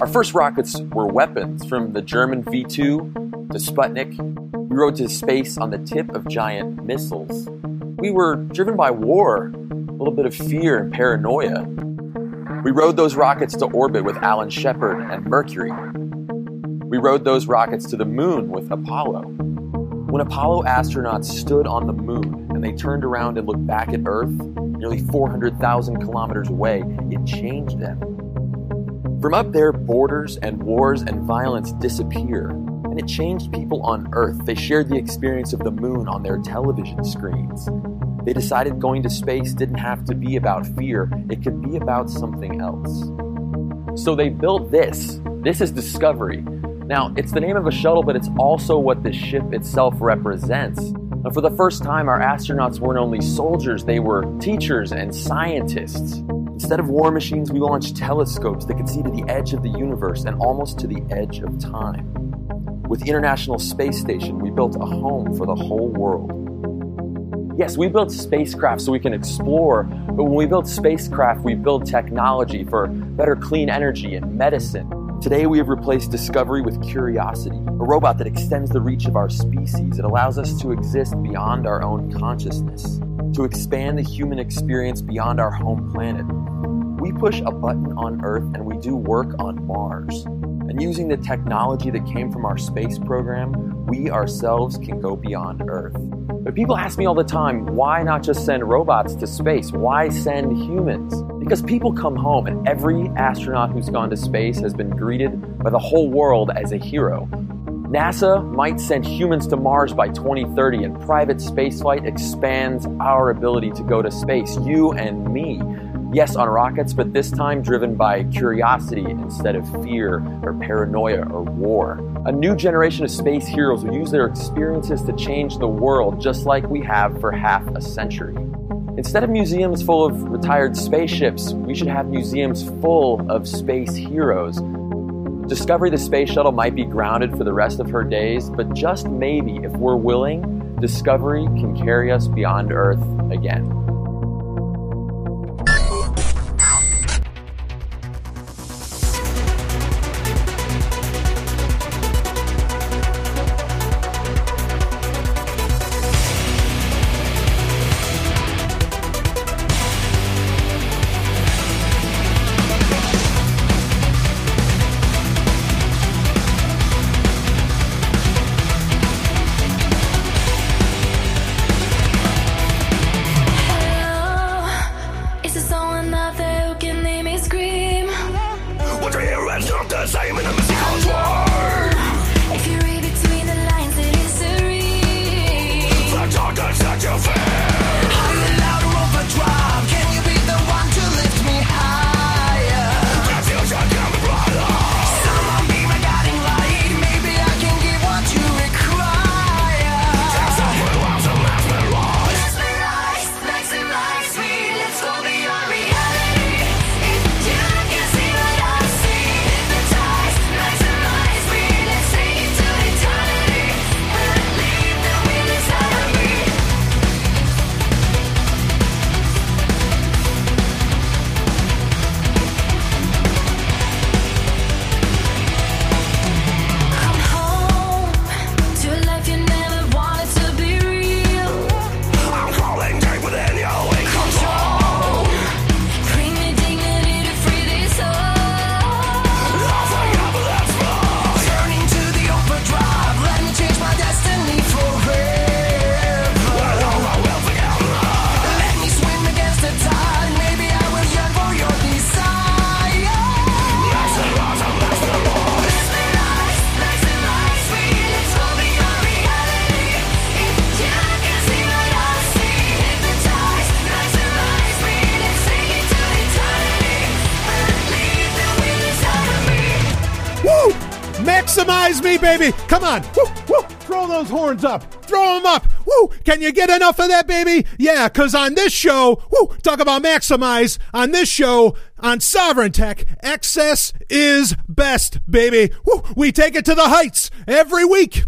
Our first rockets were weapons from the German V 2 to Sputnik. We rode to space on the tip of giant missiles. We were driven by war, a little bit of fear and paranoia. We rode those rockets to orbit with Alan Shepard and Mercury. We rode those rockets to the moon with Apollo. When Apollo astronauts stood on the moon and they turned around and looked back at Earth, nearly 400,000 kilometers away, it changed them. From up there, borders and wars and violence disappear, and it changed people on Earth. They shared the experience of the moon on their television screens. They decided going to space didn't have to be about fear, it could be about something else. So they built this. This is Discovery. Now, it's the name of a shuttle, but it's also what the ship itself represents. And for the first time, our astronauts weren't only soldiers, they were teachers and scientists. Instead of war machines, we launched telescopes that could see to the edge of the universe and almost to the edge of time. With the International Space Station, we built a home for the whole world. Yes, we built spacecraft so we can explore, but when we build spacecraft, we build technology for better clean energy and medicine. Today, we have replaced discovery with curiosity, a robot that extends the reach of our species. It allows us to exist beyond our own consciousness, to expand the human experience beyond our home planet. We push a button on Earth and we do work on Mars. And using the technology that came from our space program, we ourselves can go beyond Earth. But people ask me all the time, why not just send robots to space? Why send humans? Because people come home, and every astronaut who's gone to space has been greeted by the whole world as a hero. NASA might send humans to Mars by 2030, and private spaceflight expands our ability to go to space, you and me. Yes, on rockets, but this time driven by curiosity instead of fear or paranoia or war. A new generation of space heroes will use their experiences to change the world just like we have for half a century. Instead of museums full of retired spaceships, we should have museums full of space heroes. Discovery the Space Shuttle might be grounded for the rest of her days, but just maybe, if we're willing, Discovery can carry us beyond Earth again. Come on! Woo! Woo! Throw those horns up! Throw them up! Woo! Can you get enough of that, baby? Yeah, because on this show, woo! Talk about maximize. On this show, on Sovryn Tech, excess is best, baby. Woo! We take it to the heights every week.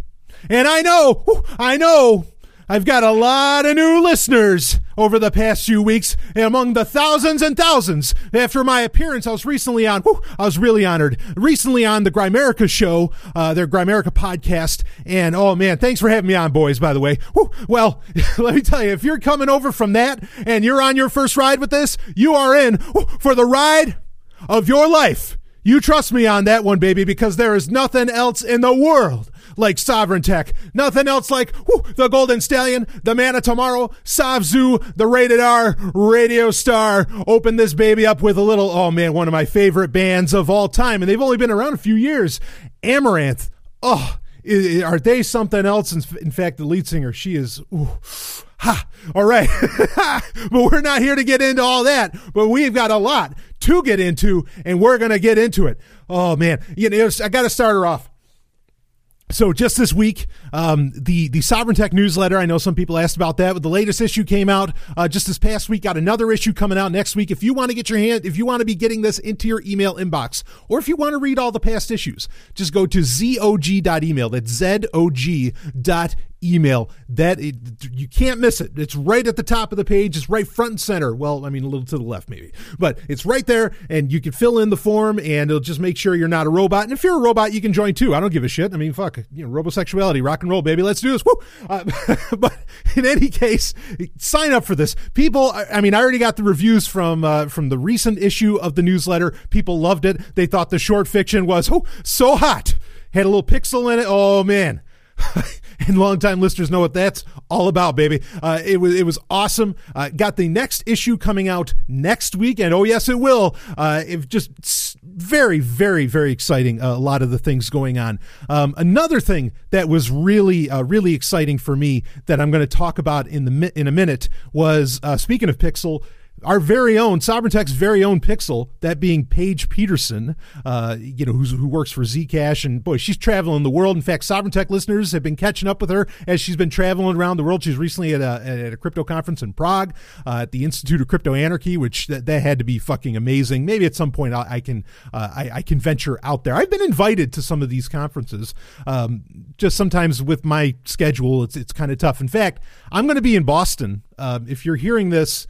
And I know, woo, I know I've got a lot of new listeners over the past few weeks, among the thousands and thousands. After my appearance, I was recently on, whew, I was really honored, recently on the Grimerica show, uh, their Grimerica podcast. And oh man, thanks for having me on, boys, by the way. Whew, well, let me tell you, if you're coming over from that and you're on your first ride with this, you are in whew, for the ride of your life. You trust me on that one, baby, because there is nothing else in the world like Sovryn Tech. Nothing else like the Golden Stallion, the Man of Tomorrow, Savzu, the Rated R Radio Star. Open this baby up with a little, oh man, one of my favorite bands of all time. And they've only been around a few years. Amaranth. Oh, are they something else? In, in fact, the lead singer, she is. Ooh, ha! All right, but we're not here to get into all that. But we've got a lot to get into, and we're gonna get into it. Oh man, you know, I got to start her off. So just this week, um, the the Sovryn Tech newsletter. I know some people asked about that, but the latest issue came out uh, just this past week. Got another issue coming out next week. If you want to get your hand, if you want to be getting this into your email inbox, or if you want to read all the past issues, just go to zog.email. That's zog dot email that it, you can't miss it. It's right at the top of the page. It's right front and center. Well i mean a little to the left maybe. But it's right there and you can fill in the form and it'll just make sure you're not a robot. And if you're a robot you can join too. I don't give a shit. I mean fuck you know robosexuality rock and roll baby let's do this. Woo! Uh, but in any case sign up for this. People I- mean i already got the reviews from uh, from the recent issue of the newsletter. People loved it. They thought the short fiction was oh so hot. Had a little pixel in it. Oh man and longtime listeners know what that's all about, baby. Uh, it was it was awesome. Uh, got the next issue coming out next week, and oh yes, it will. Uh, it just very very very exciting. Uh, a lot of the things going on. Um, another thing that was really uh, really exciting for me that I'm going to talk about in the in a minute was uh, speaking of Pixel our very own Sovryn Tech's very own Pixel, that being Paige Peterson, uh, you know, who works for Zcash, and boy, she's traveling the world. In fact, Sovryn Tech listeners have been catching up with her as she's been traveling around the world. She's recently at a at a crypto conference in Prague, uh, at the Institute of Crypto Anarchy, which that, that had to be fucking amazing. Maybe at some point I, I can uh, I, I can venture out there. I've been invited to some of these conferences. Um, just sometimes with my schedule, it's it's kind of tough. In fact, I'm going to be in Boston. Um, if you're hearing this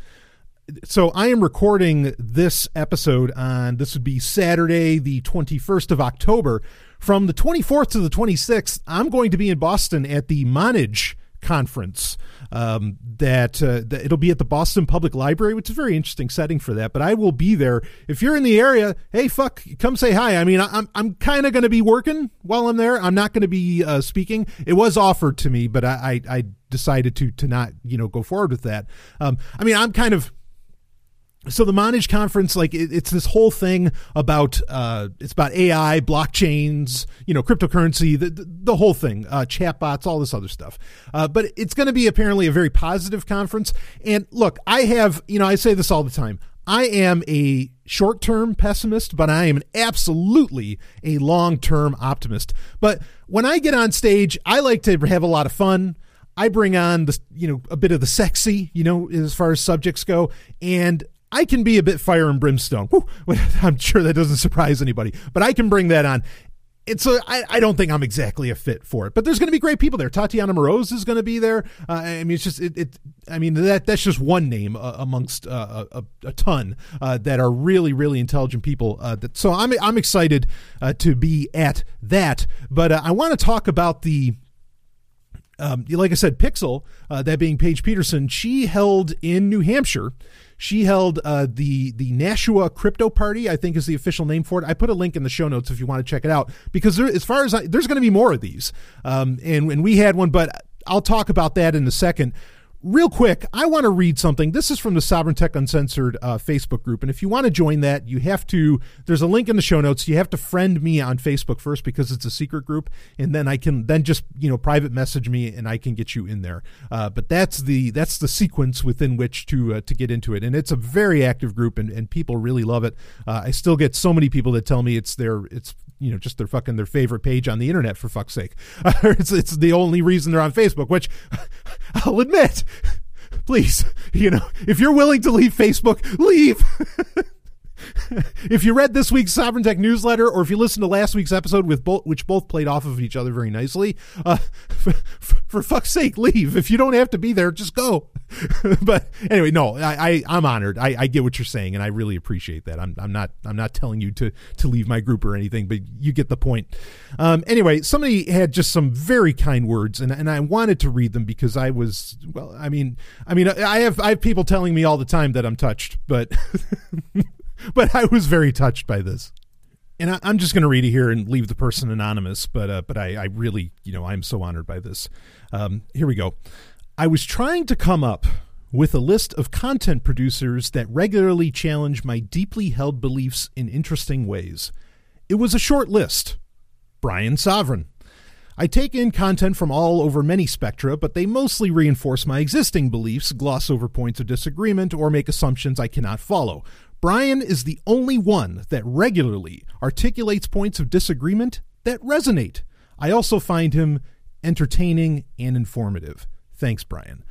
so I am recording this episode on this would be Saturday the 21st of October. From the 24th to the 26th I'm going to be in Boston at the Monage conference um, that, uh, that it'll be at the Boston Public Library which is a very interesting setting for that but I will be there. If you're in the area hey fuck come say hi. I mean I- I'm I'm kind of going to be working while I'm there. I'm not going to be uh, speaking. It was offered to me but I, I I decided to to not you know go forward with that. Um, I mean I'm kind of so the Manage conference, like it, it's this whole thing about uh, it's about AI, blockchains, you know, cryptocurrency, the the, the whole thing, uh, chatbots, all this other stuff. Uh, but it's going to be apparently a very positive conference. And look, I have, you know, I say this all the time. I am a short term pessimist, but I am absolutely a long term optimist. But when I get on stage, I like to have a lot of fun. I bring on the you know a bit of the sexy, you know, as far as subjects go, and I can be a bit fire and brimstone. I'm sure that doesn't surprise anybody, but I can bring that on. It's a, I, I don't think I'm exactly a fit for it, but there's going to be great people there. Tatiana Moroz is going to be there. Uh, I mean, it's just it, it. I mean that that's just one name uh, amongst uh, a, a ton uh, that are really really intelligent people. Uh, that so I'm I'm excited uh, to be at that. But uh, I want to talk about the um, like I said, Pixel, uh, that being Paige Peterson, she held in New Hampshire. She held uh, the the Nashua Crypto Party, I think is the official name for it. I put a link in the show notes if you want to check it out because there, as far as I, there's going to be more of these, um, and and we had one, but I'll talk about that in a second. Real quick, I want to read something. This is from the Sovryn Tech Uncensored uh, Facebook group. And if you want to join that, you have to, there's a link in the show notes. You have to friend me on Facebook first because it's a secret group. And then I can, then just, you know, private message me and I can get you in there. Uh, but that's the, that's the sequence within which to, uh, to get into it. And it's a very active group and, and people really love it. Uh, I still get so many people that tell me it's their, it's, you know, just their fucking, their favorite page on the internet for fuck's sake. it's, it's the only reason they're on Facebook, which I'll admit please, you know, if you're willing to leave Facebook, leave. if you read this week's Sovryn Tech newsletter, or if you listened to last week's episode with both, which both played off of each other very nicely, uh, for, for fuck's sake, leave. If you don't have to be there, just go. but anyway, no, I, I I'm honored. I, I get what you're saying, and I really appreciate that. I'm I'm not I'm not telling you to to leave my group or anything, but you get the point. Um, anyway, somebody had just some very kind words, and and I wanted to read them because I was well. I mean, I mean, I have I have people telling me all the time that I'm touched, but but I was very touched by this. And I, I'm just going to read it here and leave the person anonymous, but uh, but I, I really, you know, I'm so honored by this. Um, here we go. I was trying to come up with a list of content producers that regularly challenge my deeply held beliefs in interesting ways. It was a short list. Brian Sovryn. I take in content from all over many spectra, but they mostly reinforce my existing beliefs, gloss over points of disagreement, or make assumptions I cannot follow. Brian is the only one that regularly articulates points of disagreement that resonate. I also find him entertaining and informative. Thanks, Brian.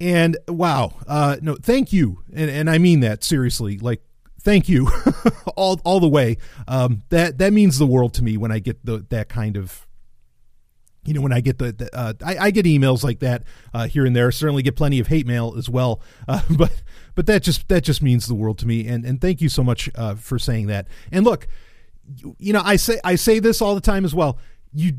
And wow, uh, no, thank you, and and I mean that seriously. Like, thank you, all all the way. Um, that that means the world to me when I get the that kind of you know when i get the, the uh, I, I get emails like that uh, here and there certainly get plenty of hate mail as well uh, but but that just that just means the world to me. And and thank you so much uh, for saying that. And look you, know i say i say this all the time as well. You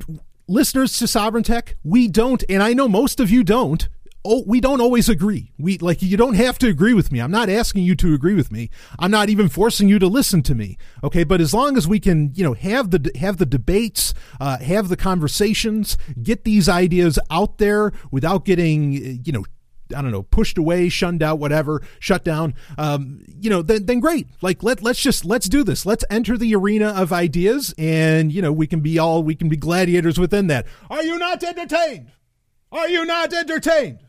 listeners to sovryn tech we don't and i know most of you don't oh we don't always agree. We like you don't have to agree with me. I'm not asking you to agree with me. I'm not even forcing you to listen to me. Okay? But as long as we can you know have the have the debates uh, have the conversations get these ideas out there without getting you know I don't know, pushed away, shunned out, whatever, shut down. Um, you know, then then great. Like let let's just let's do this. Let's enter the arena of ideas, and you know we can be all we can be gladiators within that. Are you not entertained? Are you not entertained?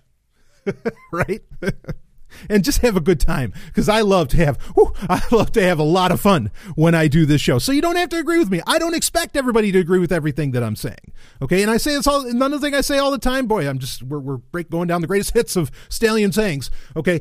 right? and just have a good time because I love to have whew, I love to have a lot of fun when I do this show. So you don't have to agree with me. I don't expect everybody to agree with everything that I'm saying. Okay, and I say this all another thing I say all the time. Boy, I'm just we're we're break going down the greatest hits of Stallion sayings. Okay,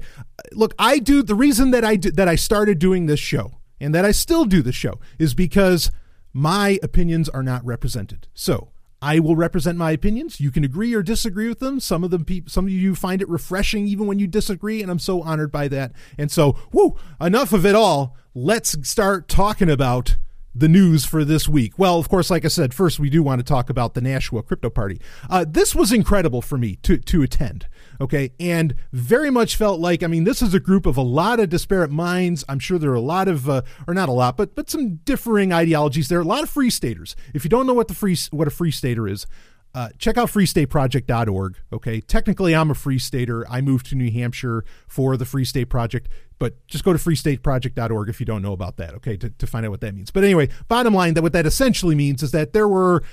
look, I do the reason that I do, that I started doing this show and that I still do the show is because my opinions are not represented. So I will represent my opinions. You can agree or disagree with them. Some of them, pe- some of you find it refreshing even when you disagree, and I'm so honored by that. And so, whoo, enough of it all. Let's start talking about the news for this week. Well, of course, like I said, first we do want to talk about the Nashua Crypto Party. Uh, this was incredible for me to to attend. Okay, and very much felt like I mean, this is a group of a lot of disparate minds. I'm sure there are a lot of, uh, or not a lot, but but some differing ideologies. There are a lot of free staters. If you don't know what the free what a free stater is. Uh, check out freestateproject.org. Okay. Technically, I'm a free stater. I moved to New Hampshire for the Free State Project, but just go to freestateproject.org if you don't know about that. Okay. To, to find out what that means. But anyway, bottom line, that what that essentially means is that there were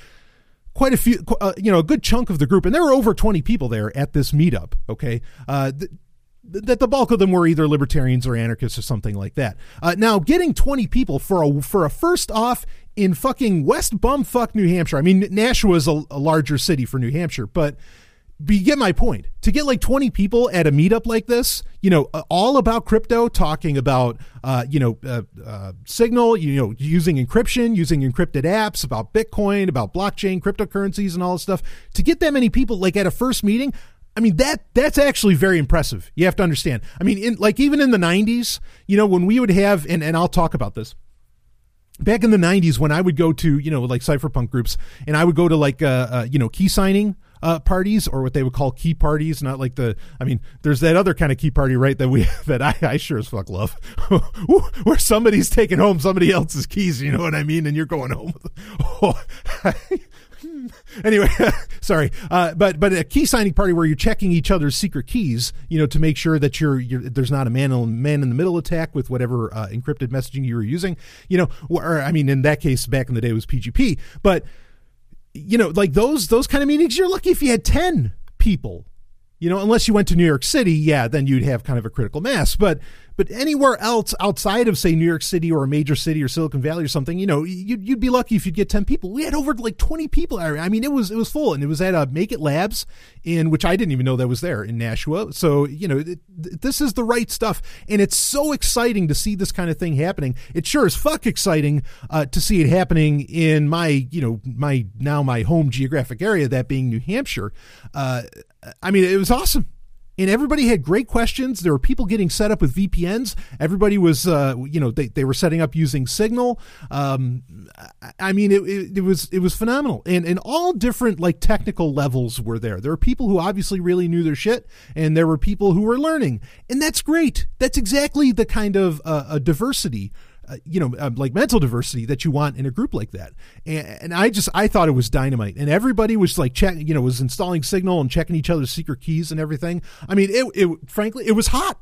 quite a few, uh, you know, a good chunk of the group, and there were over 20 people there at this meetup. Okay. Uh, th- that the bulk of them were either libertarians or anarchists or something like that. Uh, now, getting 20 people for a for a first off in fucking West Bumfuck, New Hampshire. I mean, Nashua is a, a larger city for New Hampshire, but but you get my point. To get like 20 people at a meetup like this, you know, all about crypto, talking about, uh, you know, uh, uh, Signal, you know, using encryption, using encrypted apps, about Bitcoin, about blockchain, cryptocurrencies, and all this stuff. To get that many people like at a first meeting, I mean that that's actually very impressive. You have to understand. I mean, in, like even in the '90s, you know, when we would have, and, and I'll talk about this back in the 90s when i would go to you know like cypherpunk groups and i would go to like uh, uh you know key signing uh, parties or what they would call key parties not like the i mean there's that other kind of key party right that we that i, I sure as fuck love. Where somebody's taking home somebody else's keys you know what i mean and you're going home with, oh, anyway, sorry, uh, but but a key signing party where you're checking each other's secret keys, you know, to make sure that you're, you're there's not a man in, man in the middle attack with whatever uh, encrypted messaging you were using, you know, or I mean, in that case, back in the day, it was PGP, but you know, like those those kind of meetings, you're lucky if you had ten people you know unless you went to new york city yeah then you'd have kind of a critical mass. But but anywhere else outside of say New York City or a major city or Silicon Valley or something, you know, you'd, you'd be lucky if you'd get 10 people. We had over like 20 people. I mean, it was, it was full and it was at uh, Make It Labs in which I didn't even know that was there in Nashua. So, you know, it, this is the right stuff. And it's so exciting to see this kind of thing happening. It sure is fuck exciting uh, to see it happening in my, you know, my now my home geographic area, that being New Hampshire. Uh, I mean, it was awesome and everybody had great questions. There were people getting set up with VPNs. Everybody was, uh, you know, they, they were setting up using Signal. Um, I mean, it, it, it, was it was phenomenal, and and all different like technical levels were there. There were people who obviously really knew their shit, and there were people who were learning, and that's great. That's exactly the kind of uh, a diversity you know, uh, like mental diversity that you want in a group like that. And, and, I just, I thought it was dynamite. And everybody was like checking, you know, was installing Signal and checking each other's secret keys and everything. I mean, it, it frankly, it was hot.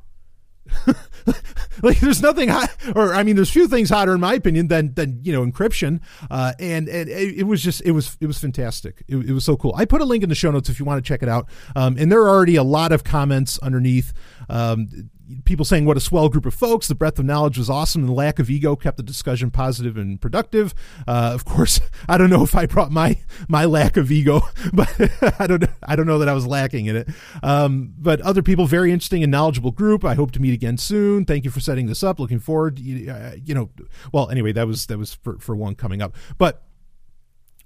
like there's nothing hot, or I mean, there's few things hotter in my opinion than than you know encryption. Uh, and and it, it, was just it was it was fantastic. It, it, was so cool. I put a link in the show notes if you want to check it out. Um, and there are already a lot of comments underneath. Um, people saying what a swell group of folks. The breadth of knowledge was awesome, and the lack of ego kept the discussion positive and productive. Uh, of course, I don't know if I brought my my lack of ego, but I don't I don't know that I was lacking in it. Um, but other people, very interesting and knowledgeable group. I hope to meet again soon. Thank you for setting this up. Looking forward. You, uh, you know, well, anyway, that was that was for for one coming up, but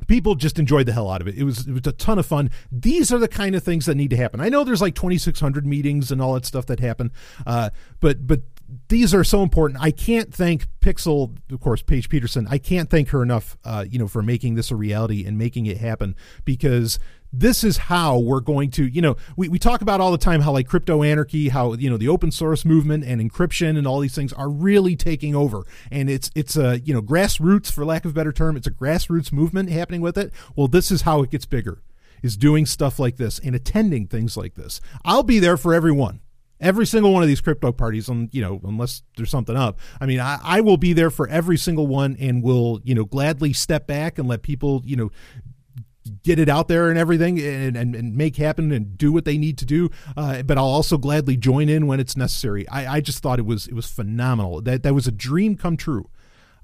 people just enjoyed the hell out of it. It was it was a ton of fun. These are the kind of things that need to happen. I know there's like 2600 meetings and all that stuff that happen, uh, but but these are so important. I can't thank Pixel, of course, Paige Peterson. I can't thank her enough, uh, you know, for making this a reality and making it happen because this is how we're going to, you know, we, we talk about all the time how like crypto anarchy, how, you know, the open source movement and encryption and all these things are really taking over. And it's, it's a, you know, grassroots, for lack of a better term, it's a grassroots movement happening with it. Well, this is how it gets bigger is doing stuff like this and attending things like this. I'll be there for everyone every single one of these crypto parties on you know unless there's something up i mean I, I will be there for every single one and will you know gladly step back and let people you know get it out there and everything and, and, and make happen and do what they need to do. Uh, but I'll also gladly join in when it's necessary. I, I just thought it was it was phenomenal. That that was a dream come true.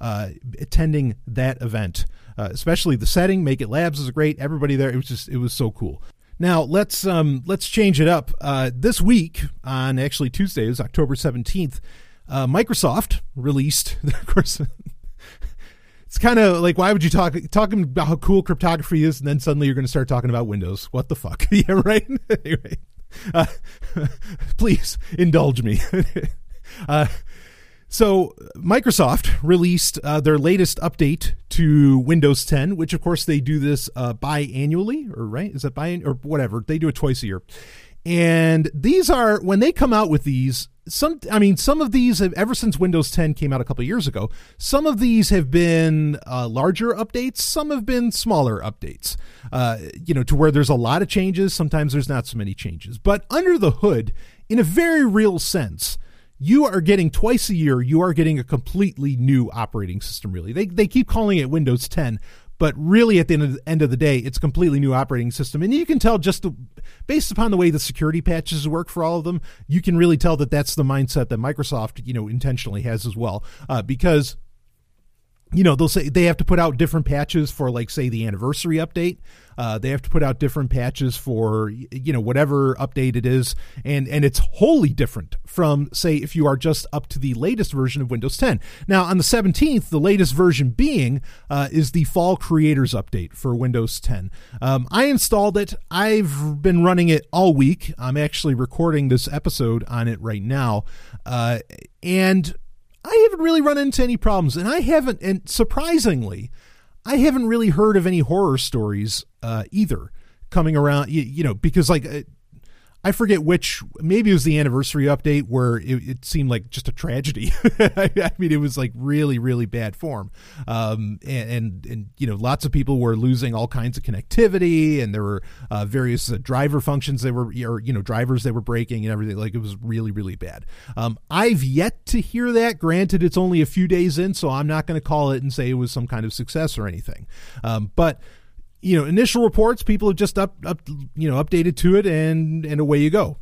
Uh, attending that event, uh, especially the setting, Make It Labs is great. Everybody there, it was just it was so cool. Now let's um, let's change it up. Uh, this week on actually Tuesday is October seventeenth. Uh, Microsoft released, of course, it's kind of like why would you talk talking about how cool cryptography is, and then suddenly you're going to start talking about Windows? What the fuck? yeah, right. anyway, uh, please indulge me. uh, so Microsoft released uh, their latest update to Windows 10, which of course they do this uh, biannually, or right? Is that bi or whatever? They do it twice a year. And these are when they come out with these. Some, I mean, some of these have ever since Windows 10 came out a couple years ago. Some of these have been uh, larger updates. Some have been smaller updates. Uh, you know, to where there's a lot of changes. Sometimes there's not so many changes. But under the hood, in a very real sense, you are getting twice a year you are getting a completely new operating system really they, they keep calling it windows 10 but really at the end of the, end of the day it's completely new operating system. And you can tell just the, based upon the way the security patches work for all of them you can really tell that that's the mindset that microsoft you know intentionally has as well. Uh, because you know they'll say they have to put out different patches for like say the anniversary update. Uh, they have to put out different patches for you know whatever update it is. And and it's wholly different from say if you are just up to the latest version of windows 10 now on the 17th the latest version being uh, is the fall creators update for windows 10 um, i installed it. I've been running it all week. I'm actually recording this episode on it right now. Uh, and I haven't really run into any problems, and I haven't, and surprisingly, I haven't really heard of any horror stories uh, either coming around. You, you know, because like uh, I forget which, maybe it was the anniversary update where it, it seemed like just a tragedy. I mean, it was like really, really bad form. Um, and, and, and, you know, lots of people were losing all kinds of connectivity and there were uh, various uh, driver functions that were, or, you know, drivers that were breaking and everything. Like it was really, really bad. Um, I've yet to hear that. Granted, it's only a few days in, so I'm not going to call it and say it was some kind of success or anything. Um, but, you know, initial reports, people have just up, up, you know, updated to it, and and away you go.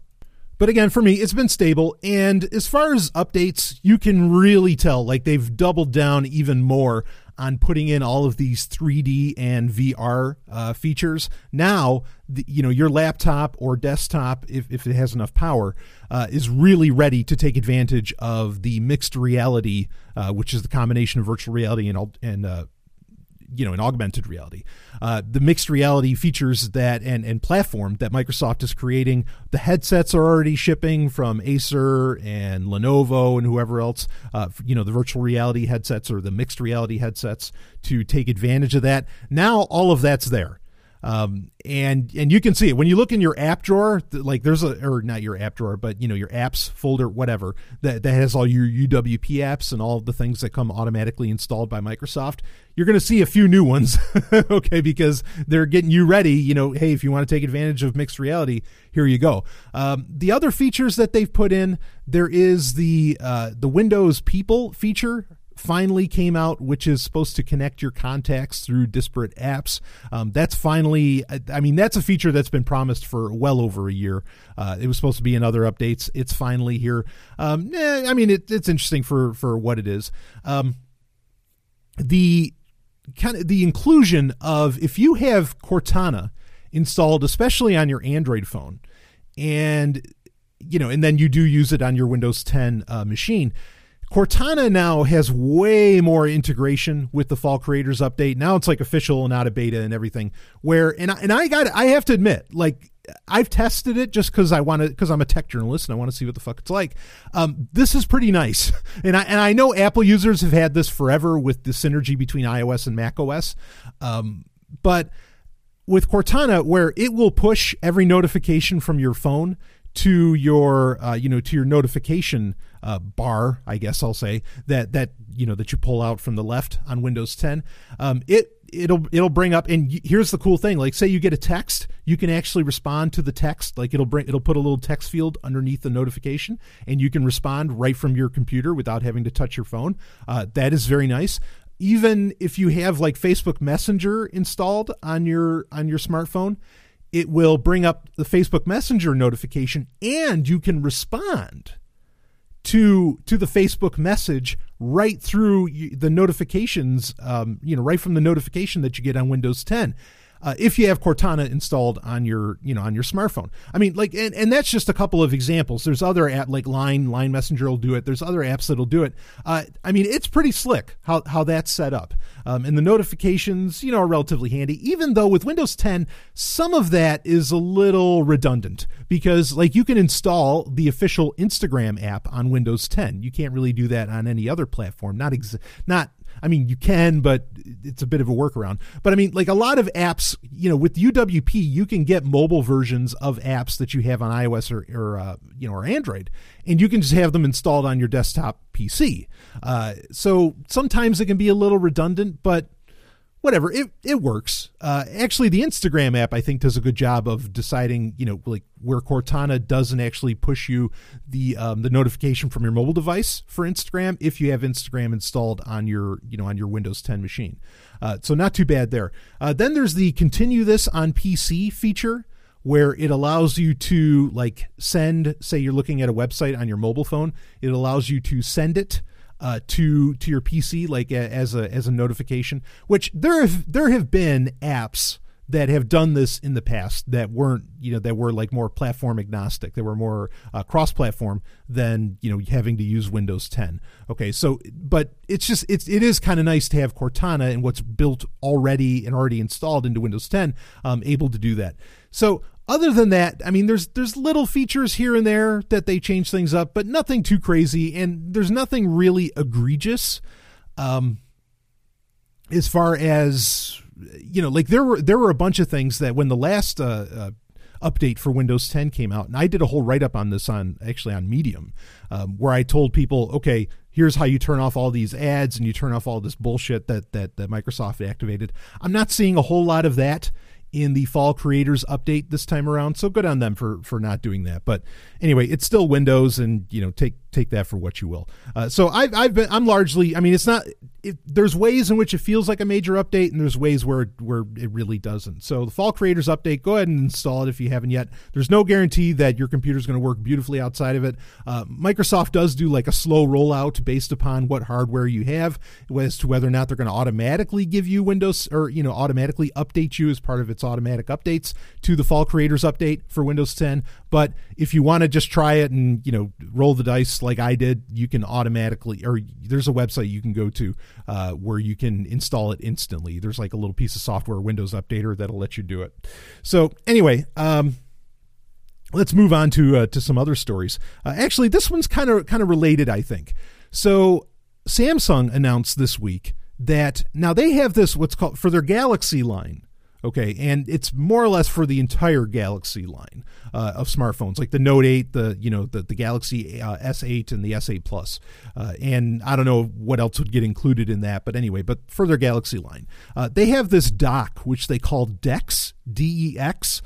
But again, for me, it's been stable. And as far as updates, you can really tell like they've doubled down even more on putting in all of these 3D and VR uh, features. Now, the, you know, your laptop or desktop, if, if it has enough power, uh, is really ready to take advantage of the mixed reality, uh, which is the combination of virtual reality and, and uh, you know, in augmented reality. Uh, the mixed reality features that and, and platform that Microsoft is creating, the headsets are already shipping from Acer and Lenovo and whoever else, uh, you know, the virtual reality headsets or the mixed reality headsets to take advantage of that. Now all of that's there. Um, and and you can see it when you look in your app drawer. Like there's a or not your app drawer, but you know your apps folder, whatever that that has all your UWP apps and all the things that come automatically installed by Microsoft. You're going to see a few new ones, okay, because they're getting you ready. You know, hey, if you want to take advantage of mixed reality, here you go. Um, the other features that they've put in, there is the uh, the Windows People feature finally came out, which is supposed to connect your contacts through disparate apps. Um, that's finally, I- mean, that's a feature that's been promised for well over a year. Uh, it was supposed to be in other updates. It's finally here. Um, eh, I mean, it, it's interesting for for what it is. Um, the kind of the inclusion of if you have Cortana installed, especially on your Android phone, and you know, and then you do use it on your Windows 10 uh, machine. Cortana now has way more integration with the Fall Creators update. Now it's like official and out of beta and everything. Where and I, and I got I have to admit, like I've tested it just because I want to because I'm a tech journalist and I want to see what the fuck it's like. Um, this is pretty nice, and I and I know Apple users have had this forever with the synergy between iOS and Mac OS, um, but with Cortana, where it will push every notification from your phone to your uh, you know to your notification uh, bar, I guess I'll say that that you know that you pull out from the left on Windows 10. Um, it it'll it'll bring up and here's the cool thing like say you get a text you can actually respond to the text like it'll bring it'll put a little text field underneath the notification and you can respond right from your computer without having to touch your phone uh, that is very nice even if you have like Facebook Messenger installed on your on your smartphone, it will bring up the Facebook Messenger notification and you can respond to to the Facebook message right through the notifications um, you know right from the notification that you get on Windows 10 uh, if you have Cortana installed on your you know on your smartphone. I mean like and, and that's just a couple of examples. There's other app like Line Line Messenger will do it. There's other apps that'll do it. Uh, I mean it's pretty slick how how that's set up. Um, and the notifications you know are relatively handy. Even though with Windows 10 some of that is a little redundant because like you can install the official Instagram app on Windows 10. You can't really do that on any other platform. Not ex- not I mean, you can, but it's a bit of a workaround. But I mean, like a lot of apps, you know, with UWP, you can get mobile versions of apps that you have on iOS or, or uh, you know, or Android, and you can just have them installed on your desktop PC. Uh, so sometimes it can be a little redundant, but whatever it it works. Uh, actually the instagram app i think does a good job of deciding you know like where cortana doesn't actually push you the um, the notification from your mobile device for instagram if you have instagram installed on your you know on your windows 10 machine. Uh, so not too bad there. Uh, then there's the continue this on pc feature where it allows you to like send say you're looking at a website on your mobile phone it allows you to send it uh, to to your PC like a, as a as a notification. Which there have there have been apps that have done this in the past that weren't you know that were like more platform agnostic. They were more uh, cross platform than you know having to use Windows 10. Okay, so but it's just it's it is kind of nice to have Cortana and what's built already and already installed into Windows 10 um, able to do that. So other than that, I mean, there's there's little features here and there that they change things up, but nothing too crazy, and there's nothing really egregious. Um, as far as you know, like there were there were a bunch of things that when the last uh, uh, update for Windows 10 came out, and I did a whole write up on this on actually on Medium, um, where I told people, okay, here's how you turn off all these ads and you turn off all this bullshit that that, that Microsoft activated. I'm not seeing a whole lot of that in the fall creators update this time around. So good on them for for not doing that. But anyway it's still windows and you know take take that for what you will. Uh, so I've I've been I'm largely I mean it's not it, there's ways in which it feels like a major update and there's ways where where it really doesn't. So the Fall Creators Update, go ahead and install it if you haven't yet. There's no guarantee that your computer's going to work beautifully outside of it. Uh, Microsoft does do like a slow rollout based upon what hardware you have as to whether or not they're going to automatically give you Windows or you know automatically update you as part of its automatic updates to the Fall Creators Update for Windows 10. But if you want to just try it and you know roll the dice like I did, you can automatically or there's a website you can go to uh, where you can install it instantly. There's like a little piece of software, Windows Updater, that'll let you do it. So anyway, um, let's move on to uh, to some other stories. Uh, actually, this one's kind of kind of related, I think. So Samsung announced this week that now they have this what's called for their Galaxy line. Okay, and it's more or less for the entire Galaxy line uh, of smartphones, like the Note 8, the you know the, the Galaxy uh, S8 and the S8 Plus, uh, and I don't know what else would get included in that, but anyway, but for their Galaxy line, uh, they have this dock which they call Dex, D E X,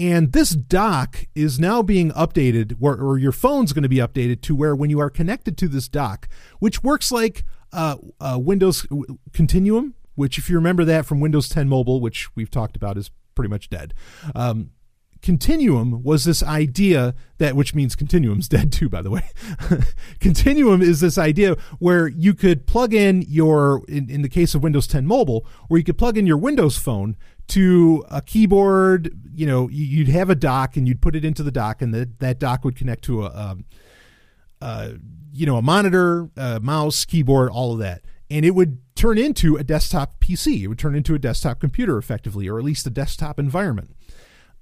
and this dock is now being updated, or, or your phone's going to be updated to where when you are connected to this dock, which works like uh, uh, Windows Continuum, which, if you remember that from Windows 10 Mobile, which we've talked about, is pretty much dead. Um, Continuum was this idea that, which means Continuum's dead too, by the way. Continuum is this idea where you could plug in your, in, in the case of Windows 10 Mobile, where you could plug in your Windows phone to a keyboard. You know, you- you'd have a dock and you'd put it into the dock, and that that dock would connect to a, um, uh, you know, a monitor, a mouse, keyboard, all of that. And it would turn into a desktop PC. It would turn into a desktop computer effectively, or at least a desktop environment.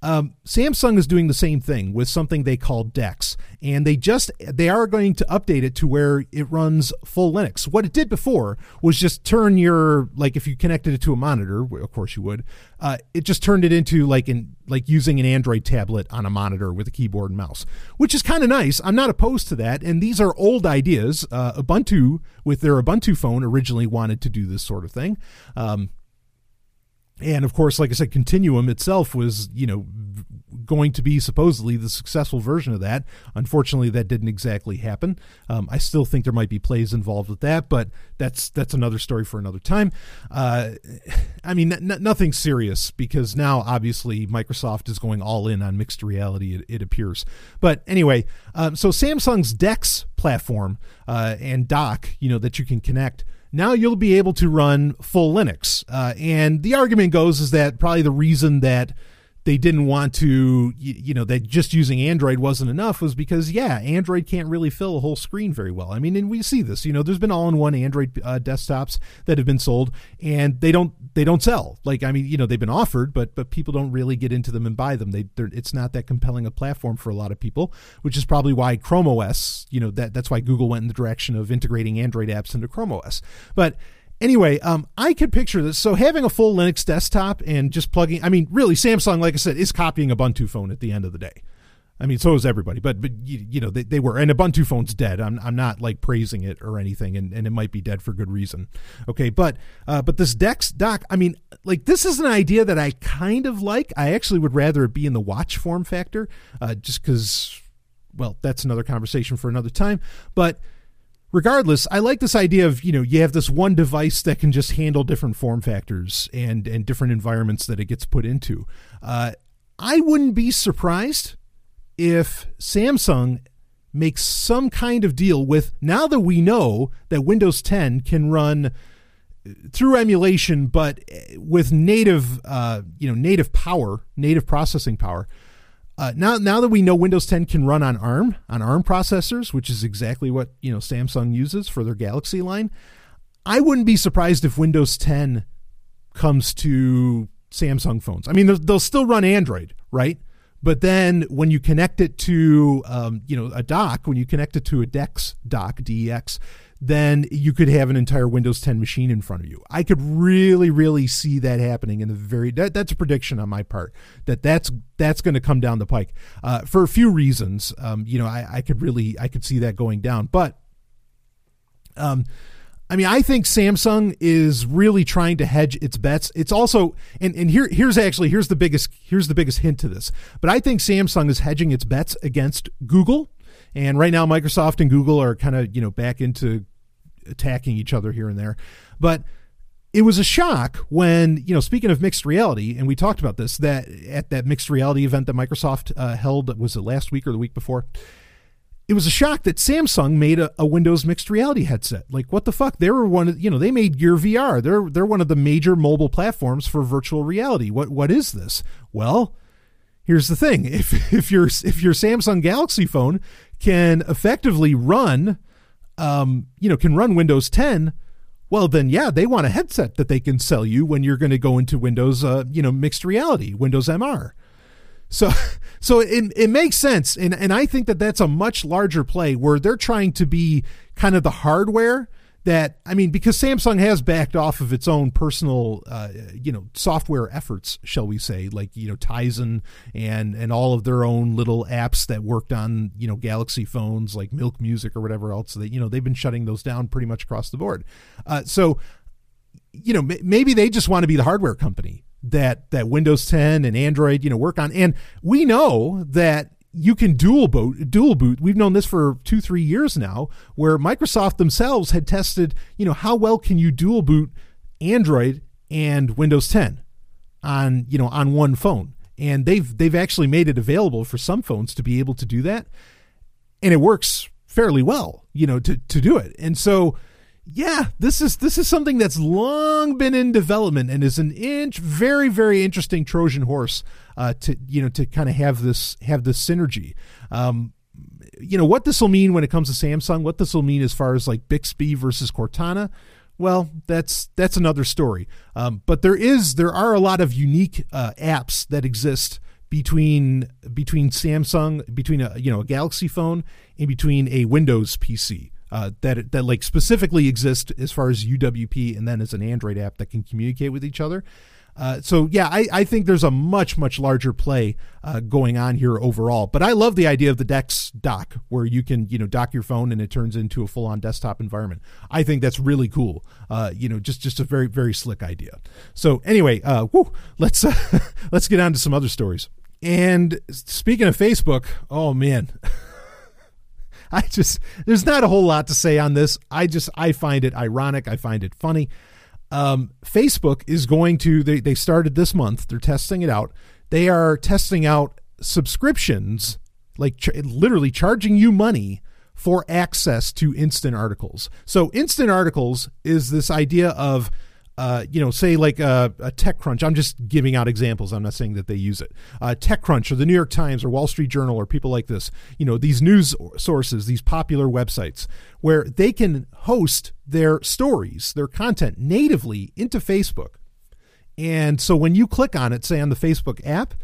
Um, Samsung is doing the same thing with something they call Dex, and they just they are going to update it to where it runs full Linux. What it did before was just turn your like if you connected it to a monitor, of course you would. Uh, it just turned it into like in like using an Android tablet on a monitor with a keyboard and mouse, which is kind of nice. I'm not opposed to that, and these are old ideas. Uh, Ubuntu with their Ubuntu phone originally wanted to do this sort of thing. Um, and of course, like I said, Continuum itself was, you know, going to be supposedly the successful version of that. Unfortunately, that didn't exactly happen. Um, I still think there might be plays involved with that, but that's that's another story for another time. Uh, I mean, n- nothing serious because now obviously Microsoft is going all in on mixed reality. It, it appears, but anyway, um, so Samsung's Dex platform uh, and dock, you know, that you can connect now you'll be able to run full Linux. Uh, and the argument goes is that probably the reason that they didn't want to, you, know, that just using Android wasn't enough was because, yeah, Android can't really fill a whole screen very well. I mean, and we see this, you know, there's been all-in-one Android uh, desktops that have been sold, and they don't they don't sell. Like, I mean, you know, they've been offered, but but people don't really get into them and buy them. They they're, it's not that compelling a platform for a lot of people, which is probably why Chrome OS, you know, that that's why Google went in the direction of integrating Android apps into Chrome OS. But Anyway, um, I could picture this. So having a full Linux desktop and just plugging, I mean, really, Samsung, like I said, is copying Ubuntu phone at the end of the day. I mean, so is everybody, but but you, you know they, they were, and Ubuntu phone's dead. I'm I'm not like praising it or anything, and, and it might be dead for good reason. Okay, but uh, but this Dex doc, I mean, like this is an idea that I kind of like. I actually would rather it be in the watch form factor, uh, just because. Well, that's another conversation for another time, but regardless, I like this idea of you know you have this one device that can just handle different form factors and and different environments that it gets put into. Uh, I wouldn't be surprised if Samsung makes some kind of deal with now that we know that Windows 10 can run through emulation, but with native, uh, you know, native power, native processing power. Uh, now, now that we know Windows 10 can run on ARM, on ARM processors, which is exactly what you know Samsung uses for their Galaxy line, I wouldn't be surprised if Windows 10 comes to Samsung phones. I mean, they'll, they'll still run Android, right? But then when you connect it to, um, you know, a dock, when you connect it to a Dex dock, DEX, then you could have an entire Windows 10 machine in front of you. I could really, really see that happening in the very. That, that's a prediction on my part that that's that's going to come down the pike uh, for a few reasons. Um, you know, I, I could really I could see that going down, but um, I mean, I think Samsung is really trying to hedge its bets. It's also, and, and here here's actually here's the biggest here's the biggest hint to this. But I think Samsung is hedging its bets against Google And right now, Microsoft and Google are kind of you know back into attacking each other here and there. But it was a shock when you know speaking of mixed reality and we talked about this that at that mixed reality event that microsoft uh, held was it last week or the week before it was a shock that samsung made a, a windows mixed reality headset. Like what the fuck? They were one of you know they made gear vr they're they're one of the major mobile platforms for virtual reality. What what is this? Well here's the thing. If if your if your samsung galaxy phone can effectively run um you know can run windows 10 well then yeah they want a headset that they can sell you when you're going to go into windows uh, you know mixed reality windows mr so so it, it makes sense and and i think that that's a much larger play where they're trying to be kind of the hardware that i mean because samsung has backed off of its own personal uh, you know software efforts shall we say like you know tizen and and all of their own little apps that worked on you know galaxy phones like milk music or whatever else that you know they've been shutting those down pretty much across the board. Uh, so you know m- maybe they just want to be the hardware company that that Windows 10 and Android you know work on. And we know that you can dual boot dual boot. We've known this for 2 3 years now where Microsoft themselves had tested you know how well can you dual boot Android and Windows 10 on you know on one phone. And they've they've actually made it available for some phones to be able to do that. And it works fairly well you know to to do it. And so yeah, this is this is something that's long been in development and is an inch very very interesting Trojan horse uh, to you know to kind of have this have this synergy. Um, you know what this will mean when it comes to Samsung. What this will mean as far as like Bixby versus Cortana. Well, that's that's another story. Um, but there is there are a lot of unique uh, apps that exist between between Samsung between a you know a Galaxy phone and between a Windows PC uh, that that like specifically exist as far as UWP and then as an Android app that can communicate with each other. Uh, so yeah, I, I think there's a much much larger play uh, going on here overall. But I love the idea of the DeX dock, where you can you know dock your phone and it turns into a full on desktop environment. I think that's really cool. Uh, you know, just just a very very slick idea. So anyway, uh, whew, let's let's get on to some other stories. And speaking of Facebook, oh man. I just there's not a whole lot to say on this. I just I find it ironic. I find it funny. Um, Facebook is going to they they started this month. They're testing it out. They are testing out subscriptions, like ch- literally charging you money for access to instant articles. So instant articles is this idea of uh, you know, say like a, a TechCrunch. I'm just giving out examples. I'm not saying that they use it. Uh, TechCrunch or the New York Times or Wall Street Journal or people like this. You know, these news sources, these popular websites, where they can host their stories, their content natively into Facebook. And so when you click on it, say on the Facebook app,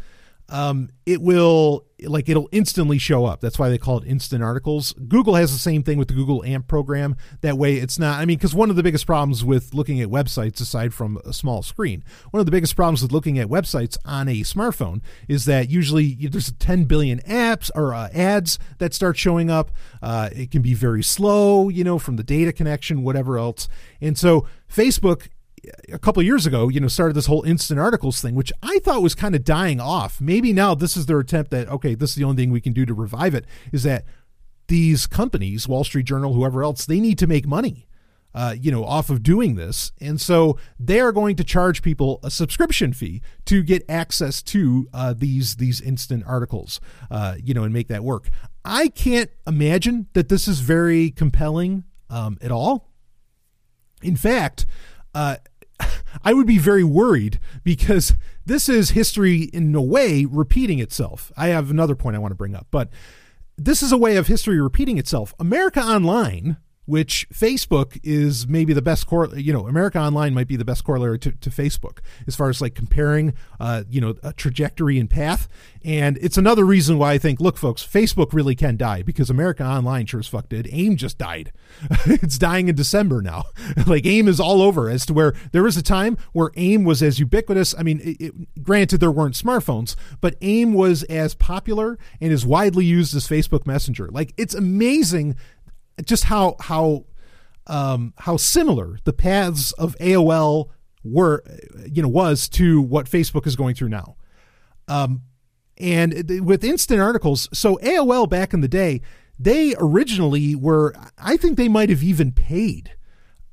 um, it will like it'll instantly show up. That's why they call it instant articles. Google has the same thing with the Google AMP program. That way, it's not. I mean, because one of the biggest problems with looking at websites, aside from a small screen, one of the biggest problems with looking at websites on a smartphone is that usually there's 10 billion apps or uh, ads that start showing up. Uh, it can be very slow, you know, from the data connection, whatever else. And so Facebook a couple years ago, you know, started this whole instant articles thing, which I thought was kind of dying off. Maybe now this is their attempt that okay, this is the only thing we can do to revive it. Is that these companies, Wall Street Journal, whoever else, they need to make money. Uh, you know, off of doing this, and so they are going to charge people a subscription fee to get access to uh, these these instant articles, uh, you know, and make that work. I can't imagine that this is very compelling um, at all. In fact, uh, I would be very worried because this is history in a way repeating itself. I have another point I want to bring up, but this is a way of history repeating itself. America Online, which Facebook is maybe the best core, you know, America Online might be the best corollary to, to Facebook as far as like comparing, uh, you know, a trajectory and path. And it's another reason why I think, look, folks, Facebook really can die because America Online sure as fuck did. AIM just died. it's dying in December now. like AIM is all over as to where there was a time where AIM was as ubiquitous. I mean, it, it, granted, there weren't smartphones, but AIM was as popular and as widely used as Facebook Messenger. Like, it's amazing just how how um, how similar the paths of AOL were, you know, was to what Facebook is going through now. Um, and with instant articles, so AOL back in the day, they originally were. I think they might have even paid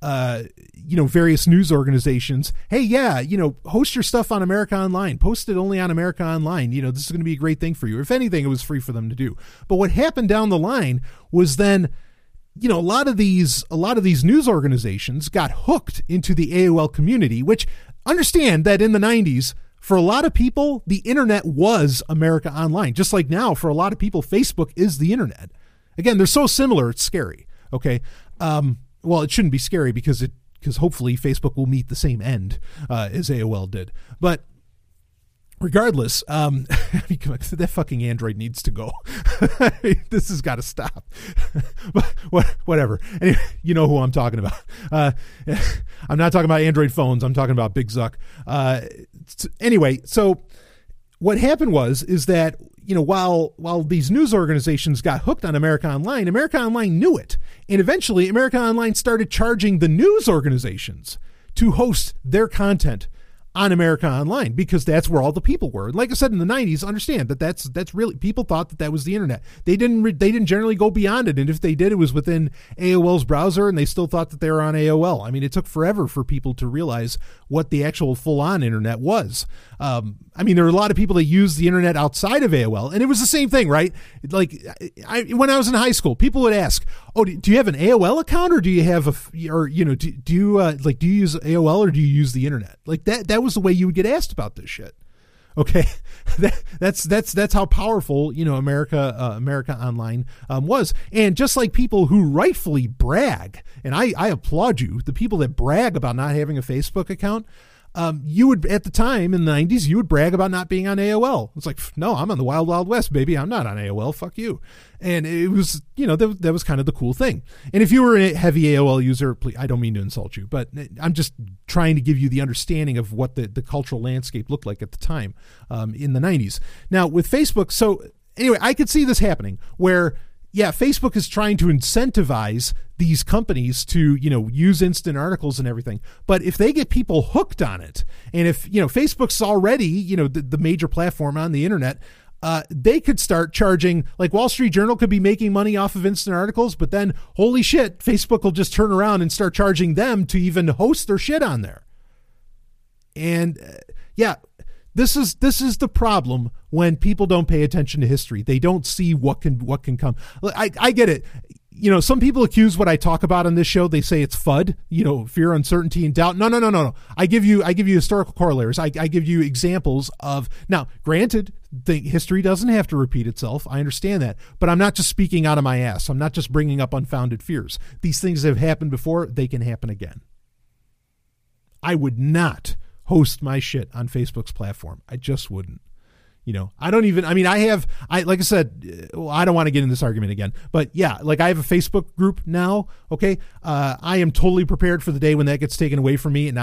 uh, you know, various news organizations, hey, yeah, you know, host your stuff on America Online, post it only on America Online. You know, this is going to be a great thing for you. If anything, it was free for them to do. But what happened down the line was then, you know, a lot of these, a lot of these news organizations got hooked into the AOL community, which understand that in the 90s, for a lot of people, the internet was America Online. Just like now, for a lot of people, Facebook is the internet. Again, they're so similar, it's scary. Okay. Um, well, it shouldn't be scary because it because hopefully Facebook will meet the same end uh, as AOL did. But regardless, um, that fucking Android needs to go. this has got to stop. but whatever. Anyway, you know who I'm talking about. Uh, I'm not talking about Android phones. I'm talking about Big Zuck. Uh, anyway, so what happened was is that you know while while these news organizations got hooked on America Online, America Online knew it, and eventually America Online started charging the news organizations to host their content on America Online because that's where all the people were. And like I said in the '90s, understand that that's that's really people thought that that was the internet. They didn't re- they didn't generally go beyond it, and if they did, it was within AOL's browser, and they still thought that they were on AOL. I mean, it took forever for people to realize what the actual full on internet was. Um, I mean, there were a lot of people that used the internet outside of AOL, and it was the same thing, right? Like, I, when I was in high school, people would ask, "Oh, do you have an AOL account, or do you have a, or you know, do, do you uh, like do you use AOL or do you use the internet?" Like that. That was the way you would get asked about this shit. Okay, that, that's that's that's how powerful you know America uh, America Online um, was, and just like people who rightfully brag, and I I applaud you, the people that brag about not having a Facebook account. Um, you would at the time in the 90s you would brag about not being on AOL. It's like no, I'm on the Wild Wild West, baby. I'm not on AOL. Fuck you. And it was you know that, that was kind of the cool thing. And if you were a heavy AOL user, please, I don't mean to insult you, but I'm just trying to give you the understanding of what the the cultural landscape looked like at the time um, in the 90s. Now with Facebook, so anyway, I could see this happening where yeah, Facebook is trying to incentivize these companies to, you know, use instant articles and everything. But if they get people hooked on it, and if, you know, Facebook's already, you know, the, the major platform on the internet, uh, they could start charging, like Wall Street Journal could be making money off of instant articles, but then, holy shit, Facebook will just turn around and start charging them to even host their shit on there. And uh, yeah, this is this is the problem when people don't pay attention to history. They don't see what can what can come. I I get it. You know, some people accuse what I talk about on this show. They say it's FUD, you know, fear, uncertainty, and doubt. No, no, no, no, no. I give you, I give you historical corollaries. I, I give you examples of. Now, granted, the history doesn't have to repeat itself. I understand that, but I'm not just speaking out of my ass. I'm not just bringing up unfounded fears. These things have happened before. They can happen again. I would not host my shit on Facebook's platform. I just wouldn't. You know, I don't even. I mean, I have. I like I said. uh, I don't want to get in this argument again, but yeah, like I have a Facebook group now. Okay, uh, I am totally prepared for the day when that gets taken away from me, and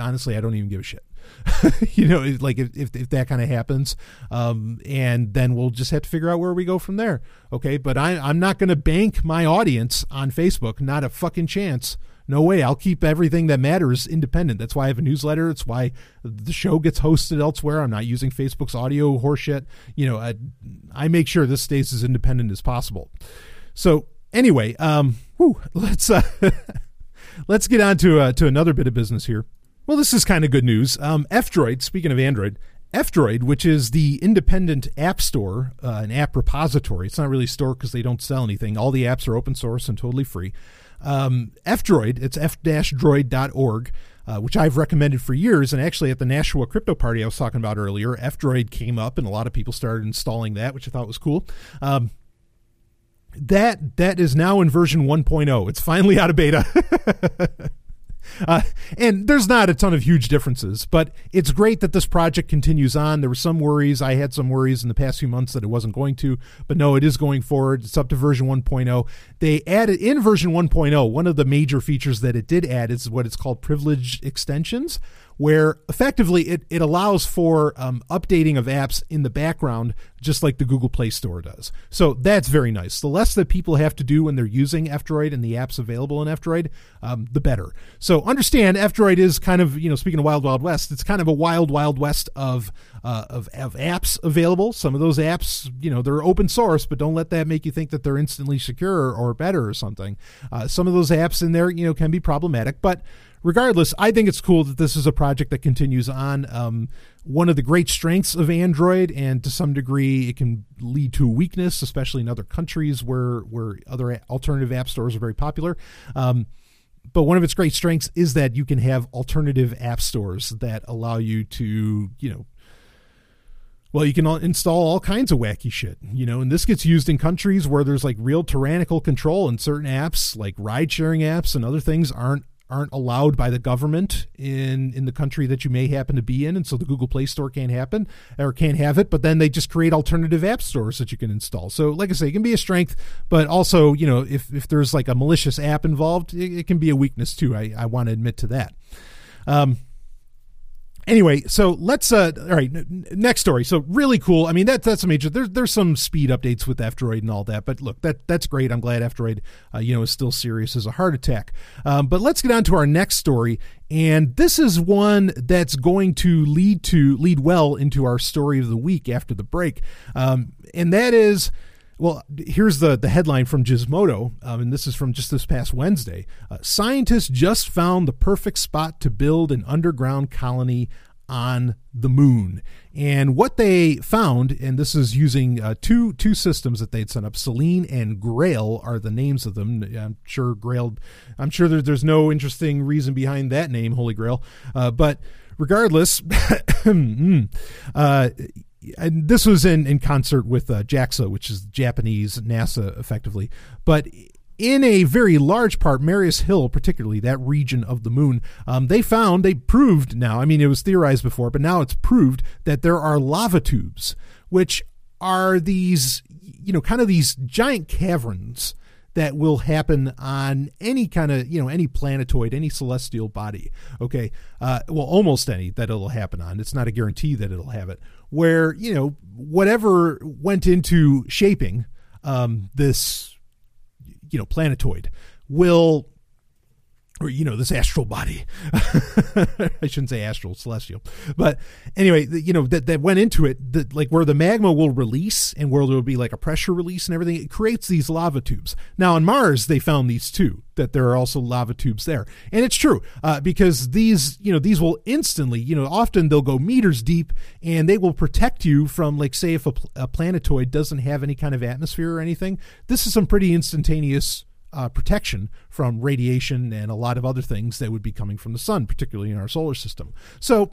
honestly, I don't even give a shit. you know, like if if, if that kind of happens, um, and then we'll just have to figure out where we go from there. Okay, but I, I'm not going to bank my audience on Facebook. Not a fucking chance. No way. I'll keep everything that matters independent. That's why I have a newsletter. It's why the show gets hosted elsewhere. I'm not using Facebook's audio horseshit. You know, I, I make sure this stays as independent as possible. So anyway, um, whew, let's uh, let's get on to uh, to another bit of business here. Well, this is kind of good news. Um, F-Droid, speaking of Android, F-Droid, which is the independent app store, uh, an app repository. It's not really a store because they don't sell anything. All the apps are open source and totally free. Um, F-Droid, it's f-droid.org, uh, which I've recommended for years. And actually, at the Nashua Crypto Party I was talking about earlier, F-Droid came up, and a lot of people started installing that, which I thought was cool. Um, that that is now in version 1.0. It's finally out of beta. Uh, and there's not a ton of huge differences, but it's great that this project continues on. There were some worries. I had some worries in the past few months that it wasn't going to, but no, it is going forward. It's up to version 1.0. They added in version 1.0, one of the major features that it did add is what it's called privileged extensions, where effectively it, it allows for um, updating of apps in the background, just like the Google Play Store does. So that's very nice. The less that people have to do when they're using F-Droid and the apps available in F-Droid, um, the better. So understand F-Droid is kind of, you know, speaking of Wild Wild West, it's kind of a wild, wild west of, uh, of, of apps available. Some of those apps, you know, they're open source, but don't let that make you think that they're instantly secure or better or something. Uh, some of those apps in there, you know, can be problematic, but regardless, I think it's cool that this is a project that continues on. Um, one of the great strengths of Android, and to some degree, it can lead to a weakness, especially in other countries where where other alternative app stores are very popular. Um, but one of its great strengths is that you can have alternative app stores that allow you to, you know, well, you can install all kinds of wacky shit, you know, and this gets used in countries where there's like real tyrannical control and certain apps, like ride sharing apps and other things, aren't aren't allowed by the government in in the country that you may happen to be in, and so the Google Play Store can't happen or can't have it. But then they just create alternative app stores that you can install. So, like I say, it can be a strength, but also, you know, if if there's like a malicious app involved, it, it can be a weakness too. I I want to admit to that. Um, anyway, so let's uh all right, next story. So really cool. I mean that that's a major there's there's some speed updates with F-Droid and all that, but look, that that's great. I'm glad F-Droid uh, you know is still serious as a heart attack. Um, but let's get on to our next story and this is one that's going to lead to lead well into our story of the week after the break. Um, and that is well, here's the, the headline from Gizmodo, um, and this is from just this past Wednesday. Uh, scientists just found the perfect spot to build an underground colony on the moon. And what they found, and this is using uh, two two systems that they'd set up, Selene and Grail are the names of them. I'm sure Grail, I'm sure there, there's no interesting reason behind that name, Holy Grail. Uh, but regardless, mm, uh, and this was in, in concert with uh, JAXA, which is Japanese NASA, effectively. But in a very large part, Marius Hill, particularly that region of the moon, um, they found, they proved now, I mean, it was theorized before, but now it's proved that there are lava tubes, which are these, you know, kind of these giant caverns that will happen on any kind of you know any planetoid any celestial body okay? Uh, well almost any that it'll happen on. It's not a guarantee that it'll have it. Where you know whatever went into shaping um, this you know planetoid will or you know this astral body. I shouldn't say astral celestial. But anyway you know that, that went into it that like where the magma will release and where there will be like a pressure release and everything it creates these lava tubes. Now on mars they found these too that there are also lava tubes there. And it's true uh, because these you know these will instantly you know often they'll go meters deep and they will protect you from like say if a, a planetoid doesn't have any kind of atmosphere or anything. This is some pretty instantaneous uh, protection from radiation and a lot of other things that would be coming from the sun, particularly in our solar system. So,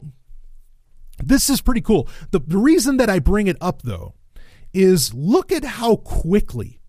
this is pretty cool. The, the reason that I bring it up, though, is look at how quickly,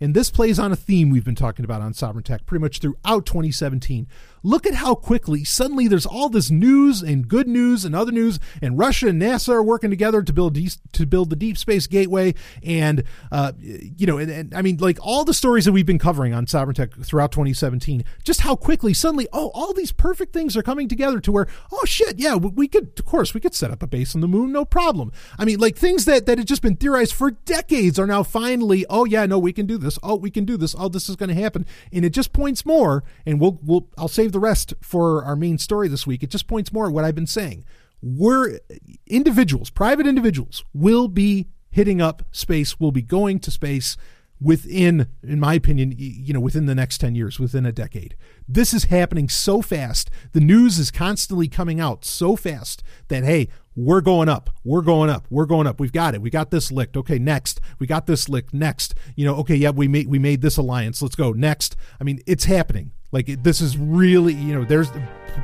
and this plays on a theme we've been talking about on Sovryn Tech pretty much throughout 2017. Look at how quickly suddenly there's all this news and good news and other news, and Russia and NASA are working together to build to build the Deep Space Gateway, and uh, you know, and, and I mean, like all the stories that we've been covering on Sovryn Tech throughout 2017. Just how quickly suddenly, oh, all these perfect things are coming together to where, oh shit, yeah, we, we could, of course, we could set up a base on the moon, no problem. I mean, like things that that had just been theorized for decades are now finally, oh yeah, no, we can do this. Oh, we can do this. Oh, this is going to happen, and it just points more. And we'll we'll I'll save the rest for our main story this week. It just points more at what I've been saying. We're individuals, private individuals, will be hitting up space, will be going to space within, in my opinion, you know, within the next 10 years, within a decade. This is happening so fast. The news is constantly coming out so fast that, hey, we're going up. We're going up. We're going up. We've got it. We got this licked. Okay, next. We got this licked. Next. You know, okay, yeah, we made we made this alliance. Let's go. Next. I mean, it's happening. Like this is really, you know, there's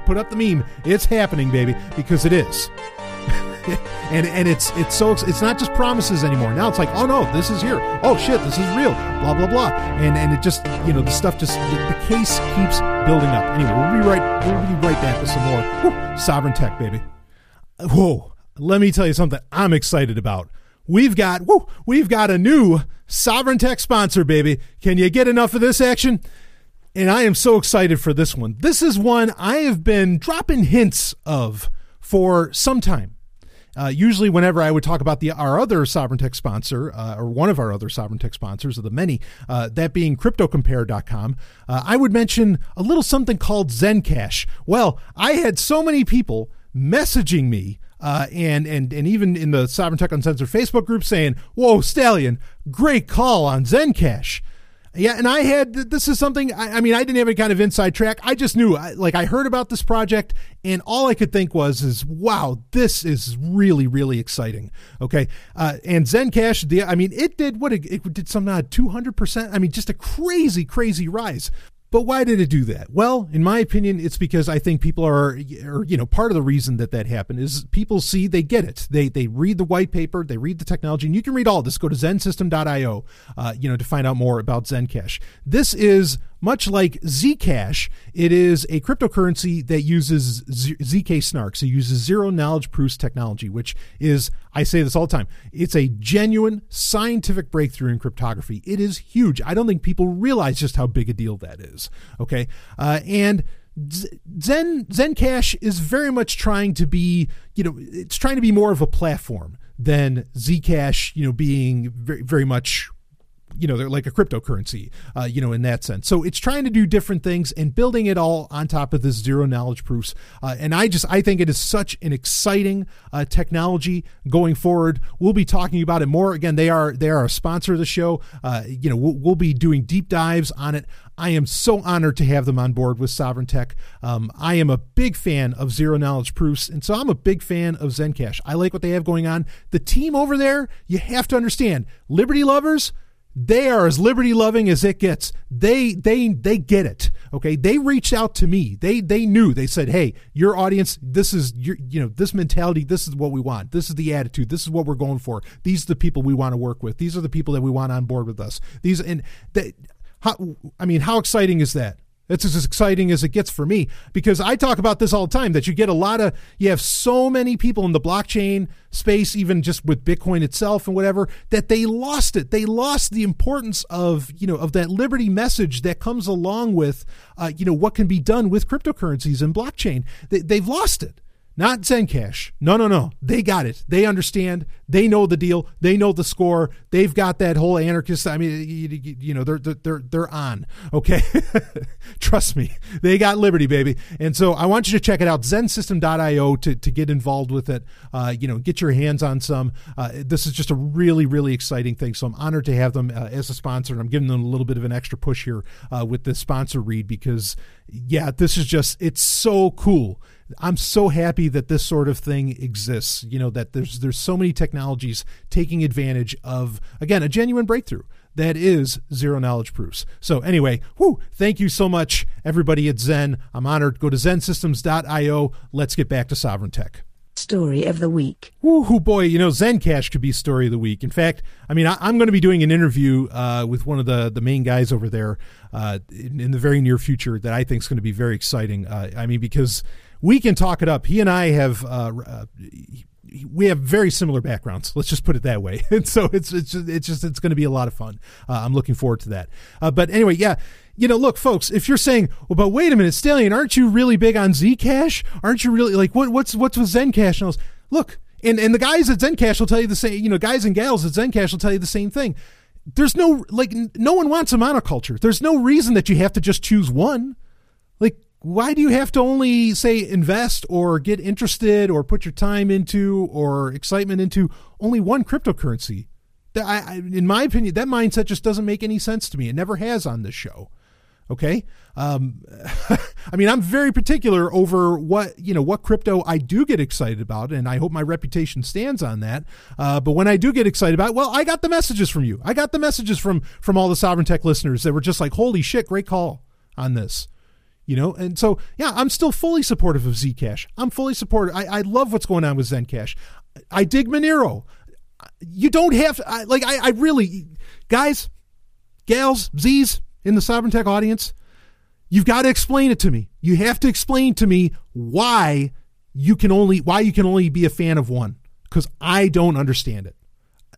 put up the meme. It's happening, baby, because it is. and and it's it's so it's not just promises anymore. Now it's like, oh no, this is here. Oh shit, this is real. Blah blah blah. And and it just you know the stuff just the, the case keeps building up. Anyway, we'll be right we'll be right back with some more Whew, sovryn tech, baby. Whoa, let me tell you something I'm excited about. We've got whoo, we've got a new sovryn tech sponsor, baby. Can you get enough of this action? And I am so excited for this one. This is one I have been dropping hints of for some time. Uh, usually, whenever I would talk about the our other Sovryn Tech sponsor, uh, or one of our other Sovryn Tech sponsors of the many, uh, that being CryptoCompare.com, uh, I would mention a little something called Zencash. Well, I had so many people messaging me. Uh, and and and even in the Sovryn Tech Uncensored Facebook group saying, "Whoa, Stallion, great call on Zencash." Yeah, and I had this is something. I, I mean, I didn't have any kind of inside track. I just knew, I, like, I heard about this project, and all I could think was, "Is wow, this is really, really exciting." Okay, uh, and Zencash, the I mean, it did what it, it did some two hundred percent. I mean, just a crazy, crazy rise. But why did it do that? Well, in my opinion, it's because I think people are, or, you know, part of the reason that that happened is people see, they get it. They they read the white paper, they read the technology, and you can read all this. Go to zensystem.io, uh, you know, to find out more about Zencash. This is much like Zcash, it is a cryptocurrency that uses ZK snarks. It uses zero knowledge proofs technology, which is, I say this all the time, it's a genuine scientific breakthrough in cryptography. It is huge. I don't think people realize just how big a deal that is. Okay. Uh, and Zen Zencash is very much trying to be, you know, it's trying to be more of a platform than Zcash, you know, being very, very much you know they're like a cryptocurrency uh, you know in that sense so it's trying to do different things and building it all on top of this zero knowledge proofs uh, and i just i think it is such an exciting uh, technology going forward we'll be talking about it more again they are they are a sponsor of the show uh, you know we'll, we'll be doing deep dives on it I am so honored to have them on board with Sovryn Tech. Um, I am a big fan of zero knowledge proofs, and so I'm a big fan of Zencash. I like what they have going on. The team over there, you have to understand, Liberty lovers, they are as liberty loving as it gets. They they they get it. Okay, they reached out to me. They they knew. They said, "Hey, your audience, this is your you know this mentality. This is what we want. This is the attitude. This is what we're going for. These are the people we want to work with. These are the people that we want on board with us. These and they, how I mean, how exciting is that? It's as exciting as it gets for me because I talk about this all the time that you get a lot of, you have so many people in the blockchain space, even just with Bitcoin itself and whatever, that they lost it. They lost the importance of, you know, of that liberty message that comes along with, uh, you know, what can be done with cryptocurrencies and blockchain. They, they've lost it. Not Zencash. No, no, no. They got it. They understand. They know the deal. They know the score. They've got that whole anarchist. I mean, you, you know, they're they're they're on. Okay, trust me. They got liberty, baby. And so I want you to check it out. ZenSystem.io to to get involved with it. Uh, you know, get your hands on some. Uh, this is just a really really exciting thing. So I'm honored to have them uh, as a sponsor, and I'm giving them a little bit of an extra push here uh, with this sponsor read because yeah, this is just it's so cool. I'm so happy that this sort of thing exists. You know that there's there's so many technologies taking advantage of again a genuine breakthrough that is zero knowledge proofs. So anyway, whoo, thank you so much everybody at Zen. I'm honored. Go to zensystems.io. Let's get back to sovryn tech. Story of the week. Woo, boy, you know, Zencash could be story of the week. In fact, I mean, I, am going to be doing an interview uh, with one of the, the main guys over there uh, in, in the very near future that I think is going to be very exciting. Uh, I mean, because we can talk it up. He and I have uh, uh, we have very similar backgrounds. Let's just put it that way. And so it's it's just, it's just it's going to be a lot of fun. Uh, I'm looking forward to that. Uh, but anyway, yeah. You know, look, folks. If you're saying, "Well, but wait a minute, Stallion, aren't you really big on Zcash? Aren't you really like what what's what's with Zencash?" And I was, look, and and the guys at Zencash will tell you the same. You know, guys and gals at Zencash will tell you the same thing. There's no like, no one wants a monoculture. There's no reason that you have to just choose one. Like, why do you have to only say invest or get interested or put your time into or excitement into only one cryptocurrency? That I, I, in my opinion, that mindset just doesn't make any sense to me. It never has on this show. Okay, um, I mean, I'm very particular over what you know what crypto I do get excited about, and I hope my reputation stands on that. Uh, but when I do get excited about, well, I got the messages from you. I got the messages from from all the Sovryn Tech listeners that were just like, "Holy shit, great call on this." You know? And so yeah i'm still fully supportive of zcash. I'm fully supportive. I, I love what's going on with zencash. I dig monero. You don't have I, like I, I really guys gals z's in the sovryn tech audience you've got to explain it to me. You have to explain to me why you can only why you can only be a fan of one because i don't understand it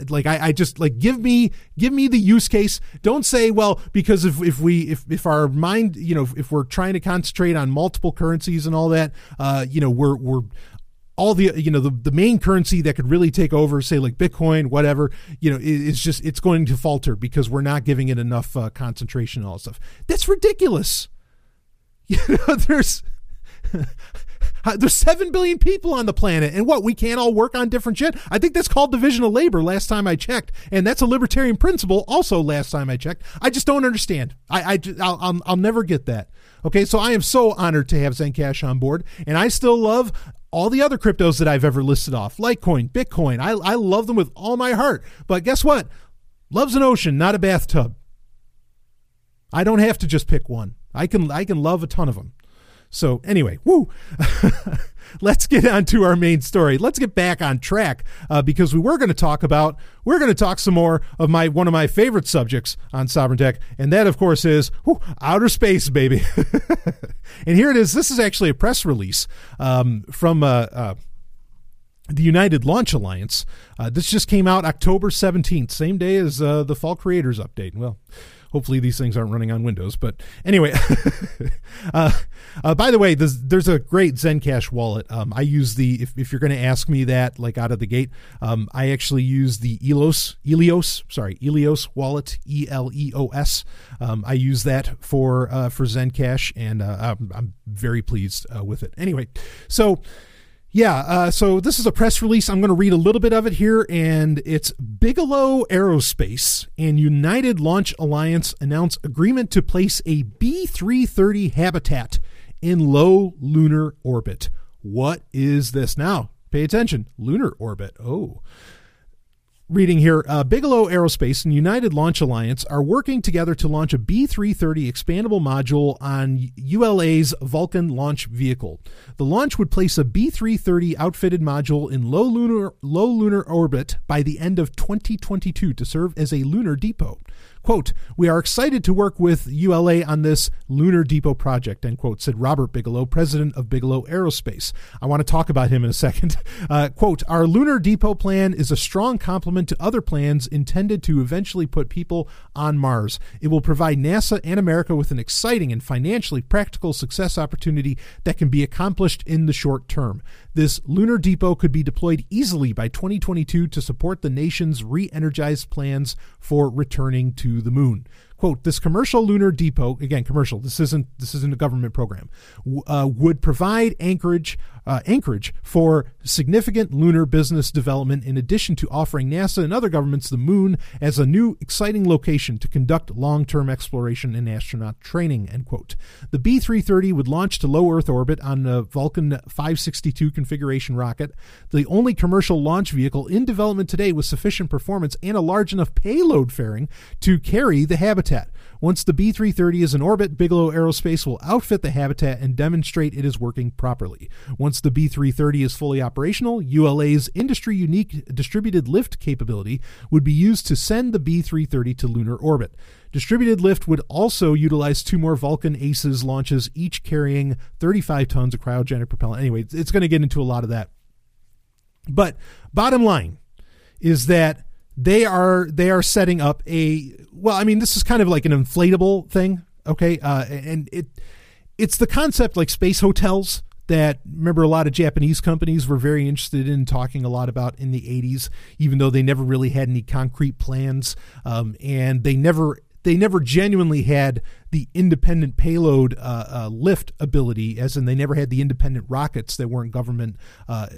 Like I, I just like give me give me the use case. Don't say well because if if we if if our mind you know if we're trying to concentrate on multiple currencies and all that, uh, you know we're we're all the you know the, the main currency that could really take over say like bitcoin whatever you know is just it's going to falter because we're not giving it enough uh, concentration and all that stuff that's ridiculous you know there's Uh, there's 7 billion people on the planet and what we can't all work on different shit i think that's called division of labor last time i checked and that's a libertarian principle also last time i checked i just don't understand I, I, I'll, I'll, I'll never get that okay so i am so honored to have zencash on board and i still love all the other cryptos that I've ever listed off, Litecoin, Bitcoin, I, I love them with all my heart. But guess what? Love's an ocean, not a bathtub. I don't have to just pick one. I can I can love a ton of them. So anyway, woo. Let's get on to our main story. Let's get back on track uh, because we were going to talk about we're going to talk some more of my one of my favorite subjects on Sovryn Tech, and that of course is outer space, baby. and here it is. This is actually a press release um, from uh, uh, the United Launch Alliance. Uh, this just came out October 17th, same day as uh, the Fall Creators Update. Well, hopefully these things aren't running on Windows. But anyway, uh, uh, by the way, there's, there's a great Zencash wallet. Um, I use the, if, if you're going to ask me that, like out of the gate, um, I actually use the Elos Eleos, sorry, Eleos wallet, E L E O S. Um, I use that for, uh, for Zencash, and uh, I'm, I'm very pleased uh, with it. Anyway, so yeah, uh, so this is a press release. I'm going to read a little bit of it here, and it's Bigelow Aerospace and United Launch Alliance announce agreement to place a B 330 habitat in low lunar orbit. What is this now? Pay attention. Lunar orbit. Oh reading here uh, Bigelow Aerospace and United Launch Alliance are working together to launch a B 330 expandable module on ULA's Vulcan launch vehicle. The launch would place a B 330 outfitted module in low lunar, low lunar orbit by the end of 2022 to serve as a lunar depot. Quote, we are excited to work with ULA on this Lunar Depot project, end quote, said Robert Bigelow, president of Bigelow Aerospace. I want to talk about him in a second. Uh, quote, our Lunar Depot plan is a strong complement to other plans intended to eventually put people on Mars. It will provide NASA and America with an exciting and financially practical success opportunity that can be accomplished in the short term. This lunar depot could be deployed easily by 2022 to support the nation's re energized plans for returning to the moon. Quote, this commercial lunar depot, again, commercial, this isn't, this isn't a government program, uh, would provide anchorage, uh, anchorage for significant lunar business development in addition to offering NASA and other governments the moon as a new exciting location to conduct long-term exploration and astronaut training, end quote. The B-330 would launch to low Earth orbit on the Vulcan 562 configuration rocket, the only commercial launch vehicle in development today with sufficient performance and a large enough payload fairing to carry the habitat. Once the B 330 is in orbit, Bigelow Aerospace will outfit the habitat and demonstrate it is working properly. Once the B 330 is fully operational, ULA's industry unique distributed lift capability would be used to send the B 330 to lunar orbit. Distributed lift would also utilize two more Vulcan Aces launches, each carrying 35 tons of cryogenic propellant. Anyway, it's going to get into a lot of that. But bottom line is that they are they are setting up a well i mean this is kind of like an inflatable thing okay? Uh, and it it's the concept like space hotels that remember a lot of japanese companies were very interested in talking a lot about in the 80s even though they never really had any concrete plans. Um, and they never they never genuinely had the independent payload uh, uh, lift ability, as in they never had the independent rockets that weren't government, uh,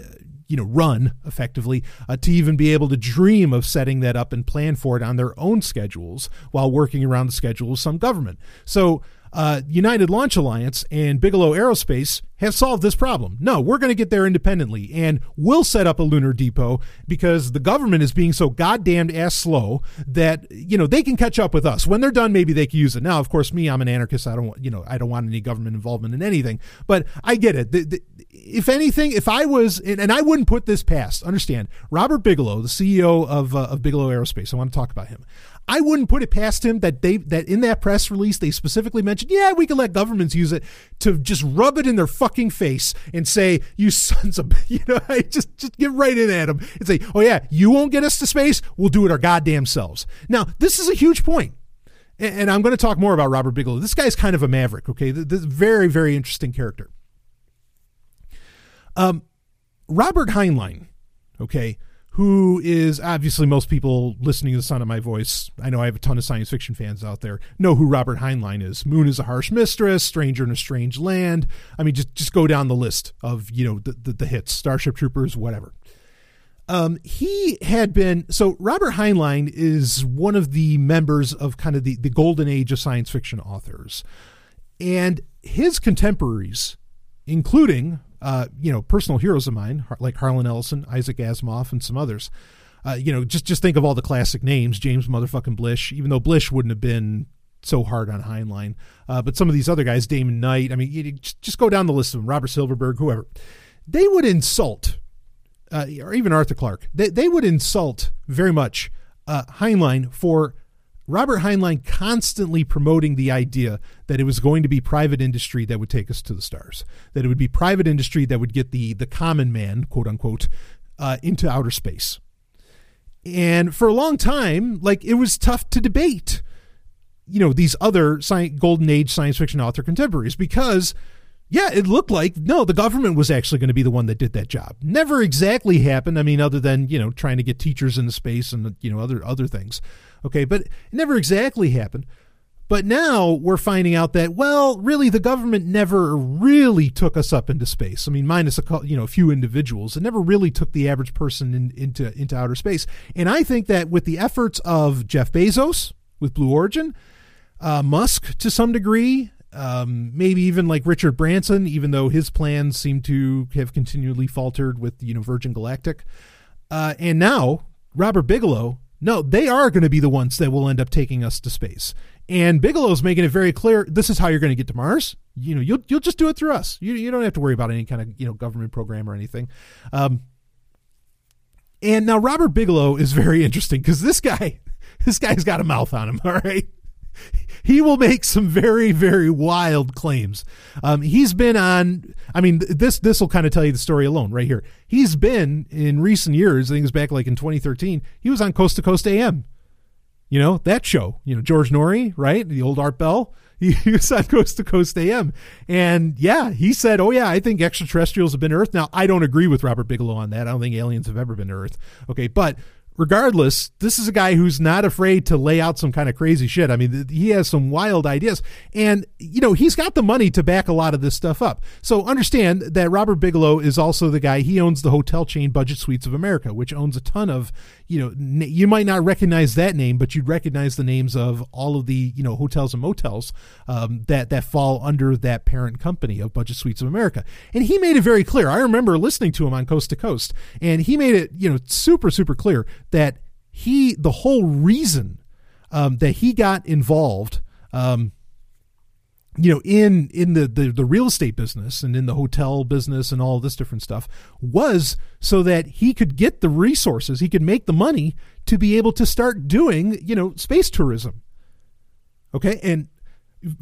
you know, run effectively uh, to even be able to dream of setting that up and plan for it on their own schedules while working around the schedule of some government. So. Uh, United Launch Alliance and Bigelow Aerospace have solved this problem. No, we're going to get there independently and we'll set up a lunar depot because the government is being so goddamned ass slow that, you know, they can catch up with us. When they're done, maybe they can use it. Now, of course, me, I'm an anarchist. I don't want, you know, I don't want any government involvement in anything, but I get it. The, the, if anything, if I was, and, and I wouldn't put this past, understand, Robert Bigelow, the CEO of, uh, of Bigelow Aerospace, I want to talk about him. I wouldn't put it past him that they that in that press release they specifically mentioned, yeah, we can let governments use it to just rub it in their fucking face and say, you sons of, you know, just just get right in at them and say, oh yeah, you won't get us to space, we'll do it our goddamn selves. Now, this is a huge point. And, I'm going to talk more about Robert Bigelow. This guy's kind of a maverick, okay? This is very, very interesting character. Um, Robert Heinlein, okay, who is obviously most people listening to the sound of my voice. I know I have a ton of science fiction fans out there know who Robert Heinlein is. Moon is a harsh mistress, Stranger in a Strange Land. I mean, just just go down the list of you know the the, the hits, Starship Troopers, whatever. Um, he had been so Robert Heinlein is one of the members of kind of the the golden age of science fiction authors, and his contemporaries, including uh, you know personal heroes of mine like Harlan Ellison, Isaac Asimov, and some others. Uh, you know, just just think of all the classic names: James motherfucking Blish. Even though Blish wouldn't have been so hard on Heinlein, uh, but some of these other guys, Damon Knight. I mean, you, just just go down the list of them: Robert Silverberg, whoever. They would insult uh, or even Arthur Clarke, they, they would insult very much uh, Heinlein for Robert Heinlein constantly promoting the idea that it was going to be private industry that would take us to the stars, that it would be private industry that would get the the common man, quote unquote, uh, into outer space. And for a long time, like it was tough to debate, you know, these other sci- golden age science fiction author contemporaries because yeah, it looked like no, the government was actually going to be the one that did that job. Never exactly happened. I mean, other than you know trying to get teachers into space and you know other other things. Okay, but it never exactly happened. But now we're finding out that well, really, the government never really took us up into space. I mean, minus a you know a few individuals, it never really took the average person in, into into outer space. And I think that with the efforts of Jeff Bezos with Blue Origin, uh, Musk to some degree, um, maybe even like Richard Branson, even though his plans seem to have continually faltered with you know Virgin Galactic, uh, and now Robert Bigelow. No, they are going to be the ones that will end up taking us to space. And Bigelow's making it very clear this is how you're going to get to Mars. You know, you'll you'll just do it through us. You you don't have to worry about any kind of you know government program or anything. Um, and now Robert Bigelow is very interesting because this guy, this guy's got a mouth on him. All right, he will make some very very wild claims. Um, he's been on. I mean, this this will kind of tell you the story alone right here. He's been in recent years. I think it was back like in 2013. He was on Coast to Coast AM. You know that show. You know George Noory, right? The old Art Bell. He, he was on Coast to Coast AM, and yeah, he said, "Oh yeah, I think extraterrestrials have been to Earth." Now, I don't agree with Robert Bigelow on that. I don't think aliens have ever been to Earth. Okay, but regardless, this is a guy who's not afraid to lay out some kind of crazy shit. I mean, he has some wild ideas, and you know, he's got the money to back a lot of this stuff up. So understand that Robert Bigelow is also the guy. He owns the hotel chain Budget Suites of America, which owns a ton of, you know, you might not recognize that name, but you'd recognize the names of all of the, you know, hotels and motels um, that that fall under that parent company of Budget Suites of America. And he made it very clear. I remember listening to him on Coast to Coast, and he made it, you know, super super clear that he the whole reason um, that he got involved um, you know in in the, the the real estate business and in the hotel business and all this different stuff was so that he could get the resources he could make the money to be able to start doing you know space tourism. Okay? And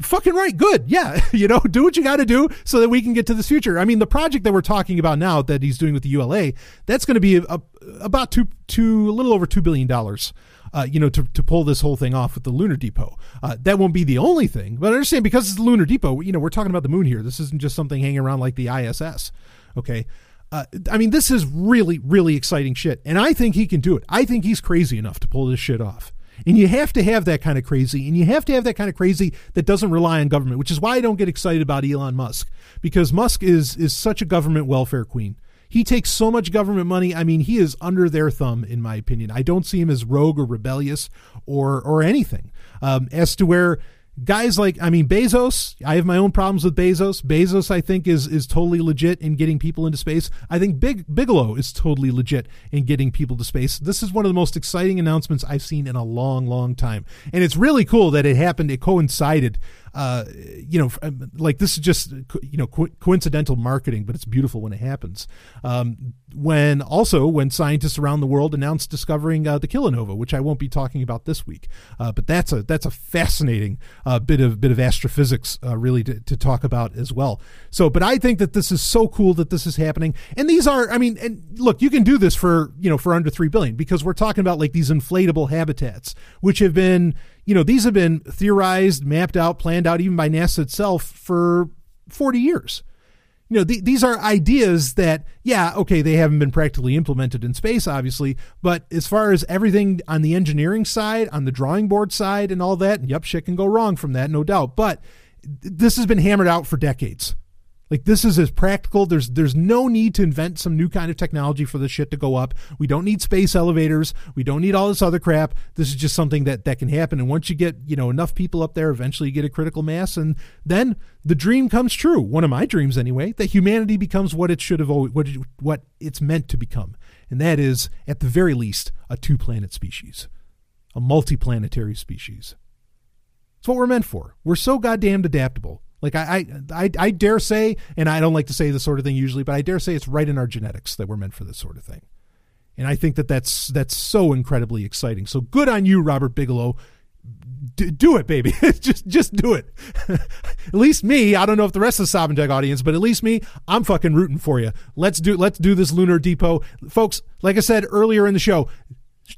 fucking right good yeah you know do what you got to do so that we can get to this future i mean the project that we're talking about now that he's doing with the ula that's going to be a, a, about two two a little over two billion dollars uh, you know, to, to pull this whole thing off with the lunar depot. Uh, that won't be the only thing, but I understand because it's the lunar depot, you know, we're talking about the moon here. This isn't just something hanging around like the ISS. Okay. Uh, I mean, this is really, really exciting shit. And I think he can do it. I think he's crazy enough to pull this shit off. And you have to have that kind of crazy, and you have to have that kind of crazy that doesn't rely on government, which is why I don't get excited about Elon Musk, because Musk is is such a government welfare queen. He takes so much government money. I mean, he is under their thumb, in my opinion. I don't see him as rogue or rebellious or or anything. Um, as to where guys like I mean Bezos, I have my own problems with Bezos. Bezos I think is is totally legit in getting people into space. I think Big Bigelow is totally legit in getting people to space. This is one of the most exciting announcements I've seen in a long long time. And it's really cool that it happened it coincided uh, you know, um, like this is just you know co- coincidental marketing, but it's beautiful when it happens. Um, when also when scientists around the world announced discovering uh, the kilonova, which I won't be talking about this week, uh, but that's a that's a fascinating uh, bit of bit of astrophysics uh, really to, to talk about as well. So, but I think that this is so cool that this is happening, and these are, I mean, and look, you can do this for you know for under three billion because we're talking about like these inflatable habitats, which have been you know, these have been theorized, mapped out, planned out even by NASA itself for 40 years. You know, th- these are ideas that, yeah, okay, they haven't been practically implemented in space, obviously, but as far as everything on the engineering side, on the drawing board side, and all that, yep, shit can go wrong from that, no doubt. But th- this has been hammered out for decades. Like this is as practical. There's there's no need to invent some new kind of technology for the shit to go up. We don't need space elevators. We don't need all this other crap. This is just something that that can happen. And once you get you know enough people up there, eventually you get a critical mass, and then the dream comes true. One of my dreams, anyway, that humanity becomes what it should have always what it, what it's meant to become, and that is at the very least a two planet species, a multi planetary species. It's what we're meant for. We're so goddamn adaptable. Like I, I, I, I dare say, and I don't like to say this sort of thing usually, but I dare say it's right in our genetics that we're meant for this sort of thing. And I think that that's that's so incredibly exciting. So good on you, Robert Bigelow. D- do it, baby. just just do it. at least me. I don't know if the rest of the Sovryn Tech audience, but at least me, I'm fucking rooting for you. Let's do let's do this lunar depot, folks. Like I said earlier in the show,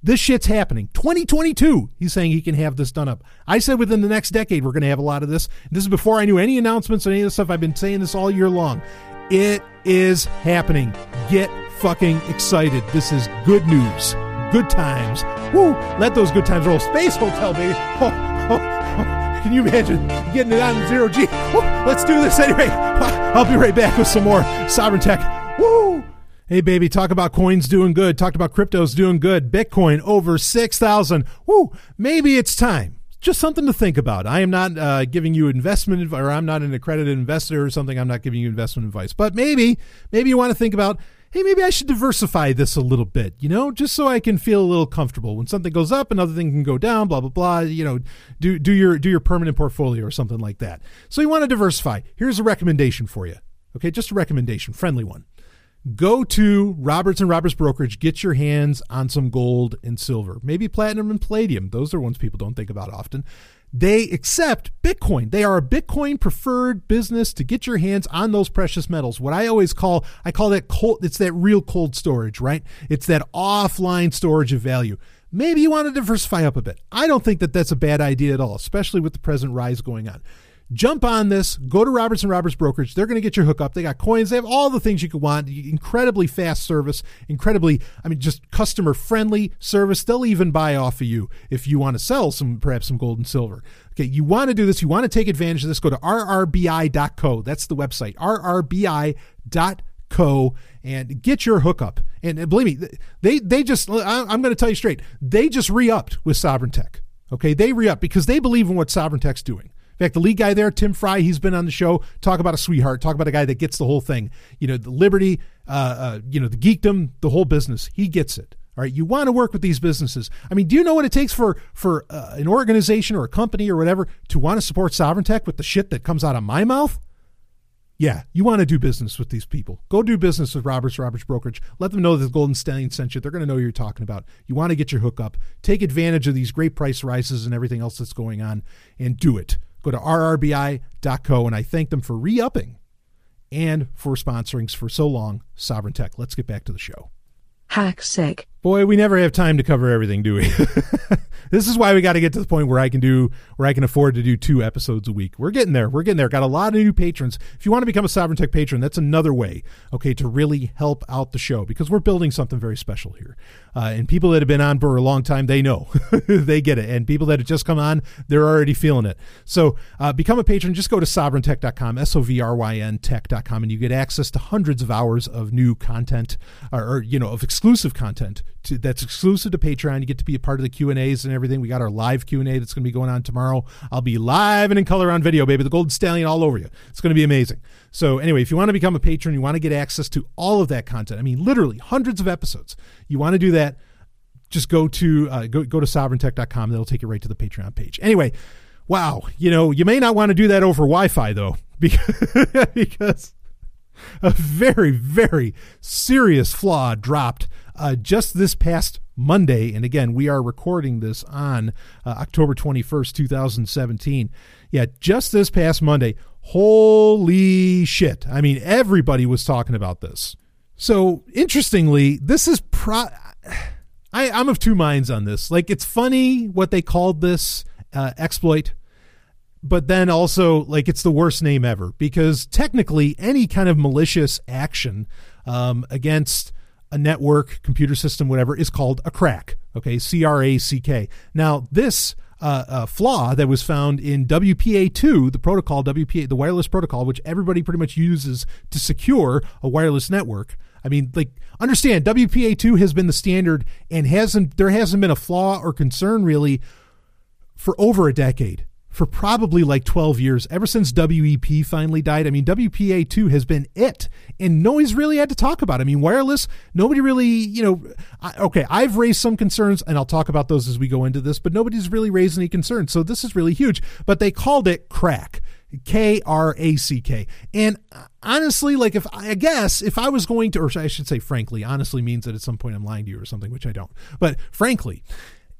this shit's happening. 2022, he's saying he can have this done up. I said within the next decade, we're going to have a lot of this. This is before I knew any announcements or any of this stuff. I've been saying this all year long. It is happening. Get fucking excited. This is good news. Good times. Woo! Let those good times roll. Space Hotel, baby. Oh, oh, oh. Can you imagine getting it on zero G? Woo! Let's do this anyway. I'll be right back with some more Sovryn Tech. Woo! Hey, baby, talk about coins doing good. Talked about cryptos doing good. Bitcoin over 6,000. Woo! Maybe it's time. Just something to think about. I am not uh, giving you investment, or I'm not an accredited investor or something. I'm not giving you investment advice. But maybe, maybe you want to think about, hey, maybe I should diversify this a little bit, you know, just so I can feel a little comfortable. When something goes up, another thing can go down, blah, blah, blah. You know, do, do your, do your permanent portfolio or something like that. So you want to diversify. Here's a recommendation for you. Okay, just a recommendation, friendly one go to Roberts and Roberts Brokerage, get your hands on some gold and silver, maybe platinum and palladium. Those are ones people don't think about often. They accept Bitcoin. They are a Bitcoin preferred business to get your hands on those precious metals. What I always call, I call that cold, it's that real cold storage, right? It's that offline storage of value. Maybe you want to diversify up a bit. I don't think that that's a bad idea at all, especially with the present rise going on jump on this. Go to roberts and roberts brokerage. They're going to get your hookup. They got coins. They have all the things you could want. Incredibly fast service. Incredibly i mean just customer friendly service. They'll even buy off of you if you want to sell some perhaps some gold and silver. Okay you want to do this. You want to take advantage of this. Go to rrbi.co that's the website. Rrbi.co and get your hookup. And believe me they they just i'm going to tell you straight they just re-upped with sovryn tech. Okay they re-upped because they believe in what sovryn tech's doing in fact, the lead guy there, Tim Fry, he's been on the show. Talk about a sweetheart. Talk about a guy that gets the whole thing. You know, the liberty, uh, uh, you know, the geekdom, the whole business. He gets it. All right, you want to work with these businesses. I mean, do you know what it takes for for uh, an organization or a company or whatever to want to support sovryn tech with the shit that comes out of my mouth? Yeah, you want to do business with these people. Go do business with Roberts Roberts Brokerage. Let them know that the Golden Stallion sent you. They're going to know you're talking about. You want to get your hookup. Take advantage of these great price rises and everything else that's going on and do it. Go to rrbi.co and I thank them for re upping and for sponsoring for so long Sovryn Tech. Let's get back to the show. Hack sick. Boy, we never have time to cover everything, do we? this is why we got to get to the point where I can do where I can afford to do two episodes a week. We're getting there. We're getting there. Got a lot of new patrons. If you want to become a Sovryn Tech patron, that's another way, okay, to really help out the show because we're building something very special here. Uh, and people that have been on for a long time, they know, they get it. And people that have just come on, they're already feeling it. So uh, become a patron. Just go to sovryntech.com, S O V R Y N tech.com, and you get access to hundreds of hours of new content or, or you know of exclusive content to, that's exclusive to Patreon. You get to be a part of the Q and A's and everything. We got our live Q and A that's going to be going on tomorrow. I'll be live and in color on video, baby. The Golden Stallion all over you. It's going to be amazing. So anyway, if you want to become a patron, you want to get access to all of that content. I mean, literally hundreds of episodes. You want to do that? Just go to uh, go go to sovryntech.com. That'll take you right to the Patreon page. Anyway, wow. You know, you may not want to do that over Wi-Fi though, because because a very, very serious flaw dropped uh, just this past Monday. And again, we are recording this on uh, October 21st, 2017. Yeah, just this past Monday. Holy shit. I mean, everybody was talking about this. So, interestingly, this is pro. I, I'm of two minds on this. Like, it's funny what they called this uh, exploit but then also like it's the worst name ever because technically any kind of malicious action um, against a network computer system whatever is called a crack okay? C-r-a-c-k now this uh, uh, flaw that was found in WPA2, the protocol, WPA, the wireless protocol, which everybody pretty much uses to secure a wireless network. I mean, like, understand WPA2 has been the standard and hasn't, there hasn't been a flaw or concern really for over a decade for probably like 12 years ever since WEP finally died. I mean, WPA2 has been it and nobody's really had to talk about it. I mean, wireless, nobody really, you know, I, okay, I've raised some concerns and I'll talk about those as we go into this, but nobody's really raised any concerns. So this is really huge, but they called it KRACK. K R A C K. And uh, honestly, like if I guess if I was going to, or I should say, frankly, honestly means that at some point I'm lying to you or something, which I don't. But frankly,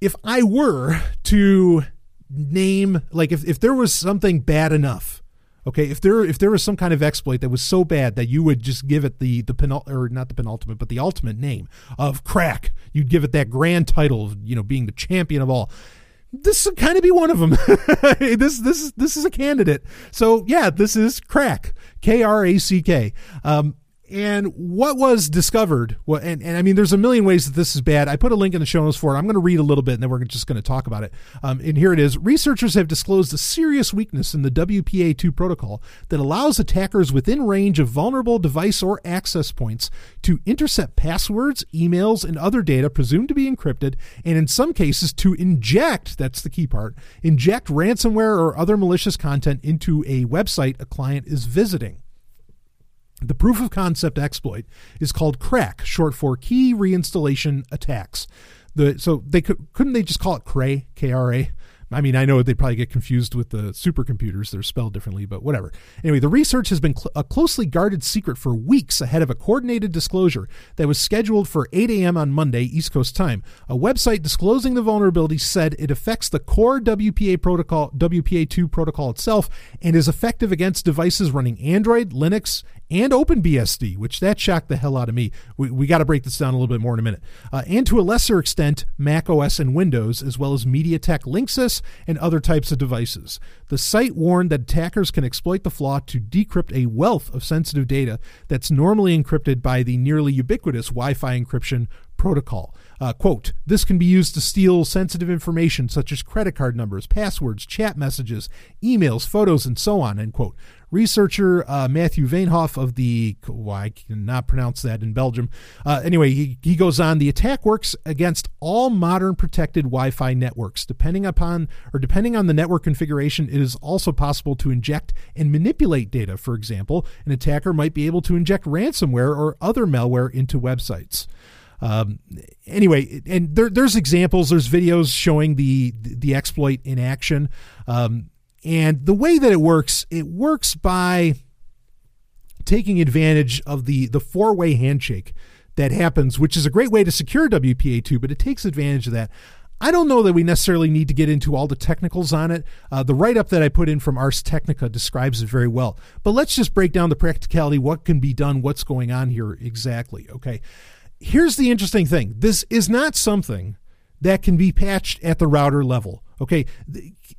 if I were to name like if, if there was something bad enough okay if there if there was some kind of exploit that was so bad that you would just give it the the penul or not the penultimate but the ultimate name of crack you'd give it that grand title of you know being the champion of all. This would kind of be one of them. This this is this is a candidate. So yeah this is KRACK. K-r-a-c-k um and what was discovered, well, and, and I mean, there's a million ways that this is bad. I put a link in the show notes for it. I'm going to read a little bit and then we're just going to talk about it. Um, and here it is. Researchers have disclosed a serious weakness in the WPA2 protocol that allows attackers within range of vulnerable device or access points to intercept passwords, emails, and other data presumed to be encrypted, and in some cases to inject, that's the key part, inject ransomware or other malicious content into a website a client is visiting. The proof of concept exploit is called KRACK, short for Key Reinstallation Attacks. The so they could couldn't they just call it CRA, K R A? I mean, I know they probably get confused with the supercomputers; they're spelled differently, but whatever. Anyway, the research has been cl- a closely guarded secret for weeks ahead of a coordinated disclosure that was scheduled for 8 a.m. on Monday, East Coast time. A website disclosing the vulnerability said it affects the core WPA protocol, WPA2 protocol itself, and is effective against devices running Android, Linux, and OpenBSD, which that shocked the hell out of me. We, we got to break this down a little bit more in a minute. Uh, and to a lesser extent, Mac OS and Windows, as well as MediaTek Linksys and other types of devices. The site warned that attackers can exploit the flaw to decrypt a wealth of sensitive data that's normally encrypted by the nearly ubiquitous Wi Fi encryption protocol. Uh, quote, this can be used to steal sensitive information such as credit card numbers, passwords, chat messages, emails, photos, and so on, end quote. Researcher uh, Matthew Vanhoef of the, well, I cannot pronounce that in Belgium. Uh, anyway, he, he goes on the attack works against all modern protected Wi Fi networks. Depending upon, or depending on the network configuration, it is also possible to inject and manipulate data. For example, an attacker might be able to inject ransomware or other malware into websites. Um, anyway, and there, there's examples, there's videos showing the the exploit in action. Um, and the way that it works, it works by taking advantage of the the four way handshake that happens, which is a great way to secure WPA2, but it takes advantage of that. I don't know that we necessarily need to get into all the technicals on it. Uh, the write up that I put in from Ars Technica describes it very well. But let's just break down the practicality, what can be done, what's going on here exactly. Okay. Here's the interesting thing this is not something that can be patched at the router level. Okay.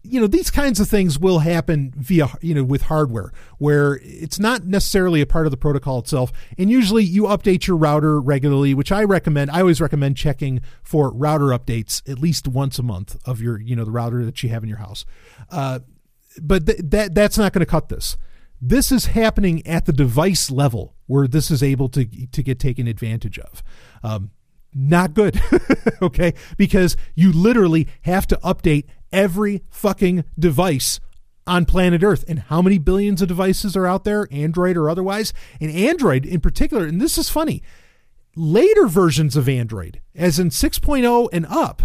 You know, these kinds of things will happen via, you know, with hardware where it's not necessarily a part of the protocol itself. And usually you update your router regularly, which I recommend. I always recommend checking for router updates at least once a month of your, you know, the router that you have in your house. Uh, but th- that that's not going to cut this. This is happening at the device level where this is able to to get taken advantage of. Um, not good. okay? Because you literally have to update every fucking device on planet Earth. And how many billions of devices are out there, Android or otherwise? And Android in particular, and this is funny, later versions of Android, as in 6.0 and up,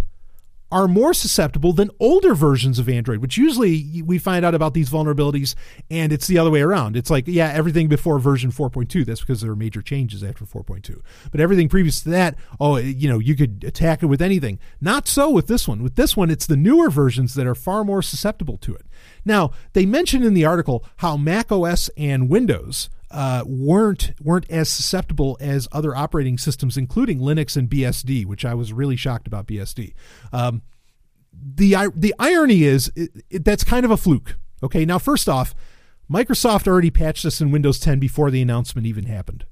are more susceptible than older versions of Android, which usually we find out about these vulnerabilities and it's the other way around. It's like, yeah, everything before version 4.2, that's because there are major changes after 4.2. But everything previous to that, oh, eh, you know, you could attack it with anything. Not so with this one. With this one, it's the newer versions that are far more susceptible to it. Now, they mentioned in the article how Mac OS and Windows uh, weren't weren't as susceptible as other operating systems, including Linux and BSD, which I was really shocked about BSD. Um, the the irony is it, it, that's kind of a fluke. Okay, now first off, Microsoft already patched this in Windows 10 before the announcement even happened.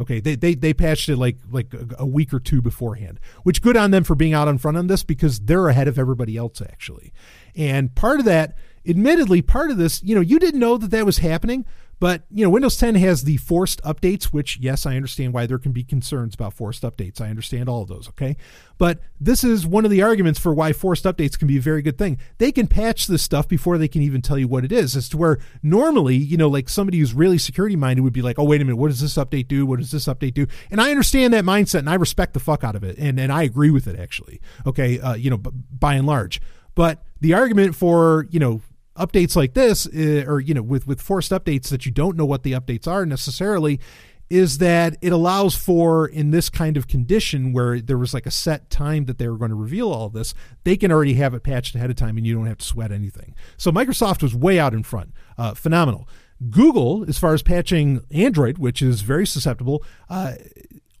Okay, they they they patched it like like a, week or two beforehand, which good on them for being out in front on this because they're ahead of everybody else actually. And part of that, admittedly, part of this, you know, you didn't know that that was happening, but you know, Windows 10 has the forced updates, which yes, I understand why there can be concerns about forced updates. I understand all of those, okay? But this is one of the arguments for why forced updates can be a very good thing. They can patch this stuff before they can even tell you what it is, as to where normally, you know, like somebody who's really security minded would be like, oh, wait a minute, what does this update do? What does this update do? And I understand that mindset and I respect the fuck out of it. And, and I agree with it, actually, okay, uh, you know, b- by and large. But the argument for, you know, updates like this uh, or you know with with forced updates that you don't know what the updates are necessarily is that it allows for in this kind of condition where there was like a set time that they were going to reveal all this they can already have it patched ahead of time and you don't have to sweat anything. So microsoft was way out in front. Uh, phenomenal. Google as far as patching android which is very susceptible uh,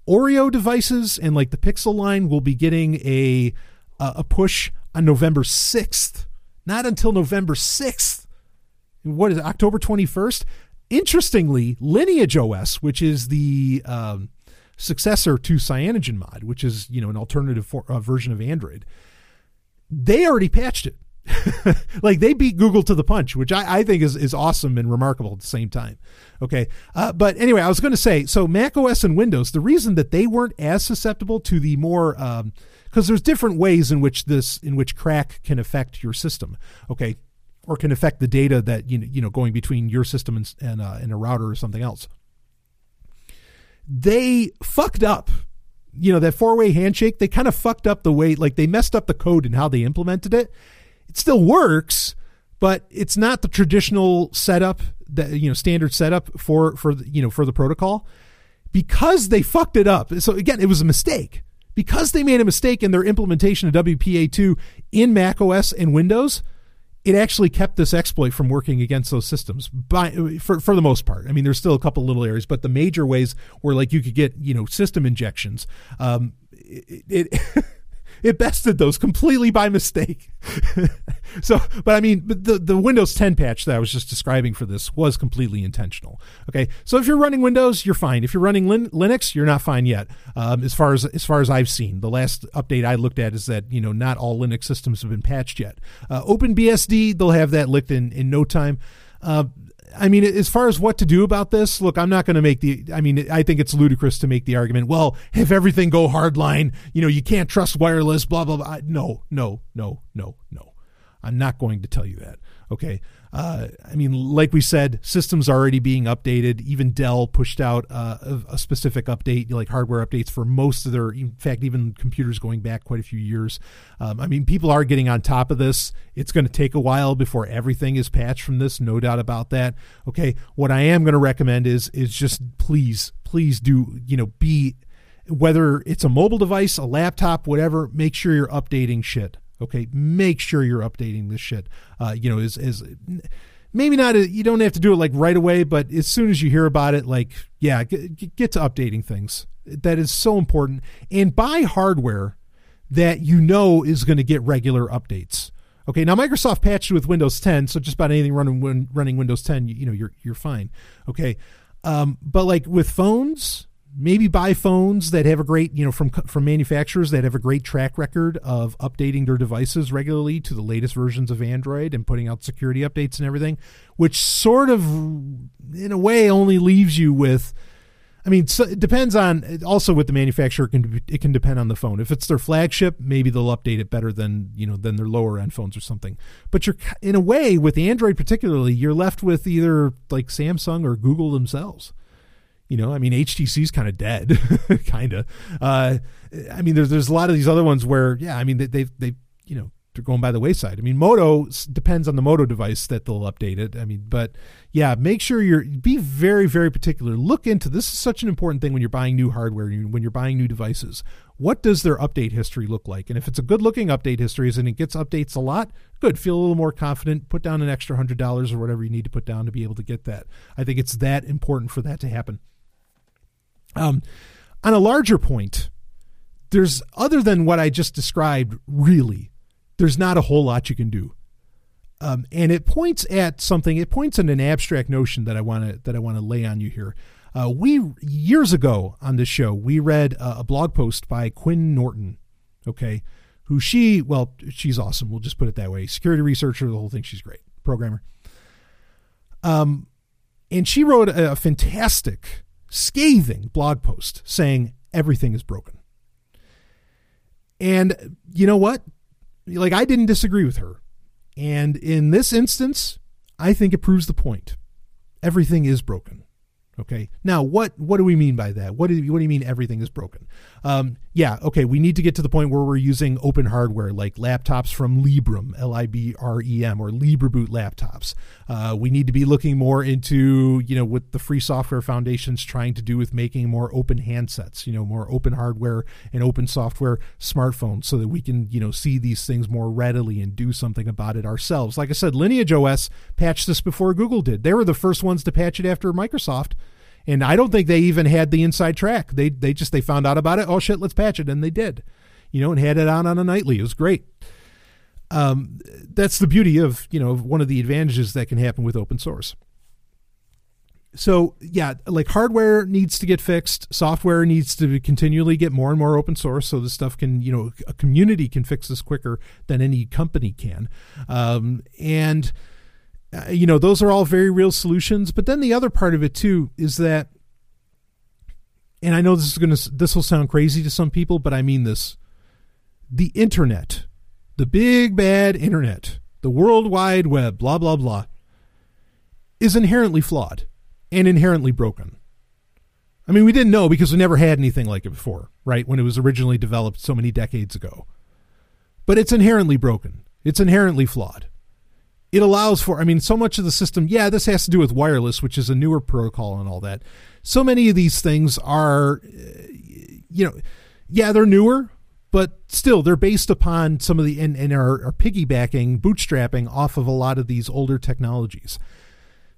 oreo devices and like the pixel line will be getting a a push on november 6th not until November 6th. What is it, October 21st? Interestingly, Lineage OS, which is the um, successor to CyanogenMod, which is you know an alternative for, uh, version of Android, they already patched it. like they beat Google to the punch, which I, I think is, is awesome and remarkable at the same time. Okay. Uh, but anyway, I was going to say so Mac OS and Windows, the reason that they weren't as susceptible to the more, um, because there's different ways in which this, in which KRACK can affect your system. Okay. Or can affect the data that, you know, you know going between your system and, and, uh, and a router or something else. They fucked up you know that four way handshake they kind of fucked up the way like they messed up the code and how they implemented it it still works but it's not the traditional setup that you know standard setup for for you know for the protocol because they fucked it up so again it was a mistake because they made a mistake in their implementation of WPA2 in Mac OS and Windows it actually kept this exploit from working against those systems by for for the most part. I mean, there's still a couple little areas, but the major ways where like you could get you know system injections, um, it. it It bested those completely by mistake. so, but I mean, the the Windows 10 patch that I was just describing for this was completely intentional. Okay, so if you're running Windows, you're fine. If you're running Lin- Linux, you're not fine yet. Um, as far as as far as I've seen, the last update I looked at is that you know not all Linux systems have been patched yet. Uh, OpenBSD, they'll have that licked in in no time. Uh, I mean, as far as what to do about this, look, I'm not going to make the. I mean, I think it's ludicrous to make the argument. Well, if everything go hardline, you know, you can't trust wireless. Blah blah blah. No, no, no, no, no. I'm not going to tell you that. Okay. Uh, I mean, like we said, systems are already being updated. Even Dell pushed out uh, a, a specific update, like hardware updates for most of their, in fact, even computers going back quite a few years. Um, I mean, people are getting on top of this. It's going to take a while before everything is patched from this, no doubt about that. Okay, what I am going to recommend is is just please, please do you know be whether it's a mobile device, a laptop, whatever. Make sure you're updating shit. Okay, make sure you're updating this shit. Uh, you know, is is maybe not. A, you don't have to do it like right away, but as soon as you hear about it, like yeah, get, get to updating things. That is so important. And buy hardware that you know is going to get regular updates. Okay, now Microsoft patched with Windows 10, so just about anything running running Windows 10, you, you know, you're you're fine. Okay, um, but like with phones, maybe buy phones that have a great, you know, from from manufacturers that have a great track record of updating their devices regularly to the latest versions of Android and putting out security updates and everything, which sort of, in a way, only leaves you with I mean, so it depends on also with the manufacturer. It can it can depend on the phone. If it's their flagship, maybe they'll update it better than you know than their lower end phones or something. But you're in a way with Android particularly, you're left with either like Samsung or Google themselves. You know, I mean, HTC's kind of dead, kind of. Uh, I mean, there's there's a lot of these other ones where, yeah, I mean, they they they you know they're going by the wayside. I mean, Moto depends on the Moto device that they'll update it. I mean, but yeah, make sure you're be very very particular. Look into this is such an important thing when you're buying new hardware, when you're buying new devices. What does their update history look like? And if it's a good looking update history, and it gets updates a lot, good. Feel a little more confident. Put down an extra hundred dollars or whatever you need to put down to be able to get that. I think it's that important for that to happen. Um, on a larger point, there's other than what I just described, really, there's not a whole lot you can do. Um, and it points at something. It points at an abstract notion that I want to that I want to lay on you here. Uh, we years ago on this show we read a, a blog post by Quinn Norton, okay, who she well she's awesome. We'll just put it that way. Security researcher, the whole thing. She's great programmer. Um, and she wrote a, a fantastic, scathing blog post saying everything is broken. And you know what? Like I didn't disagree with her. And in this instance, I think it proves the point. Everything is broken. Okay. Now, what what do we mean by that? What do you, what do you mean everything is broken? Um, yeah. Okay. We need to get to the point where we're using open hardware like laptops from Librem, L I B R E M, or LibreBoot laptops. Uh, we need to be looking more into you know what the Free Software Foundation's trying to do with making more open handsets. You know, more open hardware and open software smartphones, so that we can you know see these things more readily and do something about it ourselves. Like I said, Lineage OS patched this before Google did. They were the first ones to patch it after Microsoft. And I don't think they even had the inside track. They they just they found out about it. Oh shit, let's patch it, and they did. You know, and had it on on a nightly. It was great. Um, that's the beauty of you know one of the advantages that can happen with open source. So yeah, like hardware needs to get fixed, software needs to continually get more and more open source, so this stuff can you know a community can fix this quicker than any company can, um, and uh, you know those are all very real solutions but then the other part of it too is that and i know this is going to this will sound crazy to some people but i mean this the internet the big bad internet the world wide web blah blah blah is inherently flawed and inherently broken. I mean we didn't know because we never had anything like it before right when it was originally developed so many decades ago. But it's inherently broken. It's inherently flawed it allows for i mean so much of the system yeah this has to do with wireless which is a newer protocol and all that. So many of these things are uh, you know yeah they're newer but still they're based upon some of the and, and are, are piggybacking bootstrapping off of a lot of these older technologies.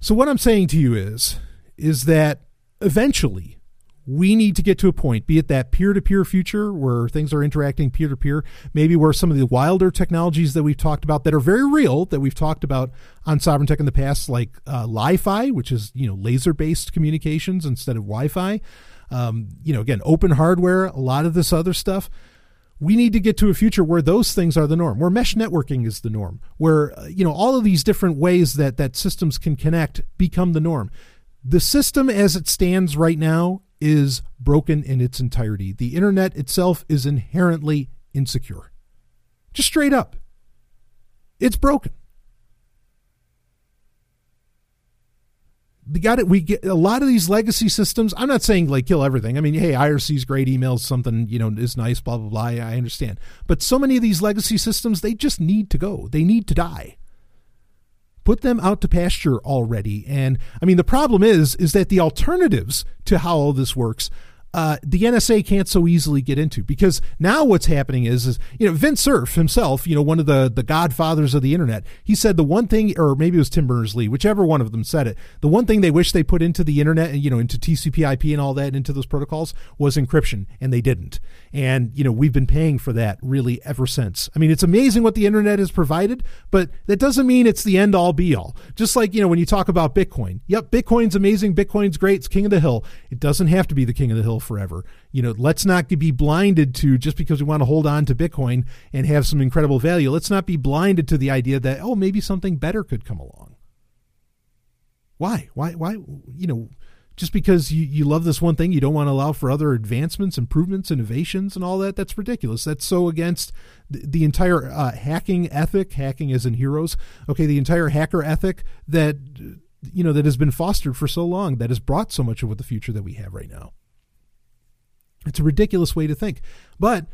So what i'm saying to you is is that eventually we need to get to a point, be it that peer to peer future where things are interacting peer to peer, maybe where some of the wilder technologies that we've talked about that are very real, that we've talked about on Sovryn Tech in the past, like uh, Li-Fi, which is you know laser based communications instead of Wi-Fi. Um, you know, again, open hardware, a lot of this other stuff. We need to get to a future where those things are the norm, where mesh networking is the norm, where uh, you know all of these different ways that that systems can connect become the norm. The system as it stands right now is broken in its entirety. The internet itself is inherently insecure. Just straight up. It's broken. We got it. We get a lot of these legacy systems. I'm not saying like kill everything. I mean, hey, IRC's great, emails something you know is nice, blah blah blah. I understand, but so many of these legacy systems, they just need to go. They need to die put them out to pasture already and i mean the problem is is that the alternatives to how all this works uh, the NSA can't so easily get into because now what's happening is, is you know Vince Cerf himself, you know one of the the godfathers of the internet, he said the one thing, or maybe it was Tim Berners Lee, whichever one of them said it, the one thing they wish they put into the internet and you know into TCP/IP and all that into those protocols was encryption, and they didn't. And you know we've been paying for that really ever since. I mean it's amazing what the internet has provided, but that doesn't mean it's the end all be all. Just like you know when you talk about Bitcoin, yep, Bitcoin's amazing, Bitcoin's great, it's king of the hill. It doesn't have to be the king of the hill forever. You know, let's not be blinded to just because we want to hold on to Bitcoin and have some incredible value. Let's not be blinded to the idea that oh, maybe something better could come along. Why? Why? Why? You know, just because you, you love this one thing, you don't want to allow for other advancements, improvements, innovations, and all that. That's ridiculous. That's so against the, the entire uh, hacking ethic, hacking as in heroes. Okay, the entire hacker ethic that you know that has been fostered for so long, that has brought so much of what the future that we have right now. It's a ridiculous way to think, but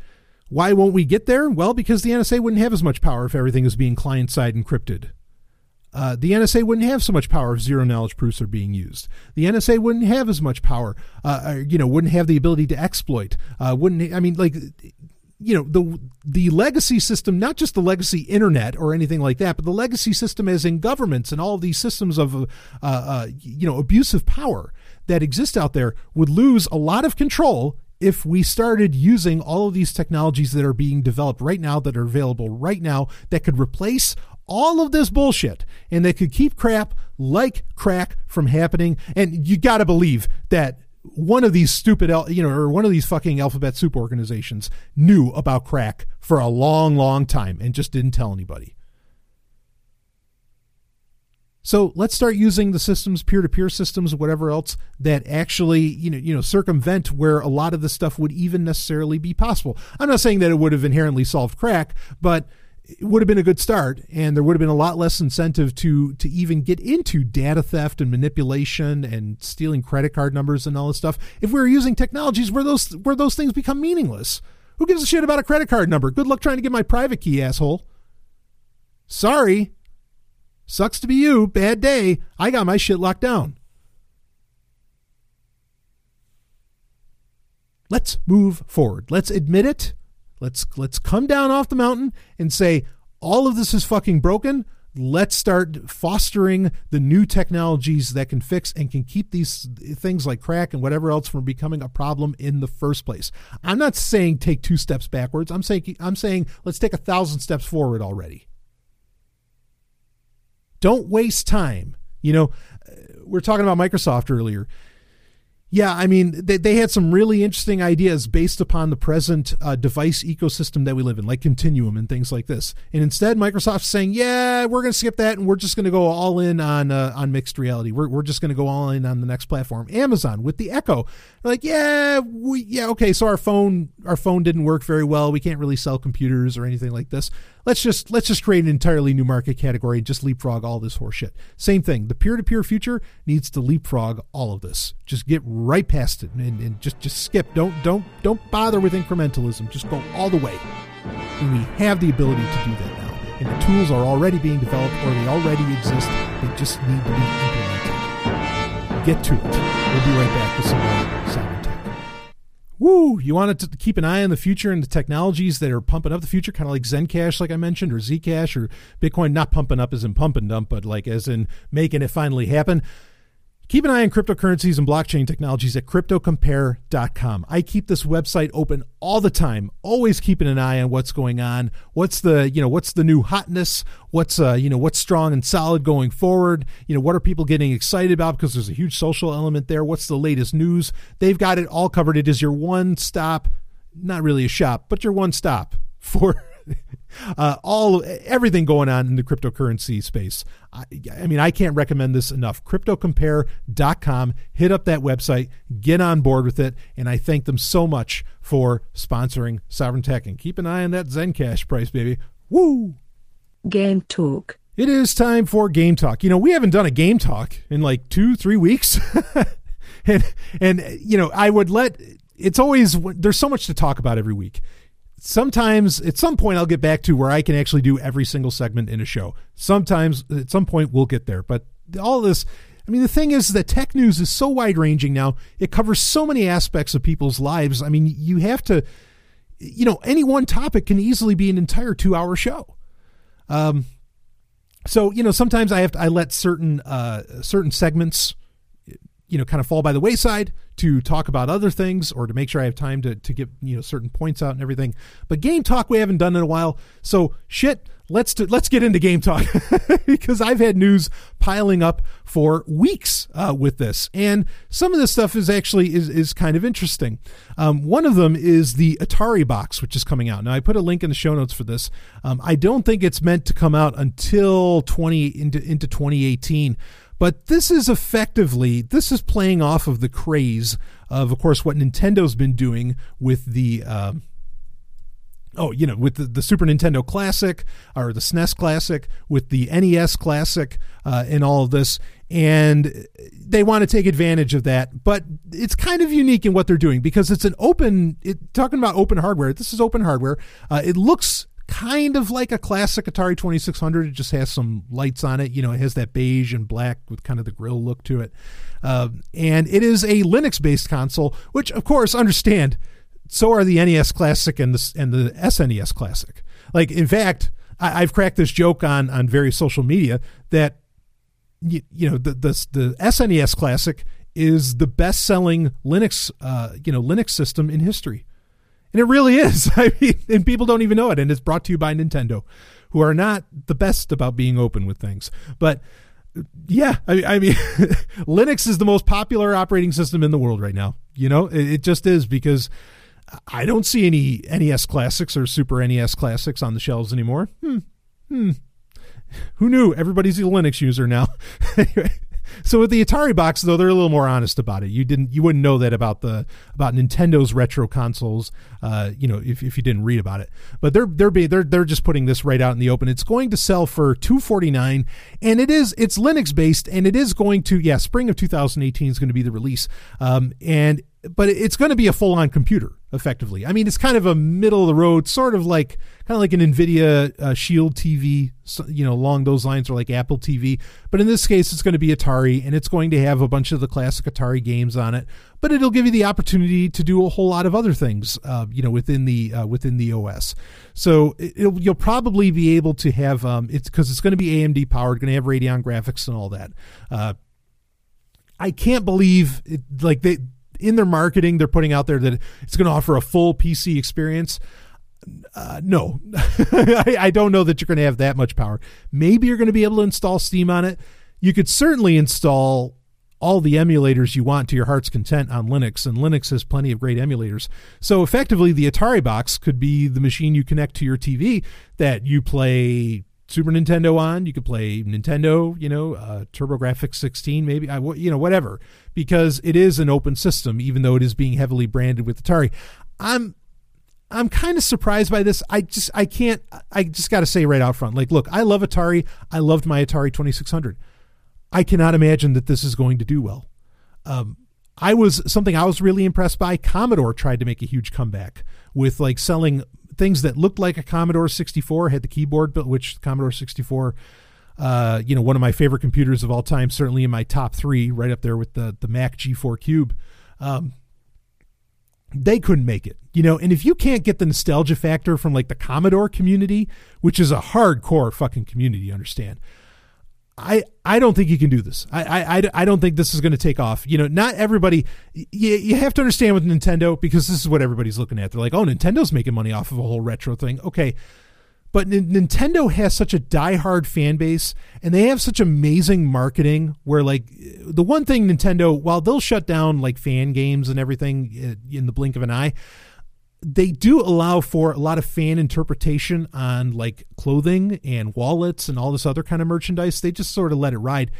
why won't we get there? Well, because the NSA wouldn't have as much power if everything was being client side encrypted. Uh, the NSA wouldn't have so much power if zero knowledge proofs are being used. The NSA wouldn't have as much power, uh, you know, wouldn't have the ability to exploit. Uh, wouldn't I mean, like, you know, the the legacy system, not just the legacy internet or anything like that, but the legacy system, as in governments and all these systems of, uh, uh, you know, abusive power that exist out there, would lose a lot of control if we started using all of these technologies that are being developed right now, that are available right now, that could replace all of this bullshit and they could keep crap like KRACK from happening. And you got to believe that one of these stupid, you know, or one of these fucking alphabet soup organizations knew about KRACK for a long, long time and just didn't tell anybody. So let's start using the systems, peer-to-peer systems, whatever else that actually, you know, you know, circumvent where a lot of this stuff would even necessarily be possible. I'm not saying that it would have inherently solved KRACK, but it would have been a good start, and there would have been a lot less incentive to to even get into data theft and manipulation and stealing credit card numbers and all this stuff if we were using technologies where those where those things become meaningless. Who gives a shit about a credit card number? Good luck trying to get my private key, asshole. Sorry. Sucks to be you. Bad day. I got my shit locked down. Let's move forward. Let's admit it. Let's let's come down off the mountain and say all of this is fucking broken. Let's start fostering the new technologies that can fix and can keep these things like KRACK and whatever else from becoming a problem in the first place. I'm not saying take two steps backwards. I'm saying I'm saying let's take a thousand steps forward already. Don't waste time. You know, uh, we are talking about Microsoft earlier. Yeah, I mean, they, they had some really interesting ideas based upon the present uh, device ecosystem that we live in, like Continuum and things like this. And instead, Microsoft's saying, "Yeah, we're going to skip that, and we're just going to go all in on uh, on mixed reality. We're, we're just going to go all in on the next platform." Amazon with the Echo, They're like, "Yeah, we yeah okay, so our phone our phone didn't work very well. We can't really sell computers or anything like this. Let's just let's just create an entirely new market category and just leapfrog all this horseshit." Same thing. The peer to peer future needs to leapfrog all of this. Just get right past it and, and just just skip. Don't don't don't bother with incrementalism. Just go all the way. And we have the ability to do that now. And the tools are already being developed or they already exist. They just need to be implemented. Get to it. We'll be right back with some more Sound. Woo! You want to keep an eye on the future and the technologies that are pumping up the future, kind of like Zencash, like I mentioned, or Zcash, or Bitcoin, not pumping up as in pump and dump, but like as in making it finally happen. Keep an eye on cryptocurrencies and blockchain technologies at cryptocompare.com. I keep this website open all the time, always keeping an eye on what's going on. What's the, you know, what's the new hotness? What's uh, you know, what's strong and solid going forward? You know, what are people getting excited about because there's a huge social element there? What's the latest news? They've got it all covered. It is your one stop, not really a shop, but your one stop for uh, all everything going on in the cryptocurrency space. I, I mean, I can't recommend this enough. CryptoCompare.com. Hit up that website, get on board with it, and I thank them so much for sponsoring Sovryn Tech. And keep an eye on that Zencash price, baby. Woo! Game Talk. It is time for game talk. You know, we haven't done a game talk in like two, three weeks. and, and, you know, I would let, it's always, there's so much to talk about every week. Sometimes at some point I'll get back to where I can actually do every single segment in a show. Sometimes at some point we'll get there. But all this, I mean, the thing is that tech news is so wide ranging now. It covers so many aspects of people's lives. I mean, you have to, you know, any one topic can easily be an entire two hour show. Um, so you know sometimes i have to i let certain uh certain segments you know kind of fall by the wayside to talk about other things or to make sure i have time to to get you know certain points out and everything. But game talk we haven't done in a while. So shit let's do, let's get into game talk because i've had news piling up for weeks uh, with this. And some of this stuff is actually is, is kind of interesting. Um, one of them is the atari box which is coming out. Now i put a link in the show notes for this. Um, i don't think it's meant to come out until 20 into, into 2018 But this is effectively this is playing off of the craze of, of course, what Nintendo's been doing with the. Um, oh, you know, with the, the Super Nintendo Classic or the SNES Classic, with the NES Classic, uh, and all of this. And they want to take advantage of that. But it's kind of unique in what they're doing because it's an open, it, talking about open hardware, this is open hardware. Uh, it looks kind of like a classic Atari 2600. It just has some lights on it. You know, it has that beige and black with kind of the grill look to it. Uh, and it is a Linux based console, which, of course, understand so are the NES Classic and the and the SNES Classic. Like, in fact, I, I've cracked this joke on on various social media that you, you know the, the the SNES Classic is the best selling Linux uh, you know Linux system in history, and it really is. I mean, and people don't even know it. And it's brought to you by Nintendo, who are not the best about being open with things, but. Yeah, I, I mean, Linux is the most popular operating system in the world right now. You know, it, it just is because I don't see any NES classics or Super NES classics on the shelves anymore. Hmm. Hmm. Who knew? Everybody's a Linux user now. anyway, so with the Atari box, though, they're a little more honest about it. You didn't, you wouldn't know that about the about Nintendo's retro consoles, uh, you know, if, if you didn't read about it. But they're they're be, they're they're just putting this right out in the open. It's going to sell for two forty nine, and it is it's Linux based, and it is going to yeah, spring of two thousand eighteen is going to be the release, um, and but it's going to be a full on computer effectively. I mean, it's kind of a middle of the road, sort of like kind of like an Nvidia uh, Shield TV, you know, along those lines, or like Apple TV. But in this case, it's going to be Atari, and it's going to have a bunch of the classic Atari games on it. But it'll give you the opportunity to do a whole lot of other things, uh, you know, within the uh, within the OS. So you'll probably be able to have um, it's because it's going to be AMD powered, going to have Radeon graphics and all that. Uh, I can't believe it, like they in their marketing they're putting out there that it's going to offer a full PC experience. Uh, no, I, I don't know that you're going to have that much power. Maybe you're going to be able to install Steam on it. You could certainly install all the emulators you want to your heart's content on Linux, and Linux has plenty of great emulators. So effectively, the Atari box could be the machine you connect to your TV that you play Super Nintendo on. You could play Nintendo, you know, uh, TurboGrafx 16, maybe, I, you know, whatever, because it is an open system, even though it is being heavily branded with Atari. I'm I'm kind of surprised by this. I just I can't I just got to say right out front. Like look, I love Atari. I loved my Atari 2600. I cannot imagine that this is going to do well. Um I was something I was really impressed by. Commodore tried to make a huge comeback with like selling things that looked like a Commodore 64, had the keyboard built, which Commodore 64 uh, you know, one of my favorite computers of all time, certainly in my top three, right up there with the the Mac G4 Cube. Um, they couldn't make it, you know. And if you can't get the nostalgia factor from like the Commodore community, which is a hardcore fucking community, you understand? I I don't think you can do this. I I I, don't think this is going to take off. You know, not everybody. You you have to understand with Nintendo because this is what everybody's looking at. They're like, oh, Nintendo's making money off of a whole retro thing. Okay. But N- Nintendo has such a diehard fan base, and they have such amazing marketing. Where like the one thing Nintendo, while they'll shut down like fan games and everything uh, in the blink of an eye, they do allow for a lot of fan interpretation on like clothing and wallets and all this other kind of merchandise. They just sort of let it ride.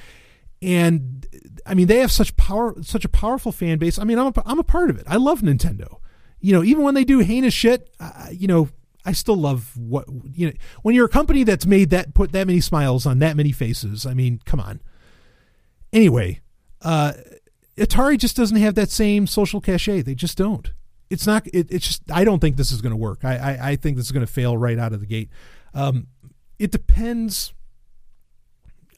And I mean, they have such power, such a powerful fan base. I mean, I'm a, I'm a part of it. I love Nintendo. You know, even when they do heinous shit, uh, you know, I still love what you know. When you're a company that's made that put that many smiles on that many faces, I mean, come on. Anyway, uh, Atari just doesn't have that same social cachet. They just don't. It's not. It, it's just. I don't think this is going to work. I, I I think this is going to fail right out of the gate. Um, it depends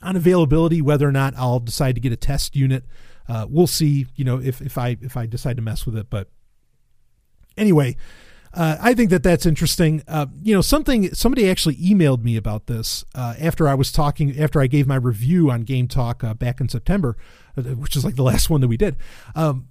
on availability whether or not I'll decide to get a test unit. Uh, we'll see. You know, if if I if I decide to mess with it, but anyway. Uh, I think that that's interesting. Uh, you know, something somebody actually emailed me about this uh, after I was talking after I gave my review on Game Talk uh, back in September, uh, which is like the last one that we did. Um,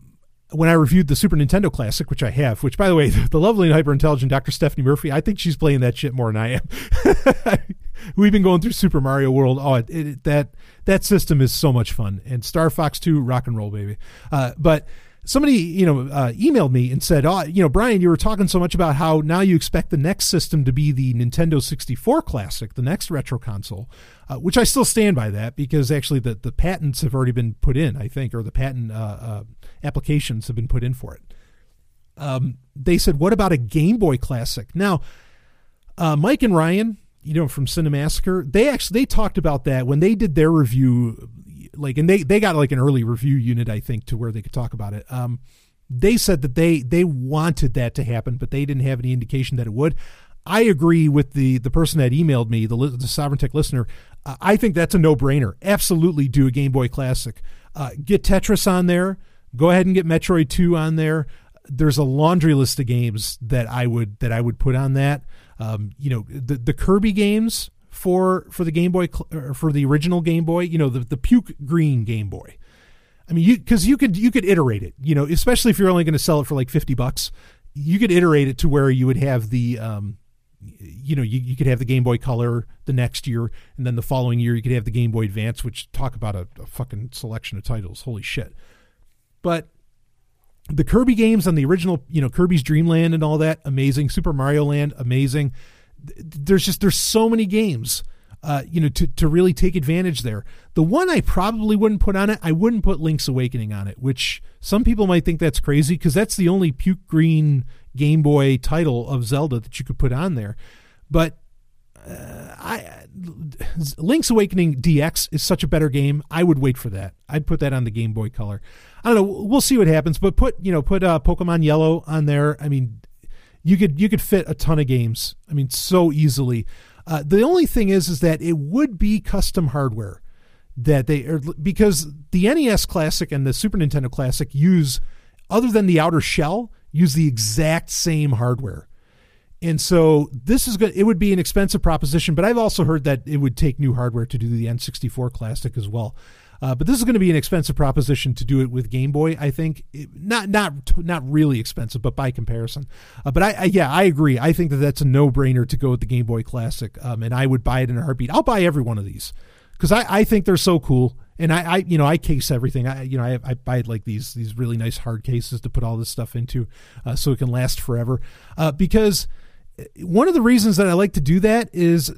when I reviewed the Super Nintendo Classic, which I have, which by the way, the lovely and hyper intelligent Dr. Stephanie Murphy, I think she's playing that shit more than I am. We've been going through Super Mario World. Oh, it, it, that that system is so much fun, and Star Fox Two, rock and roll, baby. Uh, but somebody you know uh, emailed me and said, "Oh, you know, Brian, you were talking so much about how now you expect the next system to be the Nintendo 64 Classic, the next retro console," uh, which I still stand by that because actually the the patents have already been put in, I think, or the patent uh, uh, applications have been put in for it. Um, they said, "What about a Game Boy Classic?" Now, uh, Mike and Ryan, you know, from Cinemassacre, they actually they talked about that when they did their review, like, and they they got like an early review unit, I think, to where they could talk about it. Um, they said that they they wanted that to happen, but they didn't have any indication that it would. I agree with the the person that emailed me, the, the Sovryn Tech listener. Uh, I think that's a no brainer. Absolutely, do a Game Boy Classic. Uh, get Tetris on there. Go ahead and get Metroid Two on there. There's a laundry list of games that I would that I would put on that. Um, you know, the the Kirby games for for the Game Boy or for the original Game Boy. You know, the the puke green Game Boy. I mean, you because you could you could iterate it. You know, especially if you're only going to sell it for like fifty bucks, you could iterate it to where you would have the um, you know, you, you could have the Game Boy Color the next year, and then the following year you could have the Game Boy Advance, which talk about a, a fucking selection of titles. Holy shit! But the Kirby games on the original, you know, Kirby's Dream Land and all that, amazing. Super Mario Land, amazing. Th- There's just there's so many games, uh, you know, to to really take advantage there. The one I probably wouldn't put on it, I wouldn't put Link's Awakening on it, which some people might think that's crazy because that's the only puke green Game Boy title of Zelda that you could put on there. But uh, I Link's Awakening DX is such a better game. I would wait for that. I'd put that on the Game Boy Color. I don't know. We'll see what happens. But put you know put uh, Pokemon Yellow on there. I mean, you could you could fit a ton of games. I mean, so easily. Uh, the only thing is, is that it would be custom hardware that they are because the NES Classic and the Super Nintendo Classic use, other than the outer shell, use the exact same hardware. And so this is good. It would be an expensive proposition, but I've also heard that it would take new hardware to do the N64 Classic as well. Uh, but this is going to be an expensive proposition to do it with Game Boy. I think It- not not not really expensive, but by comparison. Uh, but I, I yeah I agree. I think that that's a no brainer to go with the Game Boy Classic, um, and I would buy it in a heartbeat. I'll buy every one of these because I, I think they're so cool. And I, I you know I case everything. I you know I, I buy like these these really nice hard cases to put all this stuff into, uh, so it can last forever. Uh, because one of the reasons that I like to do that is,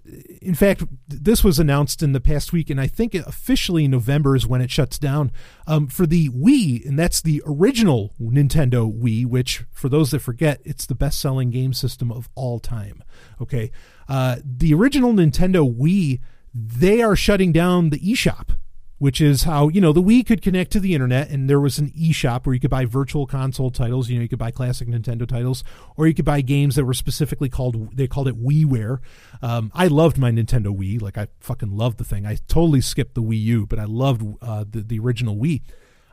in fact, this was announced in the past week, and I think officially November is when it shuts down um, for the Wii, and that's the original Nintendo Wii, which, for those that forget, it's the best selling game system of all time. Okay. Uh, the original Nintendo Wii, they are shutting down the eShop which is how you know the Wii could connect to the internet, and there was an eShop where you could buy virtual console titles. You know, you could buy classic Nintendo titles, or you could buy games that were specifically called they called it WiiWare. Um, I loved my Nintendo Wii, like I fucking loved the thing. I totally skipped the Wii U, but I loved uh, the the original Wii.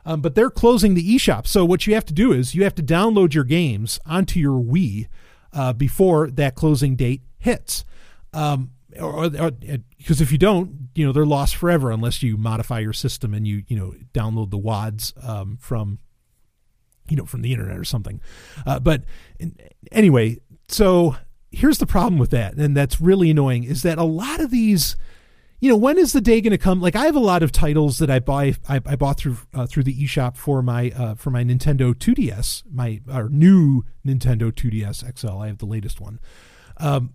Um, but they're closing the eShop, so what you have to do is you have to download your games onto your Wii uh, before that closing date hits. Um, or because if you don't, you know they're lost forever unless you modify your system and you you know download the wads um, from you know from the internet or something. Uh, but anyway, so here's the problem with that, and that's really annoying is that a lot of these. You know, when is the day going to come? Like, I have a lot of titles that I buy. I, I bought through uh, through the eShop for my uh, for my Nintendo 2DS, my our new Nintendo 2DS XL. I have the latest one. Um,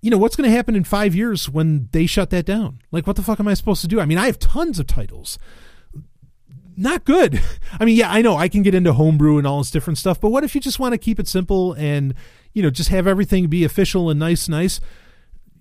you know what's going to happen in five years when they shut that down? Like what the fuck am i supposed to do? I mean i have tons of titles. Not good. I mean yeah i know i can get into homebrew and all this different stuff but what if you just want to keep it simple and you know just have everything be official and nice nice?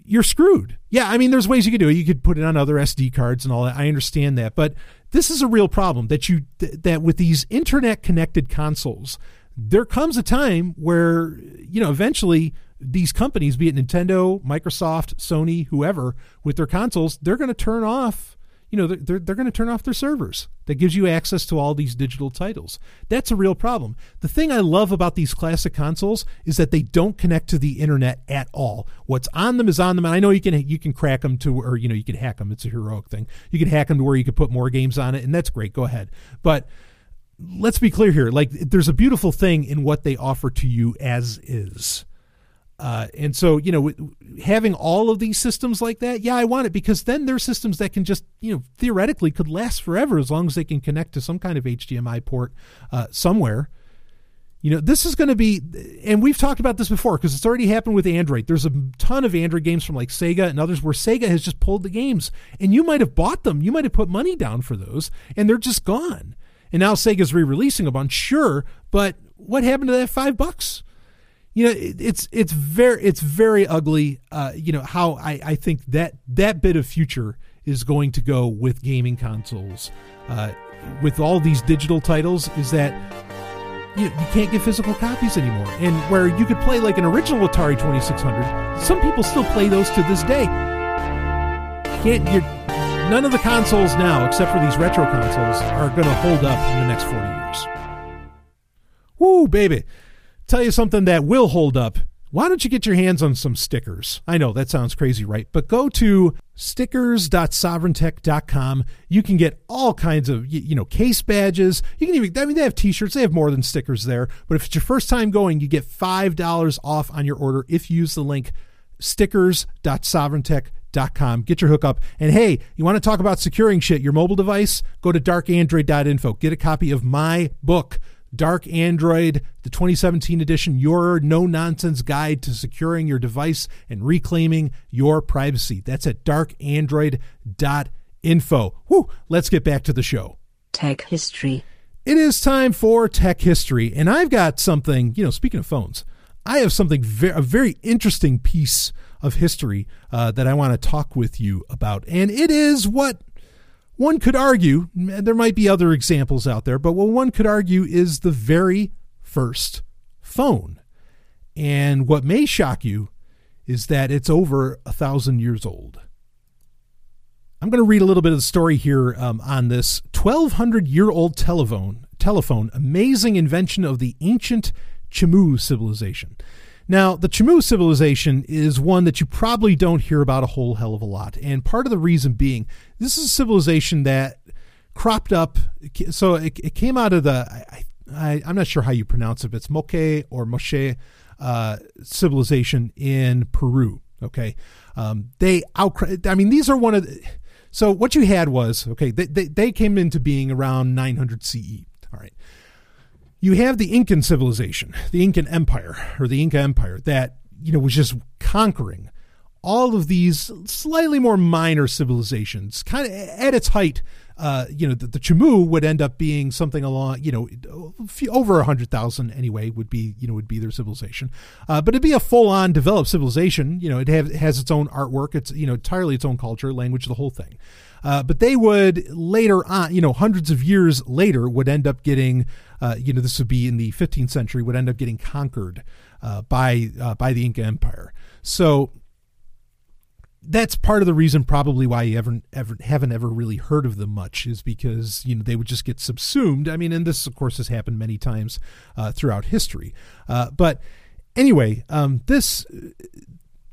You're screwed. Yeah i mean there's ways you could do it. You could put it on other sd cards and all that. I understand that but this is a real problem that you that with these internet connected consoles there comes a time where you know eventually these companies be it nintendo microsoft sony whoever with their consoles they're going to turn off you know they're, they're, going to turn off their servers. That gives you access to all these digital titles. That's a real problem. The thing i love about these classic consoles is that they don't connect to the internet at all. What's on them is on them and i know you can you can crack them to or you know you can hack them it's a heroic thing. You can hack them to where you can put more games on it and that's great. Go ahead. But let's be clear here. Like there's a beautiful thing in what they offer to you as is Uh, and so, you know, having all of these systems like that, yeah, I want it because then they're systems that can just, you know, theoretically could last forever as long as they can connect to some kind of HDMI port uh, somewhere. You know, this is going to be, and we've talked about this before because it's already happened with Android. There's a ton of Android games from like Sega and others where Sega has just pulled the games, and you might have bought them, you might have put money down for those, and they're just gone. And now Sega's re-releasing a bunch, sure, but what happened to that five bucks? You know, it's it's very it's very ugly. Uh, you know how I I think that that bit of future is going to go with gaming consoles, uh, with all these digital titles. Is that you, you can't get physical copies anymore. And where you could play like an original Atari 2600, some people still play those to this day. Can't you? None of the consoles now, except for these retro consoles, are going to hold up in the next 40 years. Woo, baby. Tell you something that will hold up. Why don't you get your hands on some stickers? I know that sounds crazy, right? But go to stickers.sovryntech.com. You can get all kinds of, you know, case badges. You can even, I mean, they have t shirts, they have more than stickers there. But if it's your first time going, you get $5 off on your order if you use the link stickers.sovryntech.com. Get your hookup. And hey, you want to talk about securing shit, your mobile device? Go to darkandroid.info. Get a copy of my book. Dark Android, the 2017 edition, your no nonsense guide to securing your device and reclaiming your privacy. That's at darkandroid.info. Whew, let's get back to the show. Tech history. It is time for tech history, and I've got something. You know, speaking of phones, I have something very, a very interesting piece of history uh, that I want to talk with you about, and it is what one could argue. There might be other examples out there, but what one could argue is the very first phone. And what may shock you is that it's over a thousand years old. I'm going to read a little bit of the story here um, on this 1200 year old telephone, telephone, amazing invention of the ancient Chimu civilization. Now, the Chimu civilization is one that you probably don't hear about a whole hell of a lot. And part of the reason being, this is a civilization that cropped up. So it, it came out of the, I, I, I'm not sure how you pronounce it, but it's Moke or Moshe uh, civilization in Peru. Okay. Um, they out, I mean, these are one of the, so what you had was, okay, they, they, they came into being around 900 CE. You have the Incan civilization, the Incan Empire, or the Inca Empire, that you know was just conquering all of these slightly more minor civilizations. Kind of at its height, uh, you know, the, the would end up being something along, you know, over a hundred thousand anyway. Would be you know would be their civilization, uh, but it'd be a full on developed civilization. You know, it, have, it has its own artwork. It's you know entirely its own culture, language, the whole thing. Uh, but they would later on, you know, hundreds of years later, would end up getting, uh, you know, this would be in the 15th century, would end up getting conquered uh, by uh, by the Inca Empire. So that's part of the reason, probably, why you ever, ever haven't ever really heard of them much, is because you know they would just get subsumed. I mean, and this, of course, has happened many times uh, throughout history. Uh, but anyway, um, this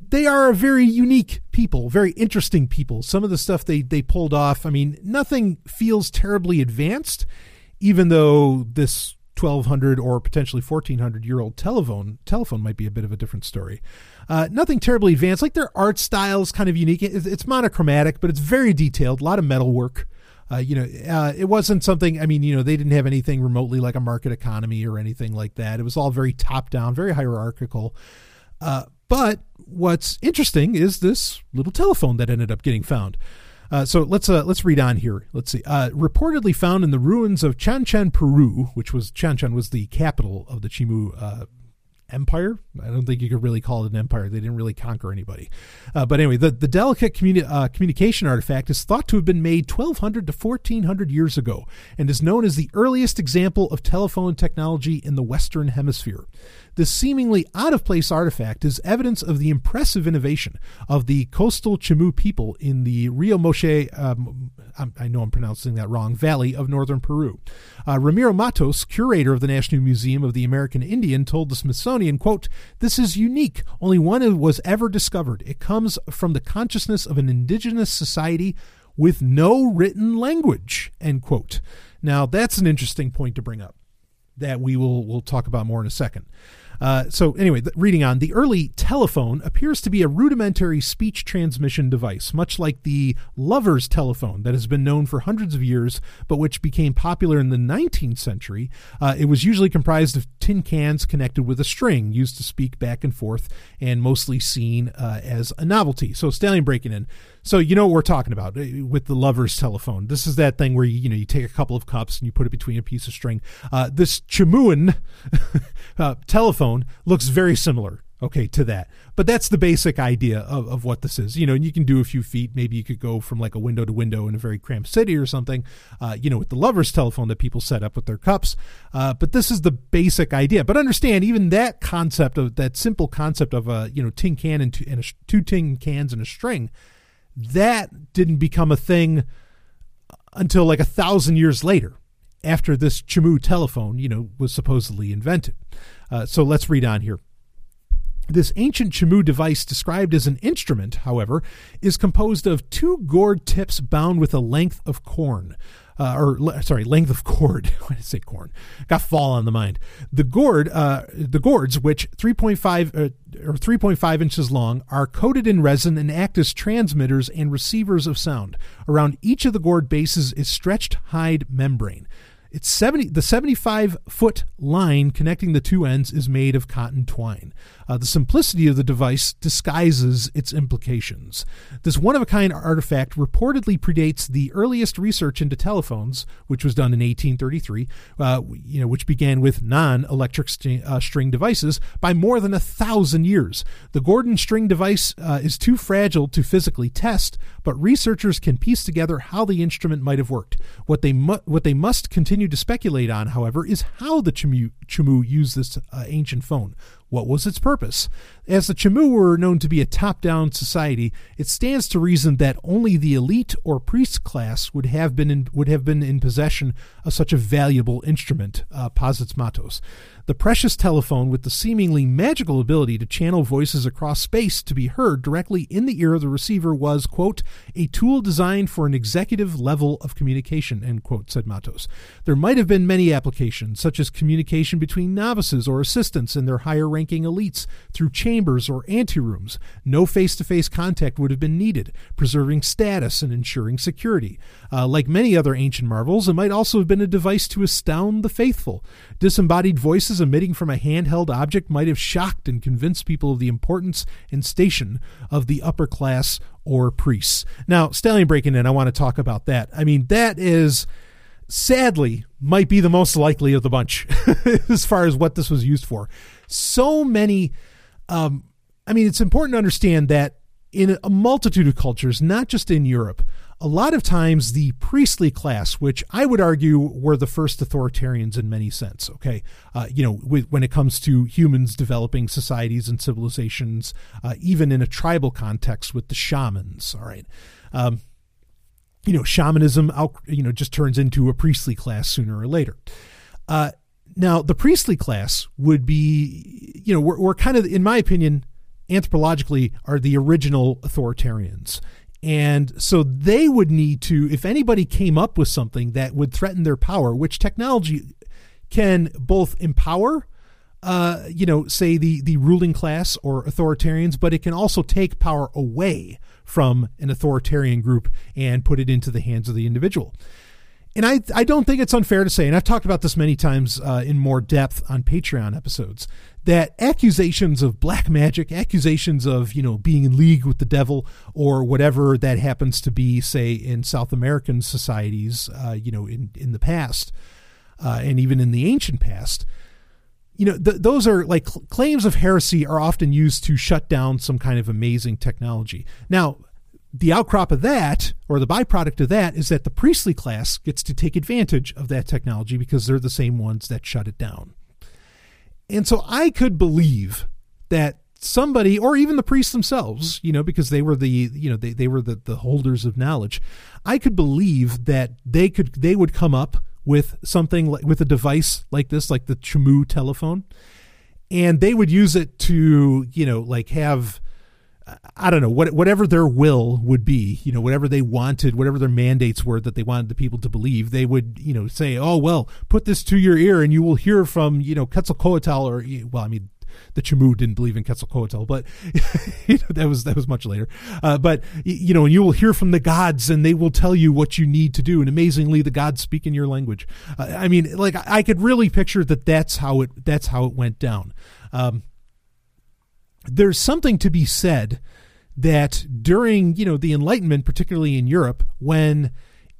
they are a very unique people, very interesting people. Some of the stuff they they pulled off, I mean, nothing feels terribly advanced, even though this 1200 or potentially 1400 year old telephone telephone might be a bit of a different story. Uh, nothing terribly advanced. Like their art style is kind of unique. It's, it's monochromatic, but it's very detailed. A lot of metal work. Uh, you know, uh, it wasn't something. I mean, you know, they didn't have anything remotely like a market economy or anything like that. It was all very top down, very hierarchical. Uh, but what's interesting is this little telephone that ended up getting found. Uh, so let's uh, let's read on here. Let's see. Uh, reportedly found in the ruins of Chanchan, Peru, which was Chanchan was the capital of the Chimu uh, empire. I don't think you could really call it an empire. They didn't really conquer anybody. Uh, but anyway, the, the delicate communi- uh, communication artifact is thought to have been made 1200 to 1400 years ago and is known as the earliest example of telephone technology in the Western Hemisphere. This seemingly out of place artifact is evidence of the impressive innovation of the coastal Chimu people in the Rio Moshe, um, I know I'm pronouncing that wrong, valley of northern Peru. Uh, Ramiro Matos, curator of the National Museum of the American Indian, told the Smithsonian, quote, This is unique. Only one was ever discovered. It comes from the consciousness of an indigenous society with no written language, end quote. Now, that's an interesting point to bring up that we will we'll talk about more in a second. Uh, so anyway, reading on, the early telephone appears to be a rudimentary speech transmission device, much like the lover's telephone that has been known for hundreds of years, but which became popular in the 19th century. Uh, it was usually comprised of tin cans connected with a string used to speak back and forth, and mostly seen uh, as a novelty. So stallion breaking in. So you know what we're talking about uh, with the lover's telephone. This is that thing where you, you know you take a couple of cups and you put it between a piece of string. Uh, this Chimuan uh, telephone looks very similar. Okay, to that, but that's the basic idea of, of what this is. You know, and you can do a few feet. Maybe you could go from like a window to window in a very cramped city or something. Uh, you know, with the lover's telephone that people set up with their cups. Uh, but this is the basic idea. But understand, even that concept of that simple concept of a you know tin can and two, and a, two tin cans and a string that didn't become a thing until like a thousand years later after this Chimu telephone, you know, was supposedly invented. Uh, so let's read on here. This ancient Chimu device, described as an instrument, however, is composed of two gourd tips bound with a length of corn. Uh, or sorry, length of cord. Why did I say corn? Got fall on the mind. The gourd, uh, the gourds, which 3.5 uh, or 3.5 inches long, are coated in resin and act as transmitters and receivers of sound. Around each of the gourd bases is stretched hide membrane. It's 70 the 75 foot line connecting the two ends is made of cotton twine. Uh, the simplicity of the device disguises its implications. This one of a kind artifact reportedly predates the earliest research into telephones, which was done in 1833, uh, you know, which began with non electric st- uh, string devices by more than a thousand years. The Gordon string device uh, is too fragile to physically test, but researchers can piece together how the instrument might have worked. What they mu- what they must continue to speculate on, however, is how the Chimu, Chimu used this uh, ancient phone. What was its purpose? As the Chimu were known to be a top down society, it stands to reason that only the elite or priest class would have been in, would have been in possession of such a valuable instrument, uh, posits Matos. The precious telephone, with the seemingly magical ability to channel voices across space to be heard directly in the ear of the receiver, was, quote, a tool designed for an executive level of communication, end quote, said Matos. There might have been many applications, such as communication between novices or assistants and their higher ranking elites through chambers or anterooms. No face to face contact would have been needed, preserving status and ensuring security. Uh, like many other ancient marvels, it might also have been a device to astound the faithful. Disembodied voices emitting from a handheld object might have shocked and convinced people of the importance and station of the upper class or priests. Now, Stallion breaking in, I want to talk about that. I mean, that is sadly might be the most likely of the bunch as far as what this was used for. So many um, I mean, it's important to understand that in a multitude of cultures, not just in Europe, a lot of times the priestly class, which I would argue were the first authoritarians in many sense, okay, uh, you know, with, when it comes to humans developing societies and civilizations, uh, even in a tribal context with the shamans, all right. Um, you know, shamanism, you know, just turns into a priestly class sooner or later. Uh, now, the priestly class would be, you know, we're, we're kind of, in my opinion, anthropologically, are the original authoritarians. And so they would need to, if anybody came up with something that would threaten their power, which technology can both empower, uh, you know, say the, the ruling class or authoritarians, but it can also take power away from an authoritarian group and put it into the hands of the individual and I, I don't think it's unfair to say, and I've talked about this many times uh, in more depth on Patreon episodes, that accusations of black magic, accusations of you know being in league with the devil, or whatever that happens to be, say in South American societies, uh, you know, in in the past, uh, and even in the ancient past, you know, th- those are like cl- claims of heresy are often used to shut down some kind of amazing technology. Now, the outcrop of that, or the byproduct of that, is that the priestly class gets to take advantage of that technology because they're the same ones that shut it down. And so I could believe that somebody, or even the priests themselves, you know, because they were the, you know, they, they were the, the holders of knowledge, I could believe that they could, they would come up with something like, with a device like this, like the Chimu telephone, and they would use it to, you know, like have, I don't know what whatever their will would be, you know, whatever they wanted, whatever their mandates were that they wanted the people to believe, they would, you know, say, "Oh well, put this to your ear, and you will hear from, you know, Quetzalcoatl." Or well, I mean, the Chimu didn't believe in Quetzalcoatl, but you know, that was that was much later. Uh, but you know, and you will hear from the gods, and they will tell you what you need to do. And amazingly, the gods speak in your language. Uh, I mean, like I could really picture that. That's how it. That's how it went down. Um, there's something to be said that during you know the enlightenment particularly in europe when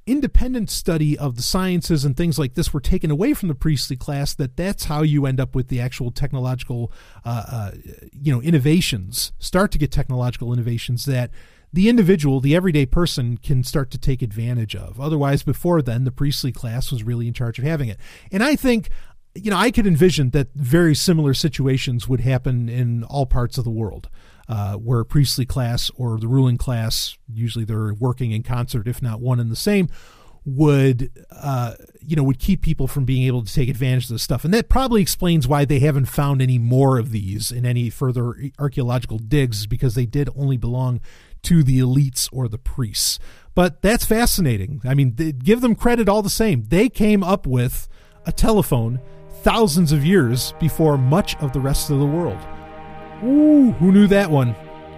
independent study of the sciences and things like this were taken away from the priestly class that that's how you end up with the actual technological uh, uh, you know innovations start to get technological innovations that the individual the everyday person can start to take advantage of. Otherwise before then the priestly class was really in charge of having it. And i think you know i could envision that very similar situations would happen in all parts of the world uh, where priestly class or the ruling class, usually they're working in concert, if not one and the same, would uh, you know would keep people from being able to take advantage of this stuff, and that probably explains why they haven't found any more of these in any further archaeological digs, because they did only belong to the elites or the priests. But that's fascinating. I mean, give them credit all the same. They came up with a telephone thousands of years before much of the rest of the world. Ooh, who knew that one?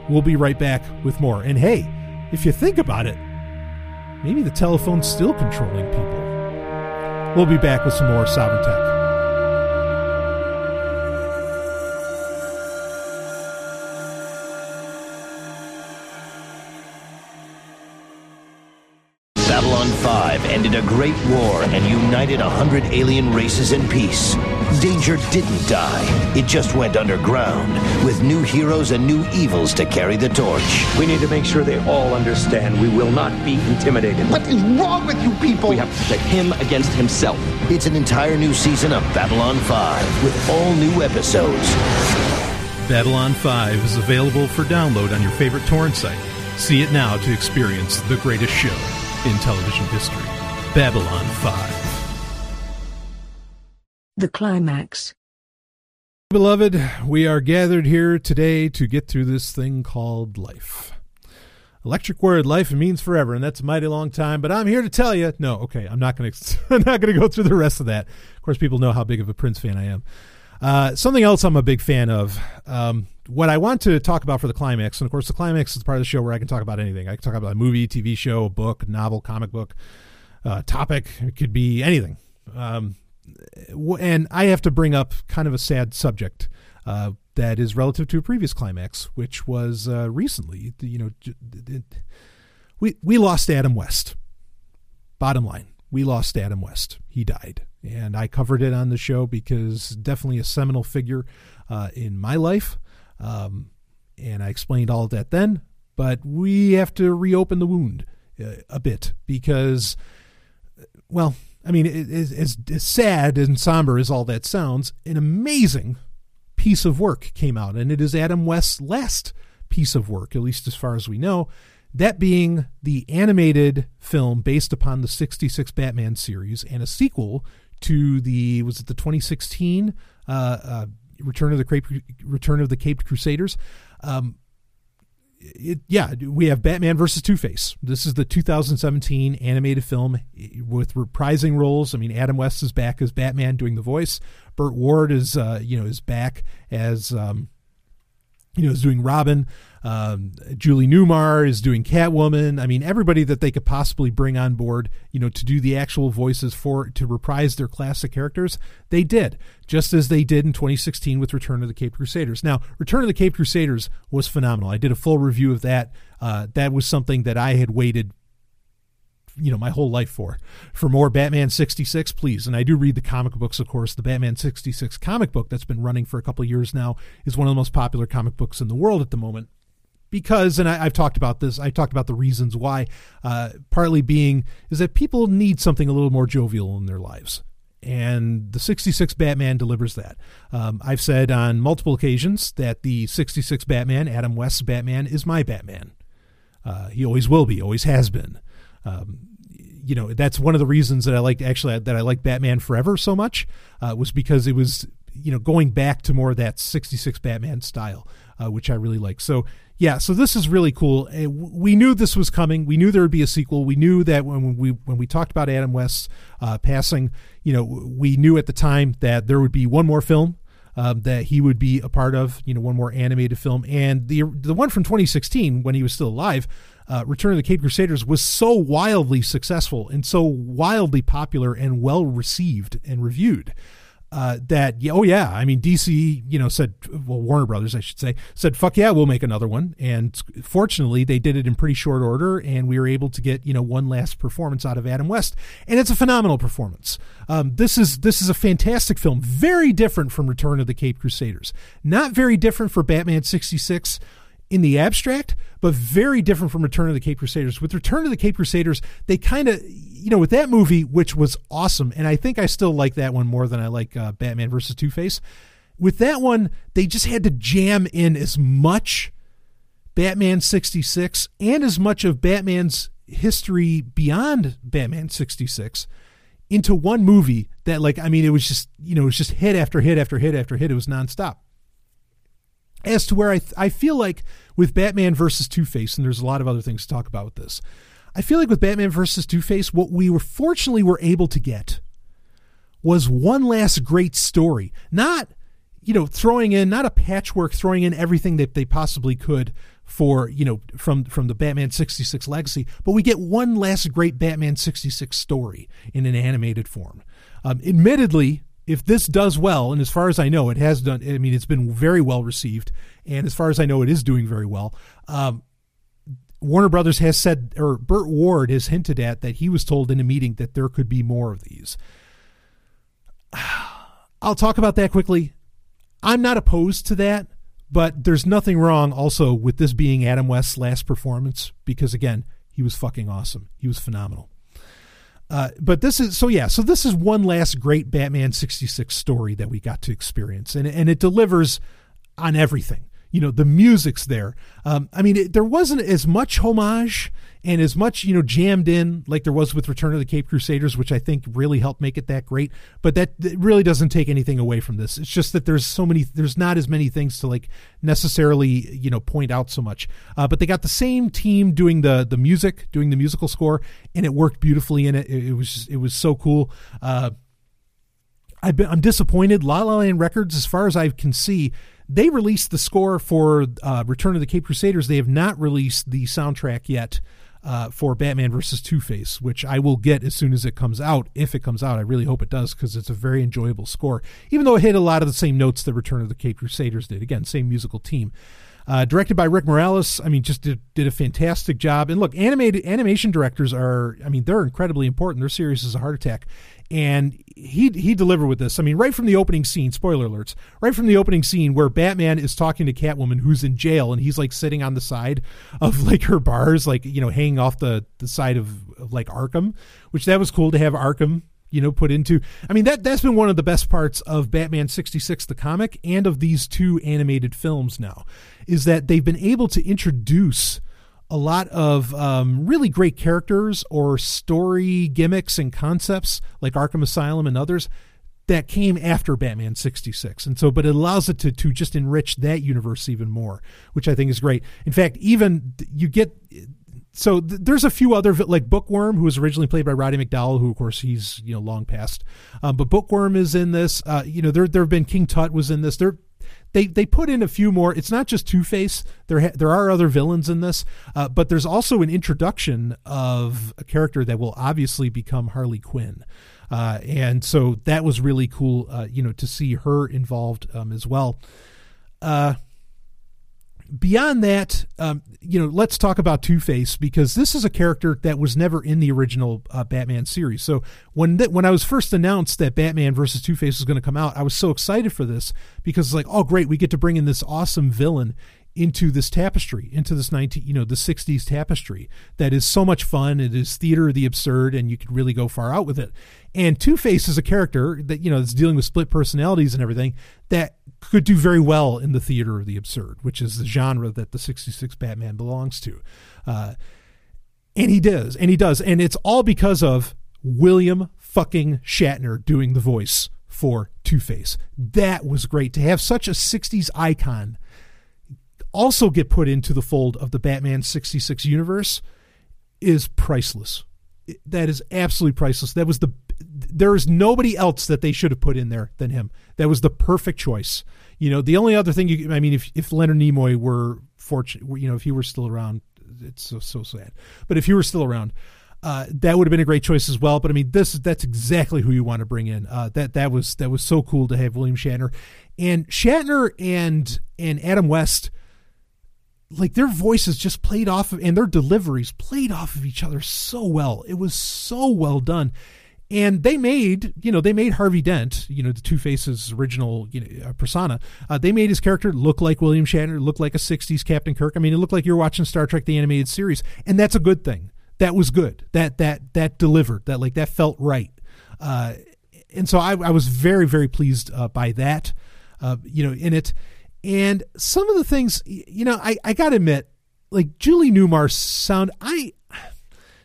We'll be right back with more. And hey, if you think about it, maybe the telephone's still controlling people. We'll be back with some more Sovryn Tech. A great war and united a hundred alien races in peace. Danger didn't die. It just went underground, with new heroes and new evils to carry the torch. We need to make sure they all understand we will not be intimidated. What is wrong with you people? We have to protect him against himself. It's an entire new season of Babylon 5, with all new episodes. Babylon 5 is available for download on your favorite torrent site. See it now to experience the greatest show in television history Babylon 5. The climax. Beloved, we are gathered here today to get through this thing called life. Electric word, life means forever, and that's a mighty long time. But I'm here to tell you, no, okay, I'm not going to, I'm not going to go through the rest of that. Of course, people know how big of a Prince fan I am. Uh, something else I'm a big fan of. Um, what I want to talk about for the climax, and of course, the climax is part of the show where I can talk about anything. I can talk about a movie, TV show, book, novel, comic book, uh, topic. It could be anything. Um, and I have to bring up kind of a sad subject uh, that is relative to a previous climax, which was uh, recently. You know, we we lost Adam West. Bottom line, we lost Adam West. He died, and I covered it on the show because definitely a seminal figure uh, in my life. Um, and I explained all of that then. But we have to reopen the wound uh, a bit because, well, I mean, as, as sad and somber as all that sounds, an amazing piece of work came out, and it is Adam West's last piece of work, at least as far as we know. That being the animated film based upon the 66 Batman series and a sequel to the, was it the 2016 uh, uh, Return of the Cape, Return of the Caped Crusaders? Um, it, yeah, we have Batman versus Two Face. This is the 2017 animated film with reprising roles. I mean, Adam West is back as Batman doing the voice. Burt Ward is, uh, you know, is back as, um, you know, is doing Robin. Um, Julie Newmar is doing Catwoman. I mean, everybody that they could possibly bring on board, you know, to do the actual voices for to reprise their classic characters, they did, just as they did in 2016 with Return of the Cape Crusaders. Now, Return of the Cape Crusaders was phenomenal. I did a full review of that. Uh, that was something that I had waited you know my whole life for for more batman 66 please and i do read the comic books of course the batman 66 comic book that's been running for a couple years now is one of the most popular comic books in the world at the moment because and I, have talked about this i talked about the reasons why uh, partly being is that people need something a little more jovial in their lives. And the 66 batman delivers that. Um, i've said on multiple occasions that the 66 batman adam west's batman is my batman. Uh, he always will be always has been. Um, you know that's one of the reasons that I like actually that I like Batman Forever so much uh, was because it was you know going back to more of that 66 Batman style uh, which I really like so yeah so this is really cool Uh, we knew this was coming we knew there would be a sequel we knew that when we when we talked about Adam West's uh, passing you know we knew at the time that there would be one more film um, that he would be a part of. You know, one more animated film, and the the one from 2016 when he was still alive. Uh, Return of the Cape Crusaders was so wildly successful and so wildly popular and well received and reviewed uh, that oh yeah, I mean DC, you know, said well Warner Brothers, I should say, said fuck yeah, we'll make another one. And fortunately, they did it in pretty short order, and we were able to get you know one last performance out of Adam West, and it's a phenomenal performance. Um, this is this is a fantastic film, very different from Return of the Cape Crusaders, not very different for Batman sixty six in the abstract, but very different from Return of the Cape Crusaders. With Return of the Cape Crusaders, they kind of, you know, with that movie, which was awesome, and I think I still like that one more than I like uh, Batman versus Two Face. With that one, they just had to jam in as much Batman 66 and as much of Batman's history beyond Batman 66 into one movie that, like, I mean, it was just, you know, it was just hit after hit after hit after hit. It was nonstop as to where I, th- I feel like with Batman versus Two Face, and there's a lot of other things to talk about with this. I feel like with Batman versus Two Face, what we were fortunately were able to get was one last great story. Not, you know, throwing in not a patchwork, throwing in everything that they possibly could for you know from from the Batman 66 legacy, but we get one last great Batman 66 story in an animated form. Um, admittedly, if this does well, and as far as I know, it has done. I mean, it's been very well received, and as far as I know, it is doing very well. Um, Warner Brothers has said, or Burt Ward has hinted at that he was told in a meeting that there could be more of these. I'll talk about that quickly. I'm not opposed to that, but there's nothing wrong also with this being Adam West's last performance because again, he was fucking awesome. He was phenomenal. Uh, but this is so yeah. So this is one last great Batman '66 story that we got to experience, and and it delivers on everything. You know, the music's there. Um, I mean, it, there wasn't as much homage and as much you know jammed in like there was with Return of the Cape Crusaders, which I think really helped make it that great. But that, that really doesn't take anything away from this. It's just that there's so many, there's not as many things to like necessarily you know point out so much. Uh, but they got the same team doing the the music, doing the musical score, and it worked beautifully in it. It, it was just, it was so cool. Uh, I've been, I'm disappointed. La La Land Records, as far as I can see, they released the score for uh, Return of the Cape Crusaders. They have not released the soundtrack yet uh, for Batman versus Two Face, which I will get as soon as it comes out. If it comes out, I really hope it does because it's a very enjoyable score. Even though it hit a lot of the same notes that Return of the Cape Crusaders did. Again, same musical team. Uh, directed by Rick Morales, I mean, just did, did a fantastic job. And look, animated animation directors are, I mean, they're incredibly important. They're serious as a heart attack, and he he delivered with this. I mean, right from the opening scene, spoiler alerts, right from the opening scene where Batman is talking to Catwoman, who's in jail, and he's like sitting on the side of like her bars, like you know, hanging off the the side of, of like Arkham, which that was cool to have Arkham you know put into i mean that that's been one of the best parts of batman 66 the comic and of these two animated films now is that they've been able to introduce a lot of um, really great characters or story gimmicks and concepts like arkham asylum and others that came after batman 66 and so but it allows it to, to just enrich that universe even more which i think is great in fact even you get so th- there's a few other like Bookworm, who was originally played by Roddy McDowall, who of course he's you know long past, um, but Bookworm is in this. Uh, you know there there have been King Tut was in this. There they they put in a few more. It's not just Two Face. There ha- there are other villains in this, uh, but there's also an introduction of a character that will obviously become Harley Quinn. Uh, and so that was really cool, uh, you know, to see her involved um, as well. Uh, beyond that, um, you know, let's talk about Two Face because this is a character that was never in the original uh, Batman series. So when th- when I was first announced that Batman versus Two Face was going to come out, I was so excited for this because it's like, oh great, we get to bring in this awesome villain into this tapestry, into this 19, you know, the 60s tapestry that is so much fun. It is theater of the absurd, and you could really go far out with it. And Two Face is a character that, you know, that's dealing with split personalities and everything that could do very well in the theater of the absurd, which is the genre that the 66 Batman belongs to. Uh, and he does, and he does. And it's all because of William fucking Shatner doing the voice for Two Face. That was great to have such a 60s icon also get put into the fold of the Batman 66 universe is priceless. That is absolutely priceless. That was the there's nobody else that they should have put in there than him. That was the perfect choice. You know, the only other thing you, I mean, if if Leonard Nimoy were fortunate, you know, if he were still around, it's so so sad. But if he were still around, uh, that would have been a great choice as well. But I mean, this that's exactly who you want to bring in. Uh, that that was that was so cool to have William Shatner, and Shatner and and Adam West like their voices just played off of and their deliveries played off of each other so well. It was so well done. And they made you know they made harvey dent you know the two faces original you know uh, persona uh, they made his character look like william shatner look like a 60s captain kirk. I mean it looked like you're watching star trek the animated series and that's a good thing. That was good. That that that delivered that like that felt right. Uh, and so I, I was very very pleased uh, by that. Uh, you know in it and some of the things, you know, I, I got to admit, like Julie Newmar's sound, I.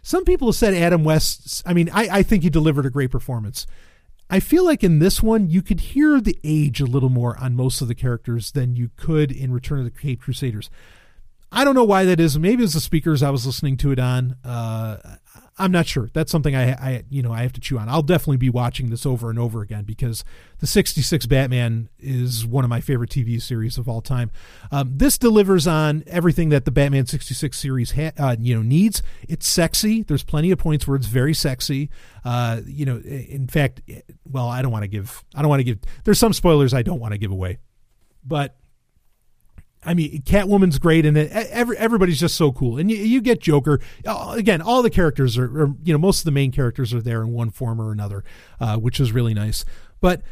Some people have said Adam West. I mean, I, I think he delivered a great performance. I feel like in this one, you could hear the age a little more on most of the characters than you could in Return of the Cape Crusaders. I don't know why that is. Maybe it's the speakers I was listening to it on. Uh, I'm not sure. That's something I, I, you know, I have to chew on. I'll definitely be watching this over and over again because the '66 Batman is one of my favorite TV series of all time. Um, this delivers on everything that the Batman '66 series, ha- uh, you know, needs. It's sexy. There's plenty of points where it's very sexy. Uh, you know, in fact, well, I don't want to give. I don't want to give. There's some spoilers I don't want to give away, but I mean, Catwoman's great, and it, every, everybody's just so cool. And you, you get Joker Uh, again. All the characters are, are, you know, most of the main characters are there in one form or another, uh, which is really nice. But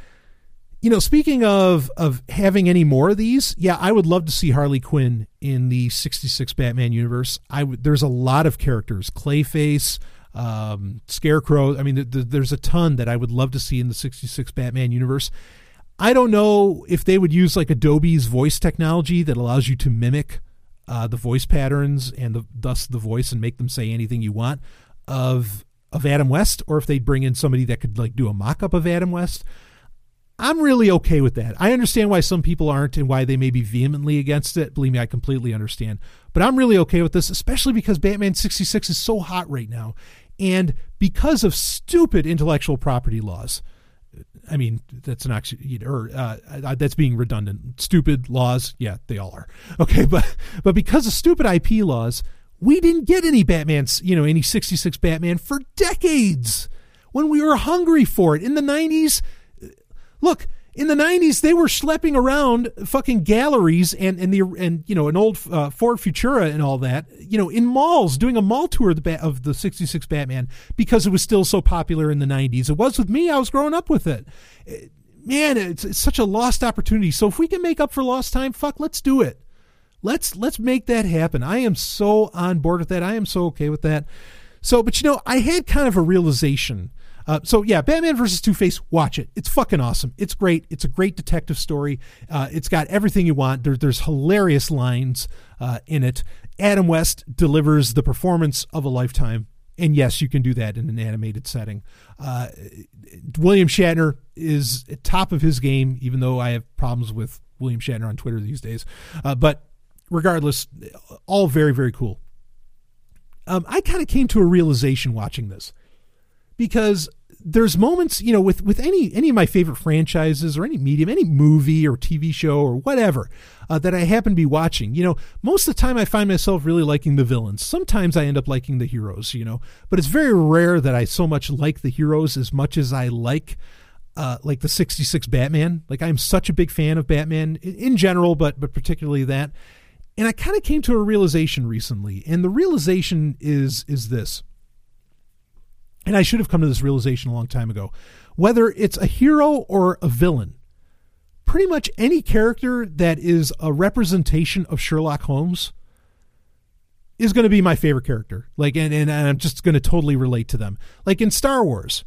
you know, speaking of of having any more of these, yeah, I would love to see Harley Quinn in the '66 Batman universe. I. There's a lot of characters, Clayface, um, Scarecrow. I mean, th- th- there's a ton that I would love to see in the '66 Batman universe. I don't know if they would use like Adobe's voice technology that allows you to mimic uh, the voice patterns and the, thus the voice and make them say anything you want of of Adam West, or if they'd bring in somebody that could like do a mock up of Adam West. I'm really okay with that. I understand why some people aren't and why they may be vehemently against it. Believe me, I completely understand. But I'm really okay with this, especially because Batman 66 is so hot right now. And because of stupid intellectual property laws. I mean, that's an oxy, or uh, uh, that's being redundant. Stupid laws, yeah, they all are. Okay, but but because of stupid IP laws, we didn't get any Batman's, you know, any 66 Batman for decades when we were hungry for it in the 90s. Look, in the 90s they were schlepping around fucking galleries and and the and you know an old uh, Ford Futura and all that you know in malls doing a mall tour of the, of the 66 Batman because it was still so popular in the 90s it was with me. I was growing up with it. Eh, man it's, it's such a lost opportunity. So if we can make up for lost time fuck let's do it. Let's let's make that happen. I am so on board with that. I am so okay with that. So but you know I had kind of a realization uh, so yeah, Batman versus Two Face. Watch it. It's fucking awesome. It's great. It's a great detective story. Uh, it's got everything you want. There, there's hilarious lines uh, in it. Adam West delivers the performance of a lifetime. And yes, you can do that in an animated setting. Uh, William Shatner is at top of his game, even though I have problems with William Shatner on Twitter these days. Uh, but regardless, all very very cool. Um, I kind of came to a realization watching this because there's moments you know with with any any of my favorite franchises or any medium any movie or tv show or whatever uh, that i happen to be watching you know most of the time i find myself really liking the villains. Sometimes i end up liking the heroes you know but it's very rare that i so much like the heroes as much as i like uh, like the 66 batman. Like i'm such a big fan of batman in, in general but but particularly that. And i kind of came to a realization recently and the realization is is this and I should have come to this realization a long time ago. Whether it's a hero or a villain, pretty much any character that is a representation of Sherlock Holmes is going to be my favorite character. Like, and, and I'm just going to totally relate to them. Like in Star Wars,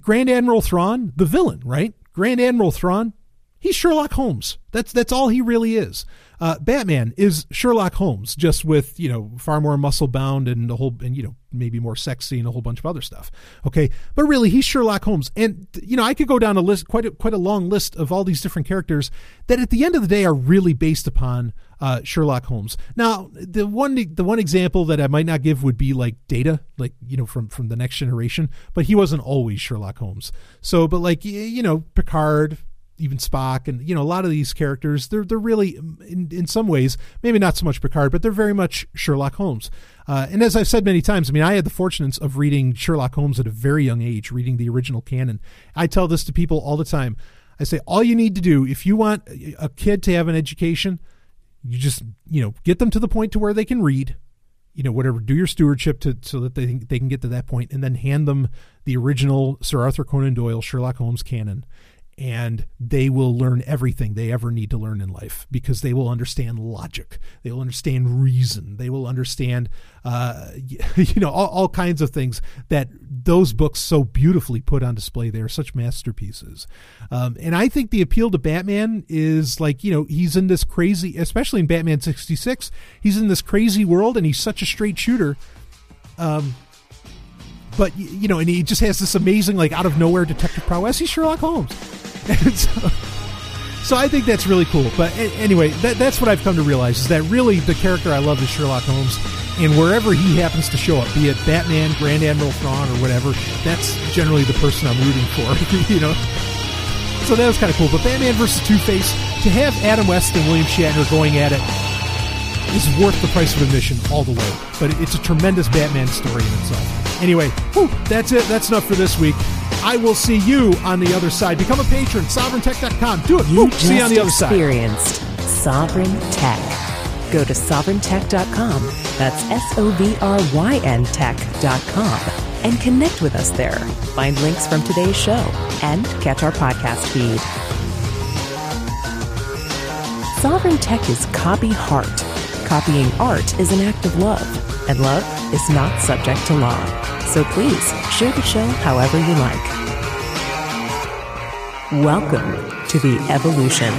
Grand Admiral Thrawn, the villain, right? Grand Admiral Thrawn, He's Sherlock Holmes. That's that's all he really is. Uh, Batman is Sherlock Holmes, just with you know far more muscle bound and a whole and you know maybe more sexy and a whole bunch of other stuff. Okay, but really he's Sherlock Holmes, and you know I could go down a list quite a, quite a long list of all these different characters that at the end of the day are really based upon uh, Sherlock Holmes. Now the one the one example that I might not give would be like Data, like you know from from the Next Generation, but he wasn't always Sherlock Holmes. So, but like you know Picard even Spock and you know a lot of these characters they're they're really in in some ways maybe not so much Picard but they're very much Sherlock Holmes. Uh, and as I've said many times I mean I had the fortune of reading Sherlock Holmes at a very young age reading the original canon. I tell this to people all the time. I say all you need to do if you want a kid to have an education you just you know get them to the point to where they can read you know whatever do your stewardship to so that they they can get to that point and then hand them the original Sir Arthur Conan Doyle Sherlock Holmes canon and they will learn everything they ever need to learn in life because they will understand logic. They will understand reason. They will understand uh, you know all, all kinds of things that those books so beautifully put on display. They are such masterpieces. Um, and i think the appeal to batman is like you know he's in this crazy especially in batman 66 he's in this crazy world and he's such a straight shooter. Um, but you know, and he just has this amazing, like out of nowhere detective prowess. He's Sherlock Holmes, so, so I think that's really cool. But anyway, that, that's what I've come to realize is that really the character I love is Sherlock Holmes, and wherever he happens to show up, be it Batman, Grand Admiral Thrawn, or whatever, that's generally the person I'm rooting for. you know. So that was kind of cool. But Batman versus Two Face, to have Adam West and William Shatner going at it is worth the price of admission all the way. But it's a tremendous Batman story in itself. Anyway, whew, that's it. That's enough for this week. I will see you on the other side. Become a patron, sovryntech.com. Do it. You Whew, see you on the other side. experienced Sovryn Tech. Go to sovryntech.com. That's S O V R Y N tech.com and connect with us there. Find links from today's show and catch our podcast feed. Sovryn Tech is copy heart. Copying art is an act of love, and love is not subject to law. So please share the show however you like. Welcome to the evolution.